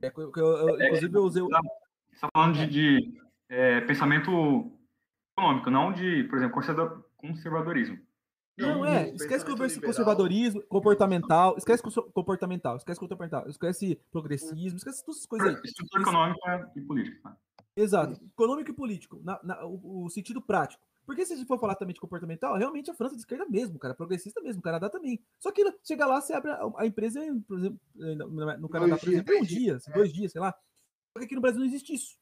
É, eu- eu- eu- inclusive, eu usei o. Você está falando de, de, é, pensamento econômico, não de, por exemplo, conserva- conservadorismo. Não, o é, esquece conversa liberal- conservadorismo, comportamental, esquece comportamental, esquece comportamental, esquece progressismo, esquece todas essas coisas aí. Estrutura econômica e política. tá? Exato. Econômico e político, na, na- o, o sentido prático. Porque se a gente for falar também de comportamental, realmente a França é de esquerda mesmo, cara, progressista mesmo, o Canadá também. Só que chega lá, você abre a, a empresa, em, por exemplo, eh, no, Canadá, por exemplo, em um dia, assim, dois dias, sei lá. Só que aqui no Brasil não existe isso.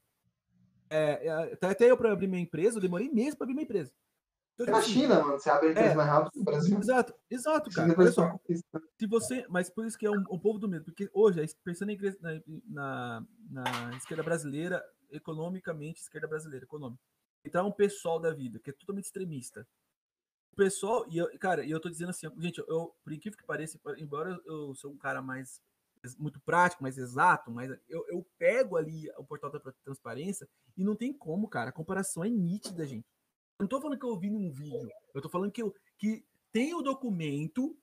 É, é, até- eu, para abrir minha empresa, eu demorei meses para abrir minha empresa. Então, É tipo na assim, China, mano. Você abre a empresa É. mais rápido no Brasil. Exato, exato, cara. Olha só, conquista. se você, mas por isso que é um, um povo do medo, porque hoje, pensando na, igreja- na, na- na esquerda brasileira, economicamente, esquerda brasileira, econômica, entrar um pessoal da vida, que é totalmente extremista. O pessoal, e eu, cara, e eu tô dizendo assim, gente, eu, por incrível que pareça, embora eu sou um cara mais muito prático, mais exato, mas eu, eu pego ali o portal da transparência e não tem como, cara, a comparação é nítida, gente. Eu não tô falando que eu vi num vídeo, eu tô falando que, eu, que tem o documento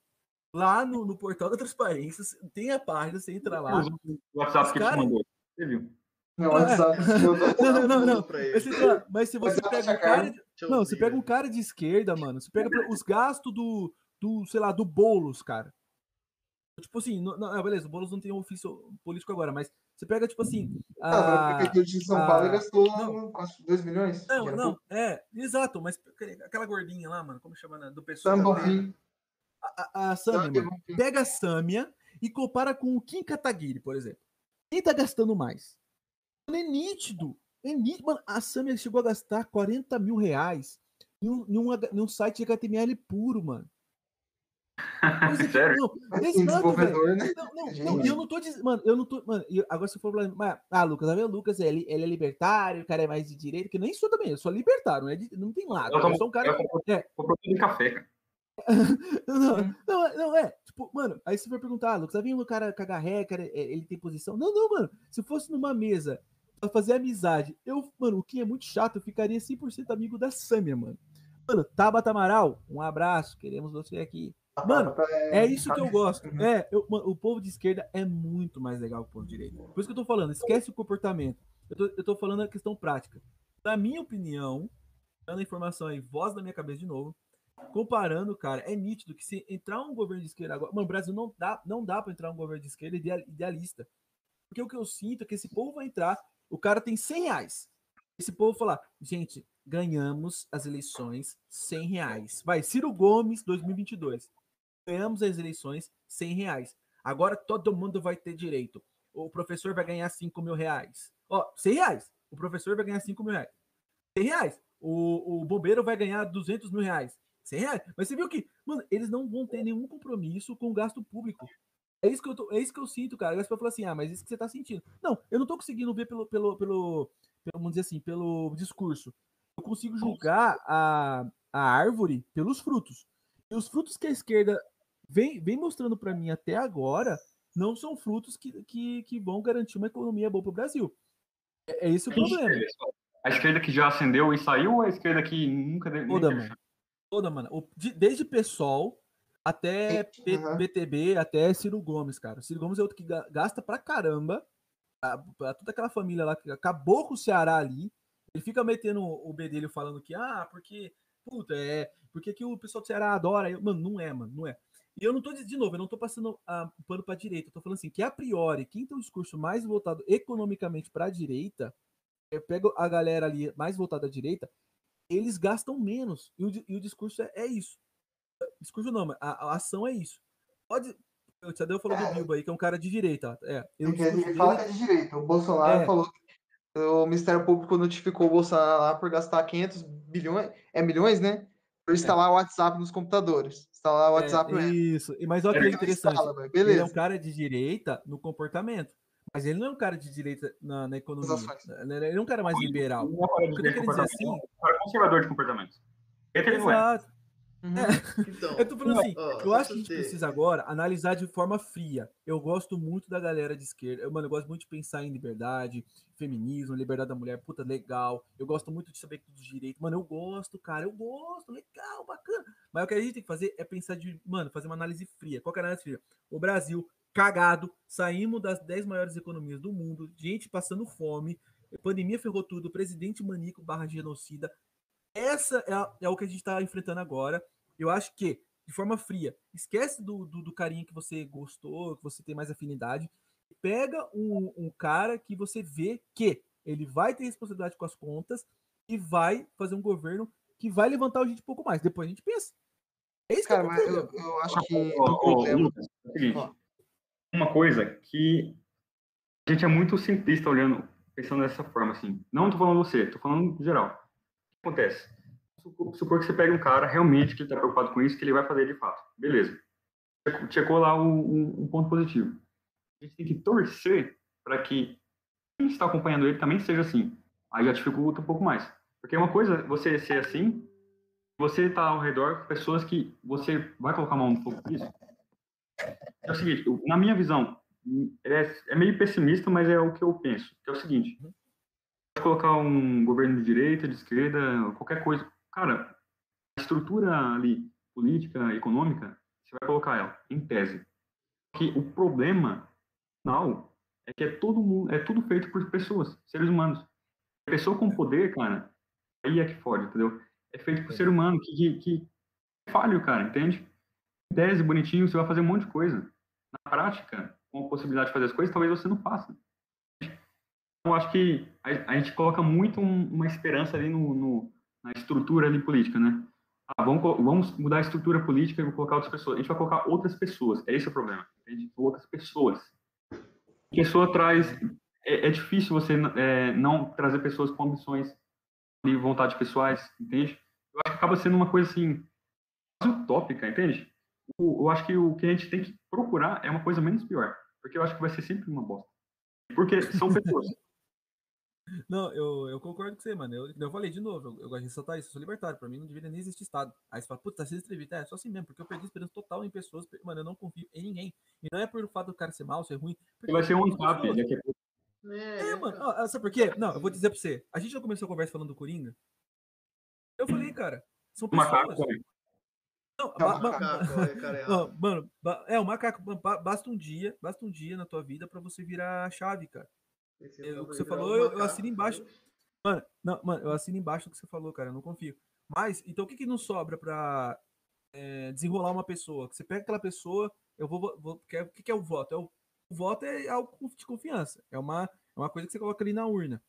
lá no, no portal da transparência, tem a página, você entra lá. O WhatsApp que cara- te mandou. Você viu? Não, WhatsApp. dou- *laughs* Não, não, não. Mas, tá- mas se você Mas pega um cara. de- Não, você pega um cara de esquerda, mano. Você pega os gastos do, do, sei lá, do Boulos, cara. Tipo assim, não, não, beleza, o Boulos não tem um ofício político agora, mas você pega, tipo assim. Ah, a a- prefeitura de São a- Paulo gastou não. quase 2 milhões. Não, não, pouco. é, exato, mas aquela gordinha lá, mano, como chama, né, do pessoal. Sam da- Bonfim. A, a Samia, mano. Pega a Samia e compara com o Kim Kataguiri, por exemplo. Quem tá gastando mais? Mano, é nítido. É nítido. Mano, a Samia chegou a gastar 40 mil reais em um, em um em um site de HTML puro, mano. *laughs* Sério? Não, Assim, exato, velho. né? Não, não, não, Gente. e eu não tô dizendo. Mano, eu não tô. Mano, agora se for falar. mas, Ah, Lucas, tá vendo? O Lucas, ele, ele é libertário, o cara é mais de direita, que nem sou também. Eu sou libertário, não, é de- não tem lado. Eu Eu, sou um cara. eu compro- é. Comprou tudo em café, cara. *laughs* Não, Hum. não, é- não, é. Tipo, mano, aí você vai perguntar, ah, Lucas, tá vendo o cara cagar ré, cara, é, ele tem posição? Não, não, mano. Se fosse numa mesa pra fazer amizade, eu, mano, o que é muito chato, eu ficaria 100% amigo da Samia, mano. Mano, Tabata Amaral, um abraço, queremos você aqui. Mano, É isso que eu gosto. Uhum. É, eu- mano, o povo de esquerda é muito mais legal que o povo de direita. Por isso que eu tô falando, esquece o comportamento. Eu tô, eu tô falando a questão prática. Na minha opinião, dando a informação aí, voz da minha cabeça de novo, comparando, cara, é nítido que se entrar um governo de esquerda agora. Mano, o Brasil não dá, não dá pra entrar um governo de esquerda ideal- idealista. Porque o que eu sinto é que esse povo vai entrar, o cara tem 100 reais. Esse povo falar, gente, ganhamos as eleições 100 reais. Vai, Ciro Gomes, 2022 ganhamos as eleições 100 reais. Agora todo mundo vai ter direito. O professor vai ganhar 5 mil reais. Ó, 100 reais. O professor vai ganhar 5 mil reais. 100 reais. O, o bombeiro vai ganhar 200 mil reais. 100 reais. Mas você viu que, mano, eles não vão ter nenhum compromisso com o gasto público. É isso que eu, tô, é isso que eu sinto, cara. Você vai falar assim, ah, mas isso que você tá sentindo. Não, eu não tô conseguindo ver pelo, pelo, pelo, pelo vamos dizer assim, pelo discurso. Eu consigo julgar a, a árvore pelos frutos. E os frutos que a esquerda vem, vem mostrando para mim até agora não são frutos que, que, que vão garantir uma economia boa para o Brasil. É, é esse o problema. A esquerda que já acendeu e saiu ou a esquerda que nunca deu? Toda, teve mano. Toda, mano. O- de- desde PSOL até P- Aham. PTB, até Ciro Gomes, cara. O Ciro Gomes é outro que ga- gasta pra caramba. a- pra toda aquela família lá que acabou com o Ceará ali. Ele fica metendo o bedelho falando que, ah, porque, puta, é. Porque que o pessoal do Ceará adora. Eu- mano, não é, mano, não é. E eu não tô, diz- de novo, eu não tô passando ah, pano pra direita. Eu tô falando assim, que a priori, quem tem um discurso mais voltado economicamente pra direita, eu pego a galera ali mais voltada à direita, eles gastam menos. E o, e o discurso é, é isso. Discurso não, mas a, a ação é isso. Pode. O Tadeu falou do É. Bilbo aí, que é um cara de direita. É, e o Porque ele discurso fala dele- que é de direita. O Bolsonaro É. falou que o Ministério Público notificou o Bolsonaro lá por gastar 500 bilhões, é milhões, né? Instalar o WhatsApp nos computadores. Instalar o WhatsApp é, isso. E- Mas olha que Ele é interessante. instala. Ele é um cara de direita no comportamento. Mas ele não é um cara de direita na, na economia. ações. Ele é um cara mais liberal. Não é um cara de assim. é um conservador de comportamento. Ele é. Exato. Uhum. Então, Eu tô falando assim, ó, eu acho que a gente ter- precisa agora analisar de forma fria. Eu gosto muito da galera de esquerda. Eu, mano, eu gosto muito de pensar em liberdade, feminismo, liberdade da mulher, puta, legal. Eu gosto muito de saber dos direitos. Mano, eu gosto, cara, eu gosto, legal, bacana. Mas o que a gente tem que fazer é pensar de, mano, fazer uma análise fria. Qual que é a análise fria? O Brasil, cagado, saímos das 10 maiores economias do mundo, gente passando fome, pandemia ferrou tudo, presidente manico barra genocida. Essa é, a- é o que a gente tá enfrentando agora. Eu acho que, de forma fria, esquece do, do, do carinha que você gostou, que você tem mais afinidade. Pega um, um cara que você vê que ele vai ter responsabilidade com as contas e vai fazer um governo que vai levantar a gente um pouco mais. Depois a gente pensa. É isso Cara, que é mas eu, eu acho que Ô, o ô, problema. Lucas, é o seguinte, Ó. uma coisa que a gente é muito simplista olhando, pensando dessa forma, assim. Não tô falando você, tô falando geral. O que acontece? Supor, supor que você pega um cara realmente que está preocupado com isso, que ele vai fazer de fato. Beleza. Checou lá o, o, o ponto positivo. A gente tem que torcer para que quem está acompanhando ele também seja assim. Aí já dificulta um pouco mais. Porque uma coisa é você ser assim, você está ao redor com pessoas que você vai colocar a mão no fogo por isso. É o seguinte, na minha visão, é, é meio pessimista, mas é o que eu penso. Que é o seguinte, pode colocar um governo de direita, de esquerda, qualquer coisa. Cara, a estrutura ali, política, econômica, você vai colocar ela, em tese. Que o problema final é que é todo mundo, é tudo feito por pessoas, seres humanos. A pessoa com poder, cara, aí é que fode, entendeu? É feito por ser humano que, que, que é falho, cara, entende? Em tese, bonitinho, você vai fazer um monte de coisa. Na prática, com a possibilidade de fazer as coisas, talvez você não faça. Eu acho que a, a gente coloca muito um, uma esperança ali no, no, na estrutura ali política, né? Ah, vamos, vamos mudar a estrutura política e vou colocar outras pessoas. A gente vai colocar outras pessoas. É esse o problema. Entende? Outras pessoas. A pessoa traz. É, é difícil você é, não trazer pessoas com ambições e vontades pessoais, entende? Eu acho que acaba sendo uma coisa assim. utópica, entende? eu acho que o que a gente tem que procurar é uma coisa menos pior. Porque eu acho que vai ser sempre uma bosta. Porque são pessoas. Não, eu, eu concordo com você, mano. Eu, eu falei de novo, eu, eu gosto de ressaltar isso, eu sou libertário, pra mim não deveria nem existir Estado. Aí você fala, puta, tá sendo entrevista. É, só assim mesmo, porque eu perdi esperança total em pessoas, mano, eu não confio em ninguém. E não é por o fato do cara ser mal, ser ruim. Vai ser um tap daqui a pouco. É, é mano, ó, sabe por quê? Não, eu vou dizer pra você. A gente já começou a conversa falando do Coringa. Eu falei, cara, são pessoas. Macaco, não, é macaco, é, *laughs* não, mano, é, o macaco, basta um dia, basta um dia na tua vida para você virar a chave, cara. É, o que você falou, eu, eu, assino embaixo. Mano, não, mano, eu assino embaixo do que você falou, cara, eu não confio. Mas, então o que que não sobra pra é, desenrolar uma pessoa? Você pega aquela pessoa, eu vou, vou o que, que é o voto? É o, o voto é algo de confiança, é uma, é uma coisa que você coloca ali na urna.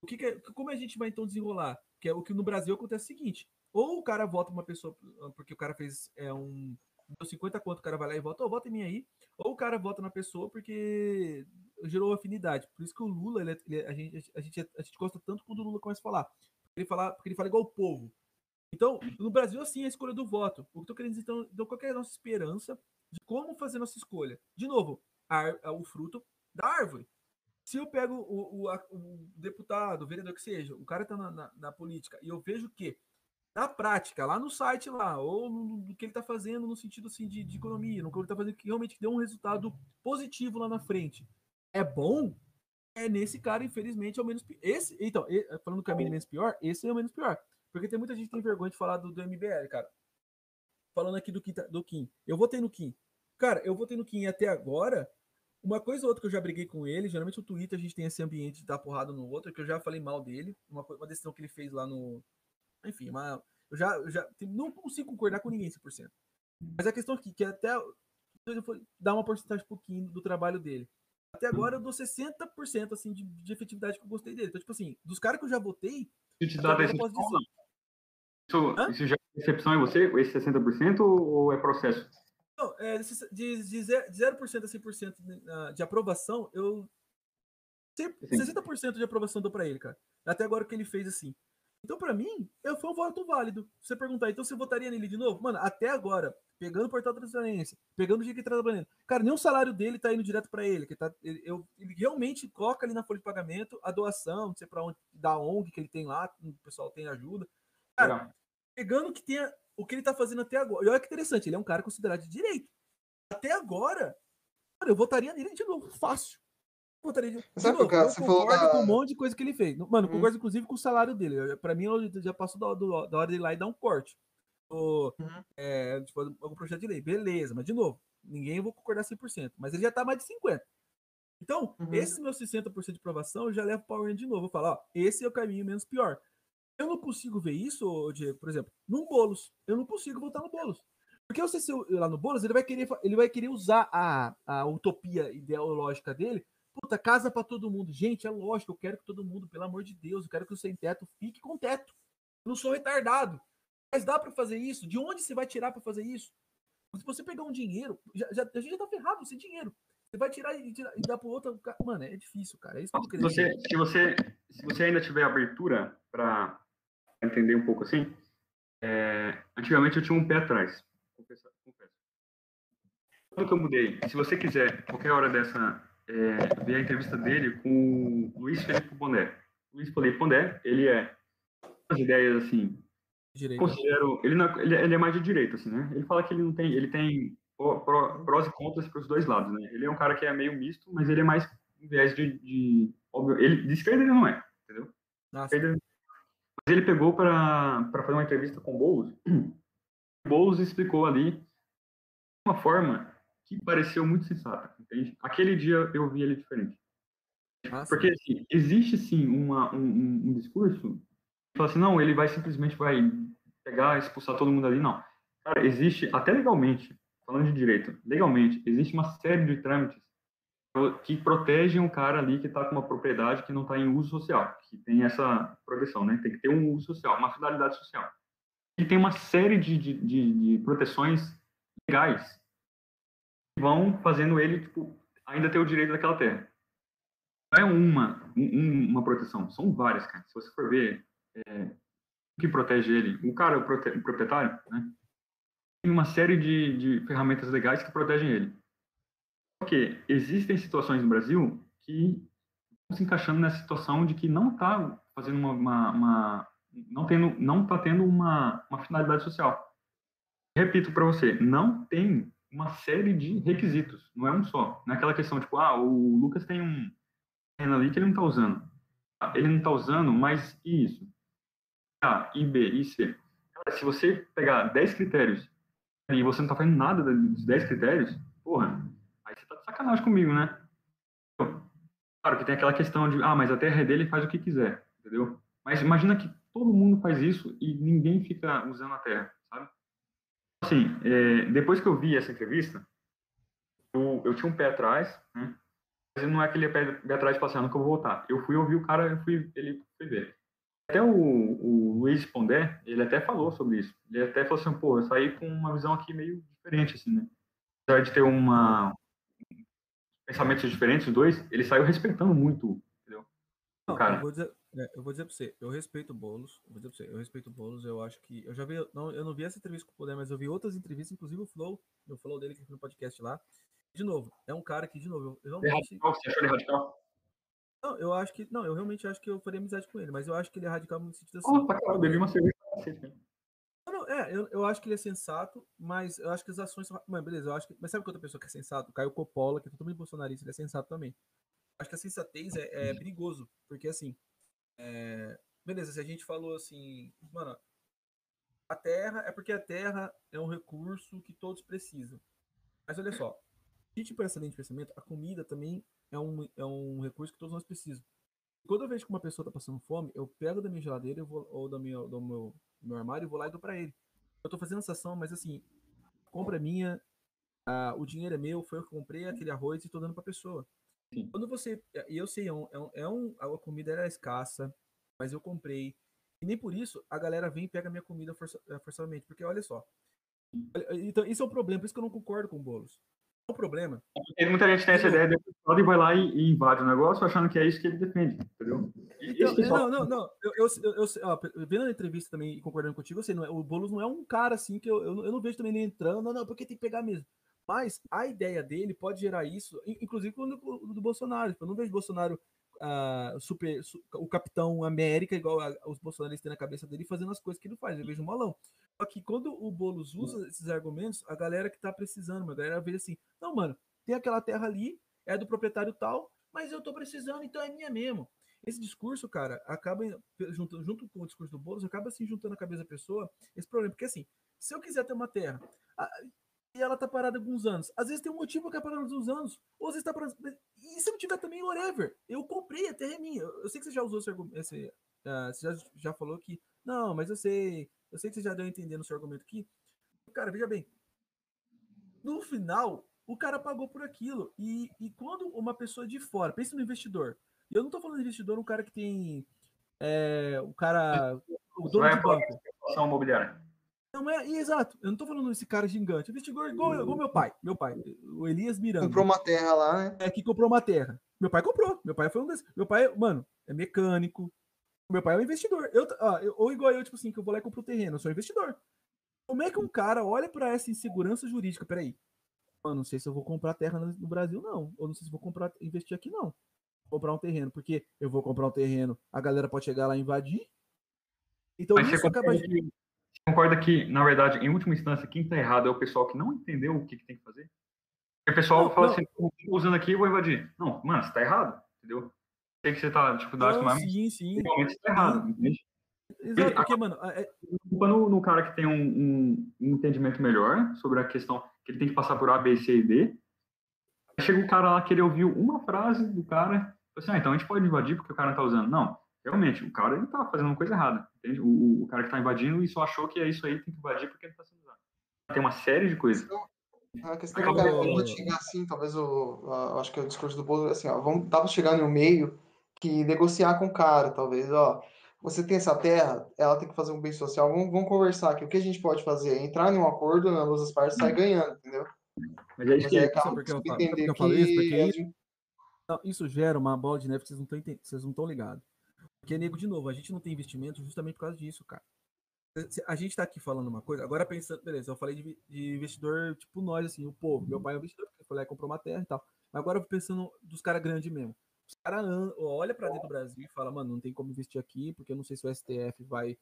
O que, que é, como a gente vai então desenrolar? Que é o que no Brasil acontece o seguinte: ou o cara vota uma pessoa porque o cara fez é, um. Deu 50 quanto, o cara vai lá e vota, oh, vota em mim aí. Ou o cara vota na pessoa porque gerou afinidade. Por isso que o Lula, ele, é, ele, é, a, gente, a, gente, a gente gosta tanto quando o Lula começa a falar. Porque ele fala, porque ele fala igual o povo. Então, no Brasil, assim, é a escolha do voto. O que eu tô querendo dizer, então, então qual é a nossa esperança de como fazer nossa escolha? De novo, a, o fruto da árvore. Se eu pego o, o, a, o deputado, o vereador que seja, o cara tá na, na, na política, e eu vejo que na prática, lá no site lá, ou no, no que ele está fazendo no sentido assim de, de economia, no que ele está fazendo que realmente deu um resultado positivo lá na frente. É bom? É nesse cara, infelizmente, é o menos esse Então, falando do caminho menos pior, esse é o menos pior. Porque tem muita gente que tem vergonha de falar do, do MBL, cara. Falando aqui do Kim, do Kim. Eu votei no Kim. Cara, eu votei no Kim até agora. Uma coisa ou outra que eu já briguei com ele, geralmente no Twitter a gente tem esse ambiente de dar porrada no outro, que eu já falei mal dele. Uma, uma decisão que ele fez lá no, enfim, uma, eu já, eu já não consigo concordar com ninguém 100%. Mas a questão aqui, que até eu vou dar uma porcentagem pouquinho do trabalho dele. Até agora eu dou 60% assim, de, de efetividade que eu gostei dele. Então, tipo assim, dos caras que eu já votei. Isso te dá decepção? Isso, isso já é decepção em você, esse 60% ou é processo? Não, é, de, de 0% a 100% de aprovação, eu. 60% de aprovação dou pra ele, cara. Até agora o que ele fez assim. Então, para mim, foi um voto válido. Você perguntar, então você votaria nele de novo? Mano, até agora, pegando o portal da transferência, pegando o dia que ele tá trabalhando, cara, nem o salário dele tá indo direto para ele, que tá, ele, eu, ele realmente coloca ali na folha de pagamento a doação, não sei para onde, da ONG que ele tem lá, o pessoal tem ajuda. Cara, pegando que tenha o que ele tá fazendo até agora. E olha que interessante, ele é um cara considerado de direito. Até agora, cara, eu votaria nele de novo, fácil. Votaria Sabe novo, cara, falou da... com um monte de coisa que ele fez. Mano, hum. concordo inclusive com o salário dele. Pra mim, já passou da, do, da hora de ir lá e dar um corte. Ou, uhum. é, tipo, algum projeto de lei. Beleza, mas de novo, ninguém vou concordar 100%. Mas ele já tá mais de 50%. Então, uhum. esses meus 60% de aprovação, eu já levo para o de novo. Eu falo, ó, esse é o caminho menos pior. Eu não consigo ver isso, Diego, por exemplo, num Boulos. Eu não consigo votar no Boulos. Porque eu sei se eu, lá no Boulos, ele vai querer, ele vai querer usar a, a utopia ideológica dele Puta, casa para todo mundo. Gente, é lógico, eu quero que todo mundo, pelo amor de Deus, eu quero que o sem teto fique com teto. Eu não sou retardado. Mas dá para fazer isso? De onde você vai tirar para fazer isso? Se você pegar um dinheiro, já, já, a gente já tá ferrado sem dinheiro. Você vai tirar e, tirar, e dar pro outro. Mano, é difícil, cara. É isso que eu se, você, se, você, se você ainda tiver abertura para entender um pouco assim, é, antigamente eu tinha um pé atrás. Confesso. confesso. Quando que eu mudei? Se você quiser, qualquer hora dessa, é, ver a entrevista dele com o Luiz Felipe Bondé. Luiz Felipe Bondé, ele é as ideias assim. Considero, ele, não, é- ele, é- ele é mais de direita, assim, né? Ele fala que ele não tem, ele tem pró- pró- prós e contras para os dois lados, né? Ele é um cara que é meio misto, mas ele é mais em viés de, de óbvio, ele de esquerda ele não é, entendeu? Nossa, Esquerda- Mas ele pegou para fazer uma entrevista com o Boulos. *clears throat* O Boulos explicou ali uma forma que pareceu muito sensata, entende? Aquele dia eu vi ele diferente. nossa. Porque assim, existe sim uma, um, um- um discurso que fala assim, não, ele vai simplesmente vai pegar, expulsar todo mundo ali, não. Cara, existe, até legalmente, falando de direito, legalmente, existe uma série de trâmites que protegem o cara ali que está com uma propriedade que não está em uso social, que tem essa proteção, né? Tem que ter um uso social, uma finalidade social. E tem uma série de, de, de, de proteções legais vão fazendo ele, tipo, ainda ter o direito daquela terra não é uma, um- uma proteção, são várias, cara. Se você for ver é, o que protege ele, o cara, o, prote- o proprietário, né? Tem uma série de, de ferramentas legais que protegem ele. Porque existem situações no Brasil que estão se encaixando nessa situação de que não está fazendo uma, uma, uma- não tendo, não está tendo uma, uma finalidade social. Repito para você, não tem uma série de requisitos, não é um só. Não é aquela questão tipo, ah, o Lucas tem um terreno ali que ele não está usando. Ah, Ele não está usando, mas e isso? A, e B, e C. Cara, se você pegar 10 critérios e você não está fazendo nada dos 10 critérios, porra, aí você tá de sacanagem comigo, né? Claro que tem aquela questão de, ah, mas a terra é dele faz o que quiser, entendeu? Mas imagina que todo mundo faz isso e ninguém fica usando a terra? Assim, é, depois que eu vi essa entrevista, eu, eu tinha um pé atrás, né? Mas não é aquele pé, pé atrás de passar, nunca vou voltar. Eu fui ouvir o cara, eu fui, ele foi ver. Até o, o Luiz Pondé, ele até falou sobre isso. Ele até falou assim, pô, eu saí com uma visão aqui meio diferente, assim, né? Apesar de ter uma pensamentos diferentes, os dois, ele saiu respeitando muito, entendeu? Não, cara. Eu vou, dizer, é, eu vou dizer pra você, eu respeito o Boulos, eu vou dizer pra você, eu respeito o Boulos, eu acho que, eu já vi, não, eu não vi essa entrevista com o Poder, mas eu vi outras entrevistas, inclusive o Flow, no Flow dele, que foi no podcast lá, de novo, é um cara que, de novo, eu, é radical, você achou ele radical? não, eu acho que, não, eu realmente acho que eu faria amizade com ele, mas eu acho que ele é radical no sentido assim, Oh, caralho, eu bebi uma cerveja pra. Não, não, é, eu, eu acho que ele é sensato, mas eu acho que as ações são. Mano, beleza, eu acho que. Mas sabe que outra pessoa que é sensato? O Caio Coppola, que é totalmente bolsonarista, ele é sensato também. Acho que a sensatez é, é perigoso, porque assim. É, beleza, se a gente falou assim, mano, a terra é porque a terra é um recurso que todos precisam. Mas olha só, a gente por essa linha de pensamento, a comida também é um, é um recurso que todos nós precisamos. Quando eu vejo que uma pessoa tá passando fome, eu pego da minha geladeira eu vou, ou do meu, do meu, meu armário e vou lá e dou pra ele. Eu tô fazendo essa ação, mas assim, compra minha, o dinheiro é meu, foi eu que comprei aquele arroz e tô dando pra pessoa. Sim. Quando você. E eu sei, é um, é um, é um- a comida era escassa, mas eu comprei. E nem por isso a galera vem e pega minha comida força, eh, forçadamente. Porque olha só. Olha, Então, isso é um problema, por isso que eu não concordo com o Boulos. É um problema. Porque muita gente tem essa ideia depois e vai lá e, e invade o negócio achando que é isso que ele defende, entendeu? Então, não, não, não. Eu, eu, eu, ó, vendo a entrevista também e concordando contigo, eu sei, não é, o Boulos não é um cara assim que eu, eu, não- eu não vejo também ele entrando, não, não, porque tem que pegar mesmo. Mas a ideia dele pode gerar isso, in- inclusive quando o do Bolsonaro. Tipo, Eu não vejo Bolsonaro ah, super, su- o Capitão América, igual a- os bolsonaristas têm na cabeça dele, fazendo as coisas que ele faz. Eu vejo um malão. Só que quando o Boulos usa esses argumentos, a galera que tá precisando, mano, a galera vê assim, não, mano, tem aquela terra ali, é do proprietário tal, mas eu tô precisando, então é minha mesmo. Esse discurso, cara, acaba junto, junto com o discurso do Boulos, acaba assim juntando a cabeça da pessoa esse problema. Porque assim, se eu quiser ter uma terra e ela tá parada alguns anos, às vezes tem um motivo que é parada alguns anos, ou às vezes tá parada. E se não tiver também, whatever. Eu comprei, a terra é minha. Eu, sei que você já usou esse argumento. Esse, ah, você já, já falou que. Não, mas eu sei. Eu sei que você já deu a entender no seu argumento aqui. Cara, veja bem. No final, o cara pagou por aquilo. E, e quando uma pessoa de fora, pensa no investidor. E eu não tô falando de investidor, um cara que tem. É, o cara. O dono de banco. imobiliária. Não é, exato. Eu não tô falando desse cara gigante. Investidor igual, igual meu pai. Meu pai, o Elias Miranda. Comprou uma terra lá, né? É que comprou uma terra. Meu pai comprou. Meu pai foi um desses. Meu pai, mano, é mecânico. Meu pai é um investidor. Eu, ó, eu- ou igual eu, tipo assim, que eu vou lá e compro o terreno, eu sou investidor. Como é que um cara olha pra essa insegurança jurídica? Peraí. Mano, não sei se eu vou comprar terra no Brasil, não. Ou não sei se vou comprar, investir aqui, não. Comprar um terreno, porque eu vou comprar um terreno, a galera pode chegar lá e invadir. Então Mas isso acaba. você concorda que, na verdade, em última instância, quem está errado é o pessoal que não entendeu o que, que tem que fazer? Porque o pessoal Não, fala não. assim, "Pô, tô usando aqui, eu vou invadir. Não, mano, você tá errado, entendeu? Sei que você tá, tipo, Não, mas sim, sim. realmente você tá errado, entende? Exato, porque, mano, é- culpa no, no cara que tem um, um- um entendimento melhor sobre a questão que ele tem que passar por A, B, C e D. Chega o cara lá querer ouvir uma frase do cara, assim, ah, então a gente pode invadir porque o cara não tá usando. Não, realmente, o cara ele tá fazendo uma coisa errada, entende? O, o- cara que tá invadindo e só achou que é isso aí, tem que invadir porque ele tá sendo usado. Tem uma série de coisas. A questão é Acabou. que cara pode chegar assim, talvez o, a- eu acho que o discurso do Bolo é assim, ó, vamos, dá pra chegar no meio que negociar com o cara, talvez, ó, você tem essa terra, ela tem que fazer um bem social, vamos, vamos conversar aqui, o que a gente pode fazer? Entrar em um acordo, na luz das partes, sai ganhando, entendeu? Mas é isso que aí sabe acaba por que eu eu falo isso? que Porque gente- Não, isso gera uma bola de neve que vocês não estão enten- ligados. Porque, nego, de novo, a gente não tem investimento justamente por causa disso, cara. A gente tá aqui falando uma coisa, agora pensando, beleza, eu falei de, de investidor tipo nós, assim, o povo. Meu pai é um investidor, porque foi lá e comprou uma terra e tal. Mas agora eu tô pensando dos caras grandes mesmo. Os caras olham pra dentro do Brasil e falam, mano, não tem como investir aqui, porque eu não sei se o STF vai,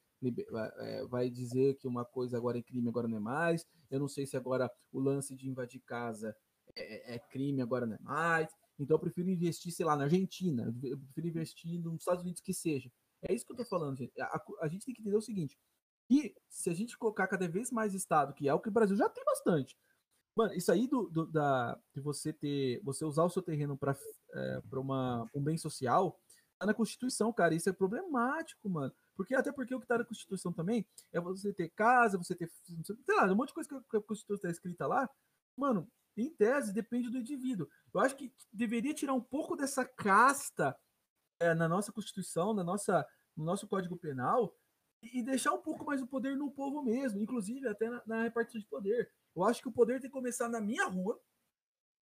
é, vai dizer que uma coisa agora é crime, agora não é mais. Eu não sei se agora o lance de invadir casa é, é crime, agora não é mais. Então eu prefiro investir, sei lá, na Argentina, eu prefiro investir nos Estados Unidos que seja. É isso que eu tô falando, gente. A, a- gente tem que entender o seguinte: que se a gente colocar cada vez mais Estado, que é o que o Brasil já tem bastante. Mano, isso aí do, do- da, de você ter. Você usar o seu terreno para um bem social, tá na Constituição, cara. Isso é problemático, mano. Porque, até porque o que tá na Constituição também é você ter casa, você ter. Sei lá, um monte de coisa que a Constituição tá escrita lá. Mano, em tese, depende do indivíduo. Eu acho que deveria tirar um pouco dessa casta é, na nossa Constituição, na nossa, no nosso Código Penal, e deixar um pouco mais o poder no povo mesmo, inclusive até na, na repartição de poder. Eu acho que o poder tem que começar na minha rua,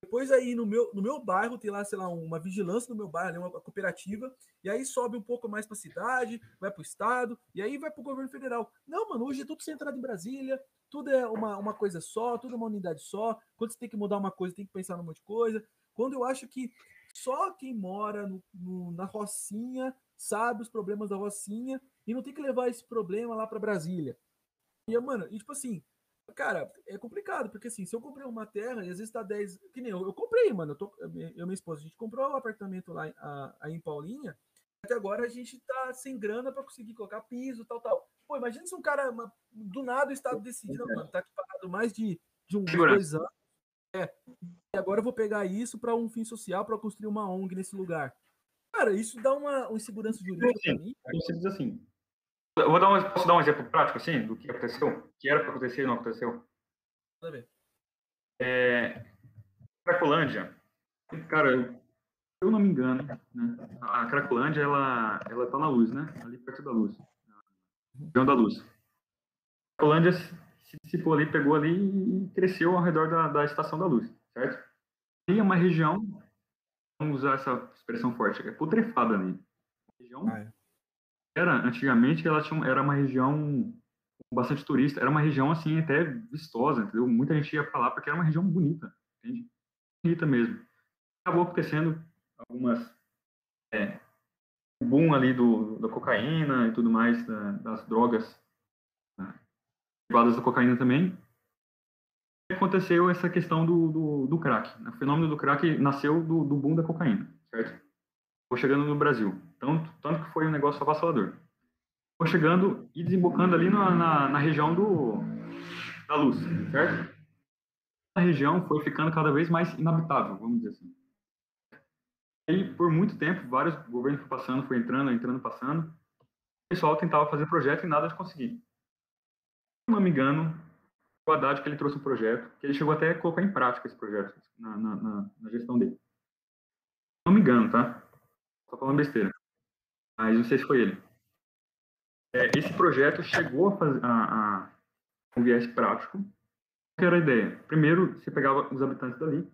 depois aí no meu, no meu bairro, tem lá, sei lá, uma vigilância no meu bairro, uma cooperativa, e aí sobe um pouco mais para a cidade, vai para o estado, e aí vai para o governo federal. Não, mano, hoje é tudo centrado em Brasília, tudo é uma, uma coisa só, tudo é uma unidade só. Quando você tem que mudar uma coisa, tem que pensar num monte de coisa. Quando eu acho que só quem mora no- no- na Rocinha sabe os problemas da Rocinha e não tem que levar esse problema lá para Brasília. E, mano, e tipo assim, cara, é complicado, porque assim, se eu comprei uma terra e às vezes tá 10. Que nem eu, eu comprei, mano. Eu, tô, eu e minha esposa, a gente comprou um apartamento lá a- aí em Paulinha. Até agora a gente tá sem grana para conseguir colocar piso, tal, tal. Pô, imagina se um cara, uma- do nada o Estado decide, não, mano, tá aqui parado mais de, de um, Segurança. dois anos. É. E agora eu vou pegar isso para um fim social, para construir uma ONG nesse lugar. Cara, isso dá uma, uma insegurança jurídica para mim. Diz assim. Eu vou dar um, posso dar um exemplo prático, assim, do que aconteceu? Que era para acontecer e não aconteceu? Ver. É, Cracolândia, cara, eu- eu não me engano, né? A Cracolândia, ela, ela tá na luz, né? Ali perto da luz. Região da luz. Cracolândia se se dissipou ali, pegou ali e cresceu ao redor da, da estação da luz, certo? E é uma região, vamos usar essa expressão forte, é putrefada ali. A região Ah, é. era, antigamente, ela tinha, era uma região bastante turista, era uma região, assim, até vistosa, entendeu? Muita gente ia pra lá porque era uma região bonita, entende? Bonita mesmo. Acabou acontecendo algumas... É, boom ali do, da cocaína e tudo mais, da- das drogas né, da cocaína também. Aconteceu essa questão do, do, do crack. O fenômeno do crack nasceu do, do boom da cocaína, certo? Foi chegando no Brasil. Tanto, tanto que foi um negócio avassalador foi chegando e desembocando ali na, na, na região do, da luz, certo? A região foi ficando cada vez mais inabitável, vamos dizer assim. E por muito tempo, vários governos foram passando, foi entrando, entrando, passando. O pessoal tentava fazer projeto e nada de conseguir. Se não me engano, o Haddad que ele trouxe um projeto, que ele chegou até a colocar em prática esse projeto na, na, na, na gestão dele. Não me engano, tá? Tô falando besteira. Mas não sei se foi ele. É, esse projeto chegou a, fazer, a, a um viés prático. Qual era a ideia? Primeiro, você pegava os habitantes dali,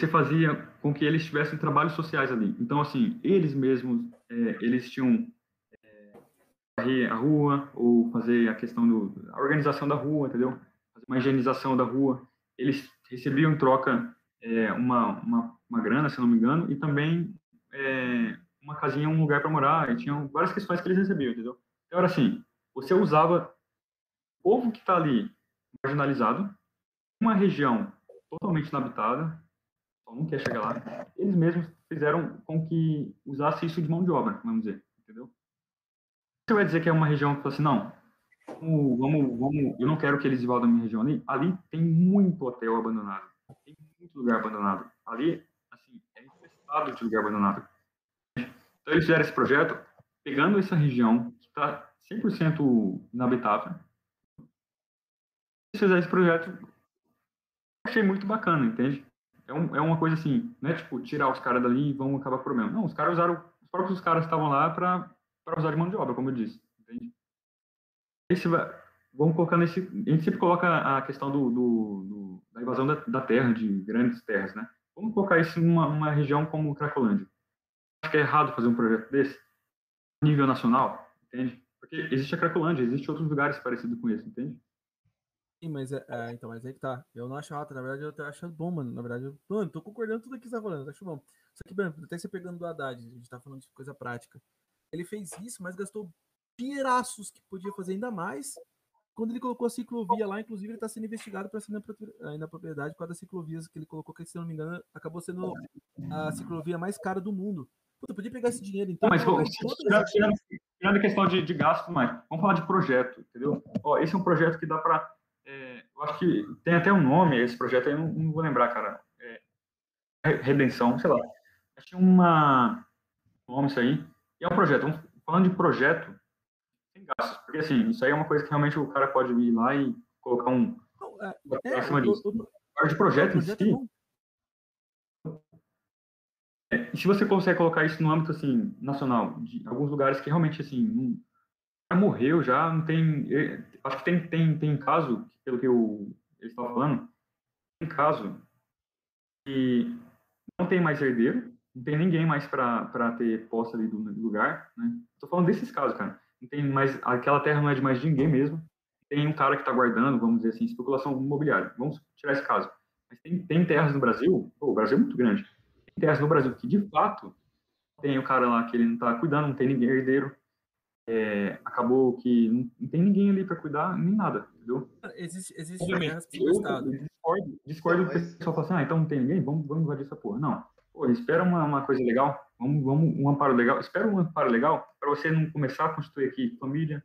você fazia com que eles tivessem trabalhos sociais ali. Então, assim, eles mesmos, é, eles tinham é, a rua, ou fazer a questão da organização da rua, entendeu? Fazer uma higienização da rua. Eles recebiam em troca é, uma, uma, uma, grana, se não me engano, e também é, uma casinha, um lugar para morar, e tinham várias questões que eles recebiam, entendeu? Então, era assim, você usava o povo que está ali marginalizado, uma região totalmente inabitada, não quer chegar lá, eles mesmos fizeram com que usasse isso de mão de obra, vamos dizer, entendeu? Você vai dizer que é uma região que fala assim, não, vamos, vamos, vamos, eu não quero que eles invadam a minha região ali, ali tem muito hotel abandonado, tem muito lugar abandonado, ali, assim, é infestado de lugar abandonado. Então eles fizeram esse projeto pegando essa região que está 100% inabitável, eles fizeram esse projeto, achei muito bacana, entende? É, um, é uma coisa assim, não é tipo tirar os caras dali e vão acabar com o problema. Não, os caras usaram, os próprios caras estavam lá para usar de mão de obra, como eu disse, entende? Esse vamos colocar nesse, a gente sempre coloca a questão do, do, do da invasão da, da, terra, de grandes terras, né? Vamos colocar isso em uma, uma região como Cracolândia. Acho que é errado fazer um projeto desse nível nacional, entende? Porque existe a Cracolândia, existe outros lugares parecidos com esse, entende? Sim, mas é, é, então, mas aí que tá. Eu não acho errado, na verdade, eu tô achando bom, mano. Na verdade, eu, mano, tô concordando tudo aqui que você tá falando, acho bom. Só que, mano, até você pegando do Haddad, a gente tá falando de coisa prática. Ele fez isso, mas gastou piraços que podia fazer ainda mais. Quando ele colocou a ciclovia lá, inclusive, ele tá sendo investigado para ser na propriedade por causa das ciclovias que ele colocou, que se não me engano, acabou sendo a ciclovia mais cara do mundo. Puta, podia pegar esse dinheiro, então. Não, mas, tirando, a questão de, de gasto, mais, vamos falar de projeto, entendeu? Ó, esse é um projeto que dá para é, eu acho que tem até um nome, esse projeto aí, não, não vou lembrar, cara. É, Redenção, sei lá. Acho uma nome isso aí. E é um projeto. Falando de projeto, sem gastos. Porque assim, isso aí é uma coisa que realmente o cara pode ir lá e colocar um. É, é, acima disso. O, de projeto, em si. É, é, e se você consegue colocar isso no âmbito assim nacional, de alguns lugares que realmente assim morreu, já não tem. Acho que tem, tem, tem caso, pelo que eu, ele estava falando, tem caso que não tem mais herdeiro, não tem ninguém mais para ter posse ali do lugar, né? Falando desses casos, cara. Não tem mais, aquela terra não é de mais ninguém mesmo. Tem um cara que está guardando, vamos dizer assim, especulação imobiliária. Vamos tirar esse caso. Mas tem, tem terras no Brasil, pô, o Brasil é muito grande. Tem terras no Brasil que, de fato, tem o cara lá que ele não está cuidando, não tem ninguém herdeiro, é, acabou que não, não, tem ninguém ali para cuidar, nem nada, entendeu? Existe, existe guerras pelo Estado. Discordo, discordo do pessoal fala assim, ah, então não tem ninguém, vamos, vamos invadir essa porra. Não. Pô, espera uma, uma coisa legal, vamos, vamos um amparo legal, espera um amparo legal para você não começar a construir aqui família,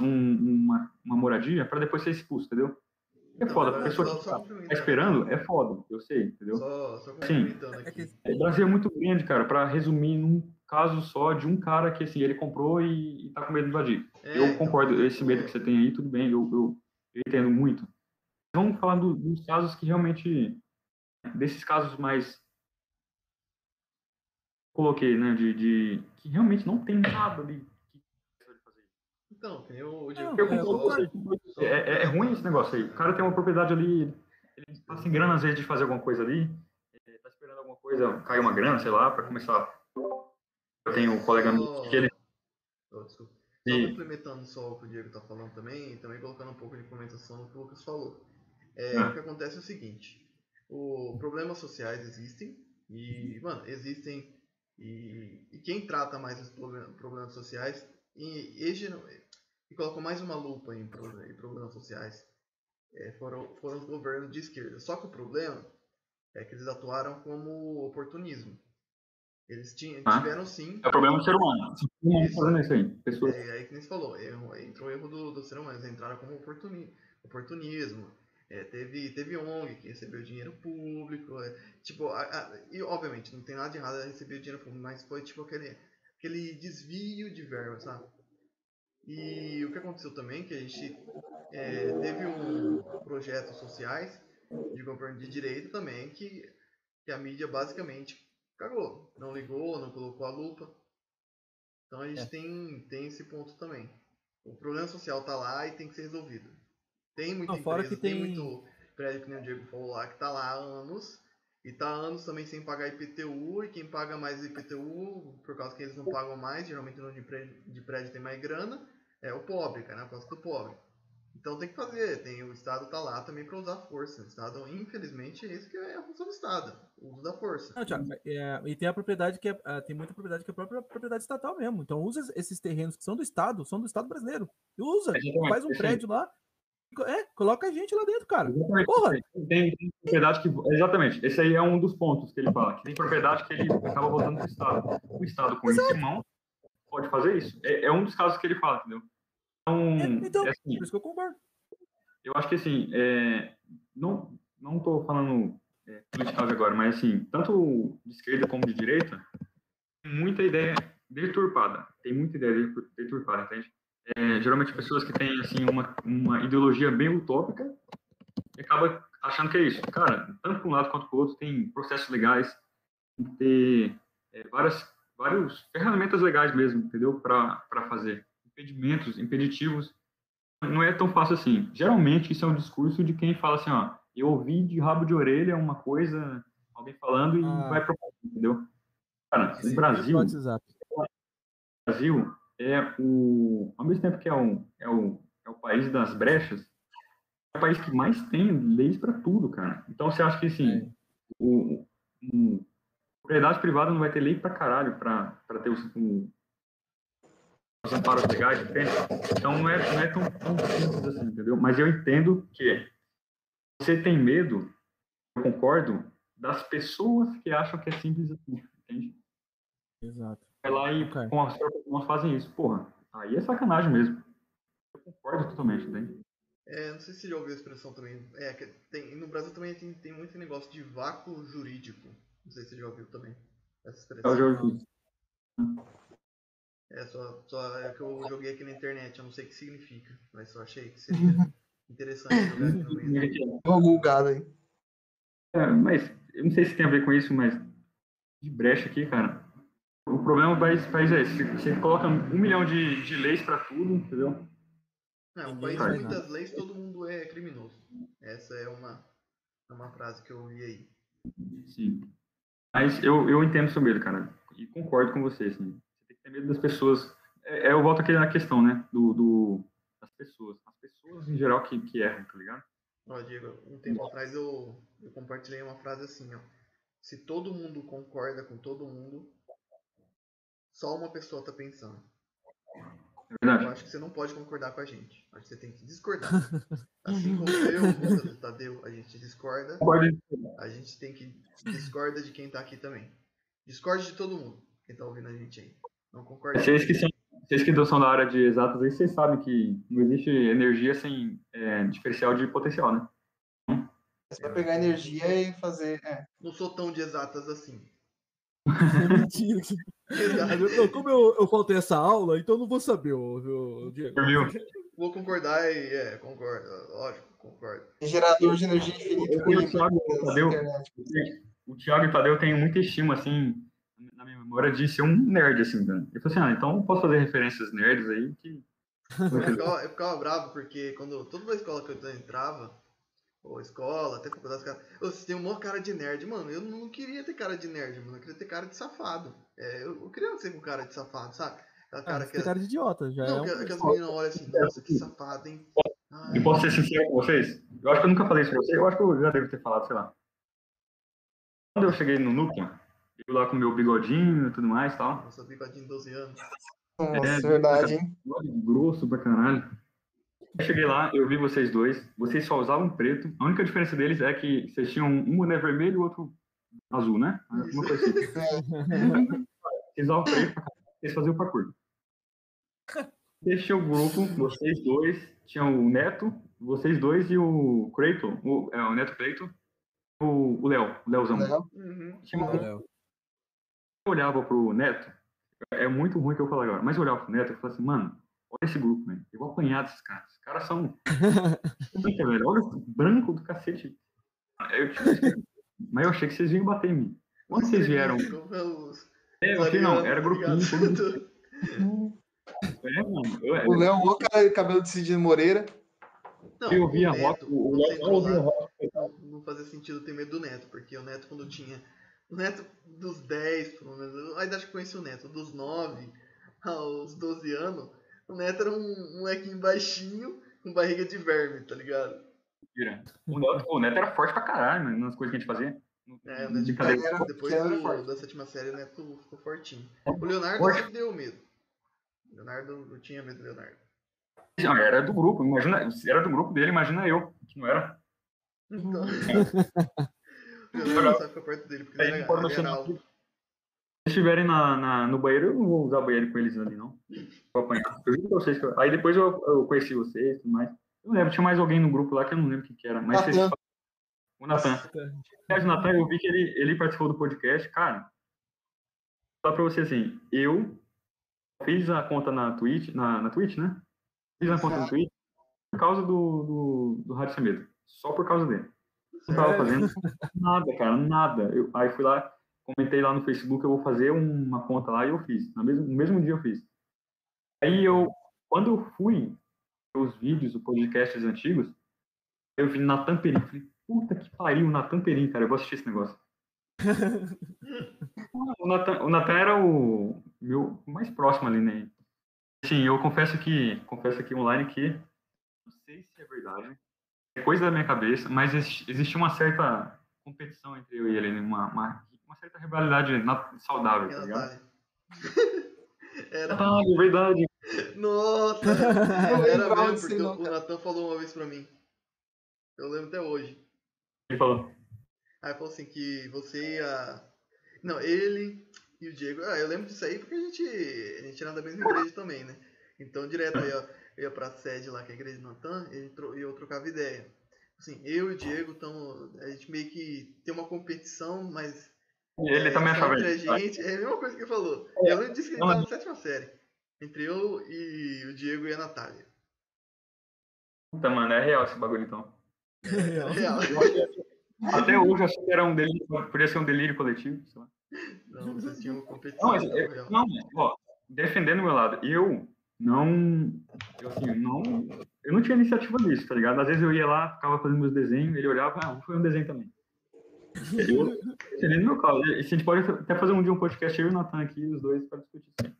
um, uma, uma moradia, para depois ser expulso, entendeu? É foda, a pessoa que tá, tá esperando é foda, eu sei, entendeu? Só, só Sim. aqui. É, o Brasil é muito grande, cara, para resumir num caso só de um cara que assim, ele comprou e, e tá com medo de invadir. É, eu então, concordo, então, esse medo que você tem aí, tudo bem, eu, eu, eu entendo muito. Vamos falar do, dos casos que realmente. desses casos mais. Coloquei, né? De, de que realmente não tem nada de. Então, eu, eu, eu concordo. É, é, é, ruim esse negócio aí. O cara tem uma propriedade ali, ele tá sem grana às vezes de fazer alguma coisa ali, tá esperando alguma coisa, cair uma grana, sei lá, para começar eu tenho um colega meu que ele. Oh, desculpa. Só e... complementando só o que o Diego está falando também, e também colocando um pouco de complementação no que o Lucas falou. É, ah. O que acontece é o seguinte: o, problemas sociais existem, e, mano, existem. E, e quem trata mais os problemas, problemas sociais e, e, e, colocou mais uma lupa em, em problemas sociais é, foram, foram os governos de esquerda. Só que o problema é que eles atuaram como oportunismo. Eles tinham, ah, tiveram sim. É o problema do ser humano. Isso, fazendo isso aí. Pessoas... É, aí que nem você falou, erro, entrou o erro do, do ser humano. Eles entraram como oportuni, oportunismo. É, teve, teve ONG que recebeu dinheiro público. É, tipo, a, a, e obviamente não tem nada de errado a receber dinheiro público, mas foi tipo aquele, aquele desvio de verba, sabe? E o que aconteceu também, que a gente é, teve um projetos sociais de governo de direita também, que, que a mídia basicamente cagou. Não ligou, não colocou a lupa. Então a gente é. tem, tem esse ponto também. O problema social tá lá e tem que ser resolvido. Tem muita não, empresa, tem... tem... muito prédio que nem o Diego falou lá que tá lá há anos E tá anos também sem pagar IPTU, e quem paga mais IPTU, por causa que eles não pagam mais, geralmente no de prédio, de prédio tem mais grana, é o pobre, cara, a costa do pobre. Então tem que fazer, tem, o Estado tá lá também para usar força. O Estado, infelizmente, é isso que é a função do Estado, o uso da força. Não, Thiago, é, e tem a propriedade que é, ah, tem muita propriedade que é a própria propriedade estatal mesmo. Então usa esses terrenos que são do Estado, são do Estado brasileiro. E usa, Exatamente, faz um prédio lá, é, coloca a gente lá dentro, cara. Exatamente. Porra! Tem, tem propriedade que. Exatamente. Esse aí é um dos pontos que ele fala. Que tem propriedade que ele acaba voltando para o Estado. O Estado, com isso em mão, pode fazer isso. É, é um dos casos que ele fala, entendeu? Então, É, então, é assim, por isso que eu concordo. eu acho que assim, é, não não estou falando é, politicamente agora, mas assim, tanto de esquerda como de direita, tem muita ideia deturpada. Tem muita ideia detur- deturpada, entende? É, geralmente pessoas que têm assim uma, uma ideologia bem utópica e acaba achando que é isso. Cara, tanto para um lado quanto para o outro tem processos legais, tem que ter é, várias várias ferramentas legais mesmo, entendeu? Para fazer impedimentos, impeditivos não é tão fácil assim. Geralmente isso é um discurso de quem fala assim, ó, eu ouvi de rabo de orelha uma coisa, alguém falando e Ah. vai propagando, entendeu? Cara, Sim, o Brasil, o Brasil é o, ao mesmo tempo que é o, é o, é o país das brechas, é o país que mais tem leis para tudo, cara. Então você acha que assim, É. o, o- propriedade privada não vai ter lei pra caralho pra ter os, o, os amparos legais, entende? Então não é, não é tão, tão simples assim, entendeu? Mas eu entendo que você tem medo, eu concordo, das pessoas que acham que é simples assim, entende? Exato. Vai lá e Ok. com as mãos fazem isso. Porra, aí é sacanagem mesmo. Eu concordo totalmente, entende? É, não sei se você já ouviu a expressão também. É, que tem, no Brasil também tem, tem muito negócio de vácuo jurídico. Não sei se você já ouviu também essa expressão. Eu já ouvi. É, só, só é que eu joguei aqui na internet, eu não sei o que significa, mas só achei que seria *laughs* interessante jogar aqui no meio. Aí. É, mas eu não sei se tem a ver com isso, mas de brecha aqui, cara. O problema do país, país é esse. Você- coloca um milhão de, de leis pra tudo, entendeu? Não, um país com muitas nada. leis, todo mundo é criminoso. Essa é uma, é uma frase que eu ouvi aí. Sim. Mas eu, eu entendo seu medo, cara. E concordo com você, assim. Ter medo das pessoas. É, é, eu volto aqui na questão, né? Do, do, das pessoas. As pessoas em geral que, que erram, tá ligado? Ó, Diego, um tempo atrás eu, eu compartilhei uma frase assim, ó. Se todo mundo concorda com todo mundo, só uma pessoa tá pensando. É Eu verdade. acho que você não pode concordar com a gente. Acho que você tem que discordar. Assim como eu, o Tadeu, a gente discorda, a gente tem que discorda de quem tá aqui também. Discorde de todo mundo, quem tá ouvindo a gente aí. Não concorda. Vocês que, são, vocês que são da área de exatas aí, vocês sabem que não existe energia sem é, diferencial de potencial, né? Você vai pegar energia e fazer. É. Não sou tão de exatas assim. É mentira. *laughs* Não, como eu, eu faltei essa aula, então eu não vou saber, ô, ô, Diego. Viu? Vou concordar e é, concordo. Lógico, concordo. Gerador de energia infinita com O Thiago, o Tadeu, o Thiago e o Tadeu têm muita estima, assim, na minha memória, de ser um nerd, assim, né? Eu falei assim, ah, então posso fazer referências nerds aí que... Eu ficava, eu ficava bravo porque quando toda a escola que eu entrava, ou escola, até faculdade, "Ô, vocês têm uma cara de nerd, mano. Eu não queria ter cara de nerd, mano. Eu queria ter cara de safado. É, eu, eu queria ser com cara de safado, sabe? Aquela Ah, cara você que, tem cara de idiota, já não, é um... que, que as meninas olham assim, nossa, que safado, hein? Ai, E posso ser sincero com vocês? Eu acho que eu nunca falei isso pra vocês, eu acho que eu já devo ter falado, sei lá. Quando eu cheguei no núcleo, eu lá com meu bigodinho e tudo mais e tal, nossa, bigodinho de 12 anos. Nossa, É, verdade, hein? grosso pra caralho. Eu cheguei lá, eu vi vocês dois, vocês só usavam preto, a única diferença deles é que vocês tinham um boné vermelho e o outro azul, né? Uma coisa assim. *laughs* Vocês usavam preto vocês faziam parkour. Tinham o grupo, vocês dois, tinham o Neto, vocês dois e o Creighton, o, é, o Neto Creighton, o o Léo, o Léozão. Léo. Uhum. Tinha uma- Léo. eu olhava pro Neto, é muito ruim que eu falo agora, mas eu olhava pro Neto e falava assim, mano, olha esse grupo, velho. Eu vou apanhar desses caras. Os caras são. *laughs* Velho, olha o branco do cacete. Eu tinha- Mas eu achei que vocês iam bater em mim. Quando vocês vieram. É, eu achei não, era grupinho. todo- É, mano. Eu, O Léo, o cara, cabelo de Cidinho Moreira. Não, eu ouvia o rock, Neto, o Léo não ouvia lá, rock. Não fazia sentido ter medo do Neto, porque o Neto quando tinha. O Neto dos 10, pelo menos, a idade que eu conheci o Neto, dos 9 aos 12 anos, o Neto era um molequinho baixinho, com barriga de verme, tá ligado? Mentira. O Neto, o Neto era forte pra caralho, mano, nas coisas que a gente fazia. É, o Neto De cadeira. Era- depois do- da sétima série, o Neto ficou fortinho. O Leonardo Forte. sempre deu medo. O Leonardo, eu tinha medo do Leonardo. Não, era do grupo, imagina, se era do grupo dele, imagina eu, que não era. Então. *laughs* Leonardo não sabe ficar perto dele, porque ele pode ele no- alto. Se estiverem na, na- no banheiro, eu não vou usar banheiro com eles ali, não. Vou apanhar. Eu vocês que eu- Aí depois eu, eu conheci vocês e tudo mais. Eu lembro, tinha mais alguém no grupo lá que eu não lembro quem que era. Mas vocês Natan. O Natan. O Natan, eu vi que ele, ele participou do podcast. Cara, falar pra você assim, eu fiz a conta na Twitch, na, na Twitch, né? Fiz a conta no Twitch por causa do, do, do Rádio Sem Medo. Só por causa dele. Não tava Sério? fazendo *laughs* nada, cara, nada. Eu, aí fui lá, comentei lá no Facebook, eu vou fazer uma conta lá e eu fiz. No mesmo, no mesmo dia eu fiz. Aí eu, quando eu fui os vídeos, os podcasts antigos, eu vi Natan Perim. Falei, puta que pariu, Natan Perim, cara, eu vou assistir esse negócio. *laughs* o, Natan, o Natan era o meu mais próximo ali, né? Sim, eu confesso que, confesso aqui online que, não sei se é verdade, é coisa da minha cabeça, mas exi- existe uma certa competição entre eu e ele, né? uma, uma, uma certa rivalidade saudável, E tá a ligado? *laughs* Era. Ah, é verdade. Nossa! Eu *laughs* Era mesmo, porque não, o cara. Natan falou uma vez pra mim. Eu lembro até hoje. Ele falou. Aí falou assim que você ia. Não, ele e o Diego. Ah, eu lembro disso aí porque a gente, a gente era da mesma igreja também, né? Então direto eu ia, eu ia pra sede lá, que é a igreja de Natan, e e eu trocava ideia. Assim, eu e o Diego estamos. A gente meio que tem uma competição, mas. Ele é, também achava entre a isso. tá? gente. É a mesma coisa que ele falou. Eu lembro disso que ele Não, tava na sétima série. Entre eu e o Diego e a Natália. Puta, mano, é real esse bagulho então. Real. Até hoje eu achei que era um delírio, podia ser um delírio coletivo, sei lá. Não, vocês tinham competição. Não, mas, é- real. não, ó, defendendo o meu lado, eu não, eu, assim, não, eu não tinha iniciativa disso, tá ligado? Às vezes eu ia lá, ficava fazendo meus desenhos, ele olhava, ah, vou fazer um desenho também. Eu, defendendo meu caso, e a gente pode até fazer um dia um podcast, eu e o Natan aqui, os dois, para discutir isso.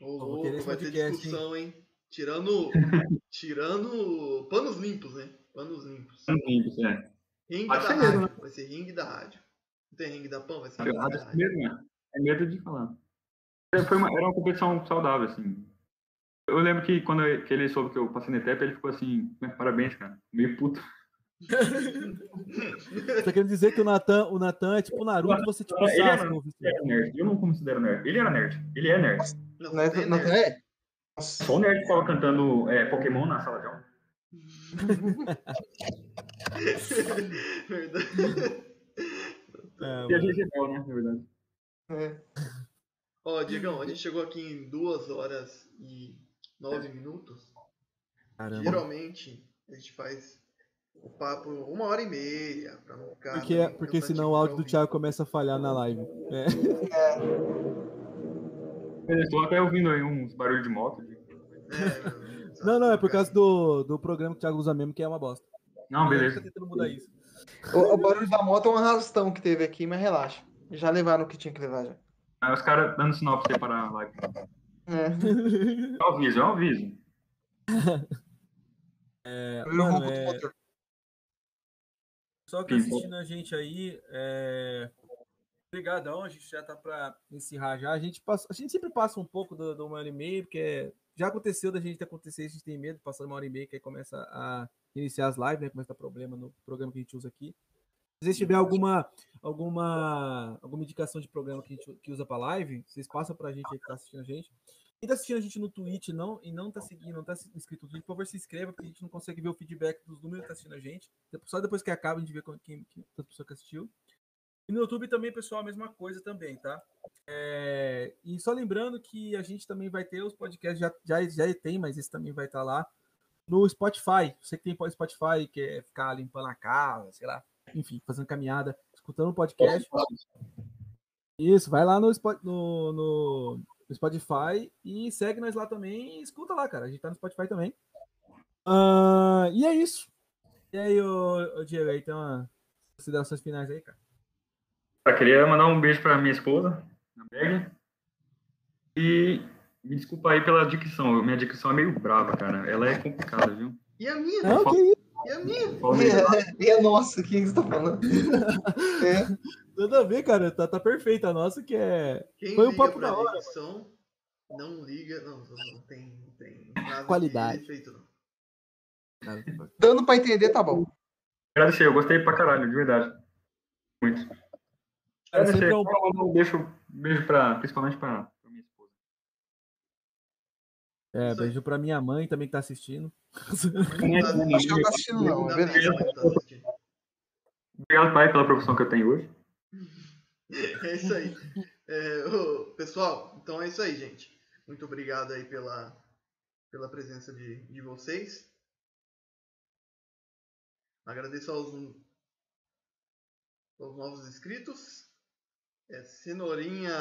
Ô, louco, vai ter discussão, hein? Tirando. *laughs* tirando. panos limpos, né? Panos limpos. Isso, é. Ringue da ser mesmo, rádio. Vai ser ringue da rádio. Não tem ringue da pão? Vai ser ringue da É rádio. medo, né? É medo de falar. É, Foi uma, era uma competição saudável, assim. Eu lembro que quando eu- que ele soube que eu passei na ETEP, ele ficou assim, "Né, parabéns, cara. Meio puto. *laughs* Você tá querendo dizer que o Natan, o Natan é tipo o Naruto, você tipo Ele era, Sasuke, ele era nerd. Eu não considero nerd. Ele era nerd. Ele é nerd. Não, Não é, é é? Nossa. Só o nerd que tava cantando é, Pokémon na sala de aula. *laughs* Verdade. É, E a gente é né, na verdade. É. Ó, Diegão, a gente chegou aqui em 2 horas e 9 minutos. caramba. Geralmente, a gente faz o papo uma hora e meia, pra não ficar... Porque, também porque senão o áudio do. Thiago começa a falhar na live. É. Eu estou até ouvindo aí uns barulhos de moto. de- É, Não, não, é por causa do, do programa que o Thiago usa mesmo, que é uma bosta. Não, Ele beleza. tá tentando mudar isso. O, o barulho da moto é um arrastão que teve aqui, mas relaxa. Já levaram o que tinha que levar já. Aí os caras dando sinal pra você parar a live. É. É um aviso, é um aviso. *laughs* É, mano, é. Só que tá assistindo a gente aí, é... Obrigadão, a gente já tá pra encerrar já. A gente, passa... a gente sempre passa um pouco do, do uma hora e meia, porque já aconteceu da gente acontecer, a gente tem medo de passar uma hora e meia, que aí começa a iniciar as lives, né? Começa a dar problema no programa que a gente usa aqui. Se vocês tiver alguma, alguma, alguma indicação de programa que a gente que usa para live, vocês passam pra gente aí que tá assistindo a gente. Quem tá assistindo a gente no Twitch não, e não tá seguindo, não tá inscrito no Twitch, por favor, se inscreva, porque a gente não consegue ver o feedback dos números que tá assistindo a gente. Só depois que acaba a gente vê quem, quem, quem a pessoa que assistiu. E no YouTube também, pessoal, a mesma coisa também, tá? É, e só lembrando que a gente também vai ter os podcasts, já, já, já tem, mas esse também vai estar lá no Spotify. Você que tem Spotify, quer ficar limpando a casa, sei lá, enfim, fazendo caminhada, escutando o podcast. Isso, vai lá no, no, no- no Spotify e segue nós lá também e escuta lá, cara. A gente tá no Spotify também. Ah, e é isso. E aí, ô, ô Diego, aí tem uma Considerações finais aí, cara. Eu queria mandar um beijo pra minha esposa, a Meg. E me desculpa aí pela dicção. Minha dicção é meio brava, cara. Ela é complicada, viu? E a minha? Não, que isso? E a minha? Fala *laughs* meio- E é nossa, quem você tá falando? *laughs* É. Tudo a ver, cara. Tá, tá perfeita a nossa, que é Quem Foi um papo pra da hora, dicção, não liga. Não, não, tem, não tem nada Qualidade. de efeito, não. Dando pra entender, tá bom. Agradecer, eu gostei pra caralho, de verdade. Muito. Agradecer. é um- um beijo, beijo pra, principalmente pra, pra minha esposa. É, Isso beijo pra minha mãe também que tá assistindo. Acho que não tá assistindo, não. Tá assistindo. Obrigado, pai, pela profissão que eu tenho hoje. *laughs* É isso aí. É, ô, pessoal, então é isso aí, gente. Muito obrigado aí pela, pela presença de, de vocês. Agradeço aos, aos novos inscritos. É, Cenourinha,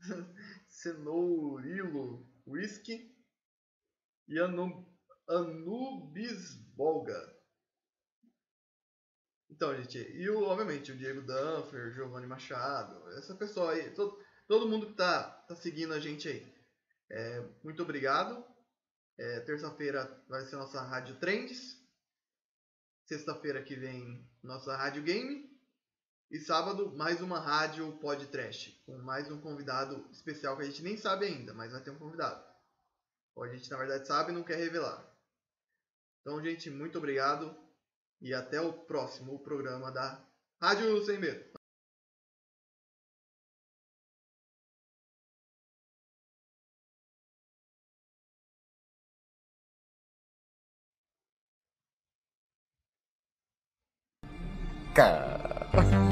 *laughs* Cenourilo Whisky e Anu, Anubis Bolga. Então, gente, e o, obviamente o Diego Danfer, Giovanni Machado, essa pessoa aí, todo, todo mundo que tá, tá seguindo a gente aí. É, muito obrigado. É, Terça-feira vai ser nossa Rádio Trends. Sexta-feira que vem, nossa Rádio Game. E sábado, mais uma Rádio Podcast, com mais um convidado especial que a gente nem sabe ainda, mas vai ter um convidado. Ou a gente, na verdade, sabe e não quer revelar. Então, gente, muito obrigado. E até o próximo programa da Rádio Sem Medo. Cara.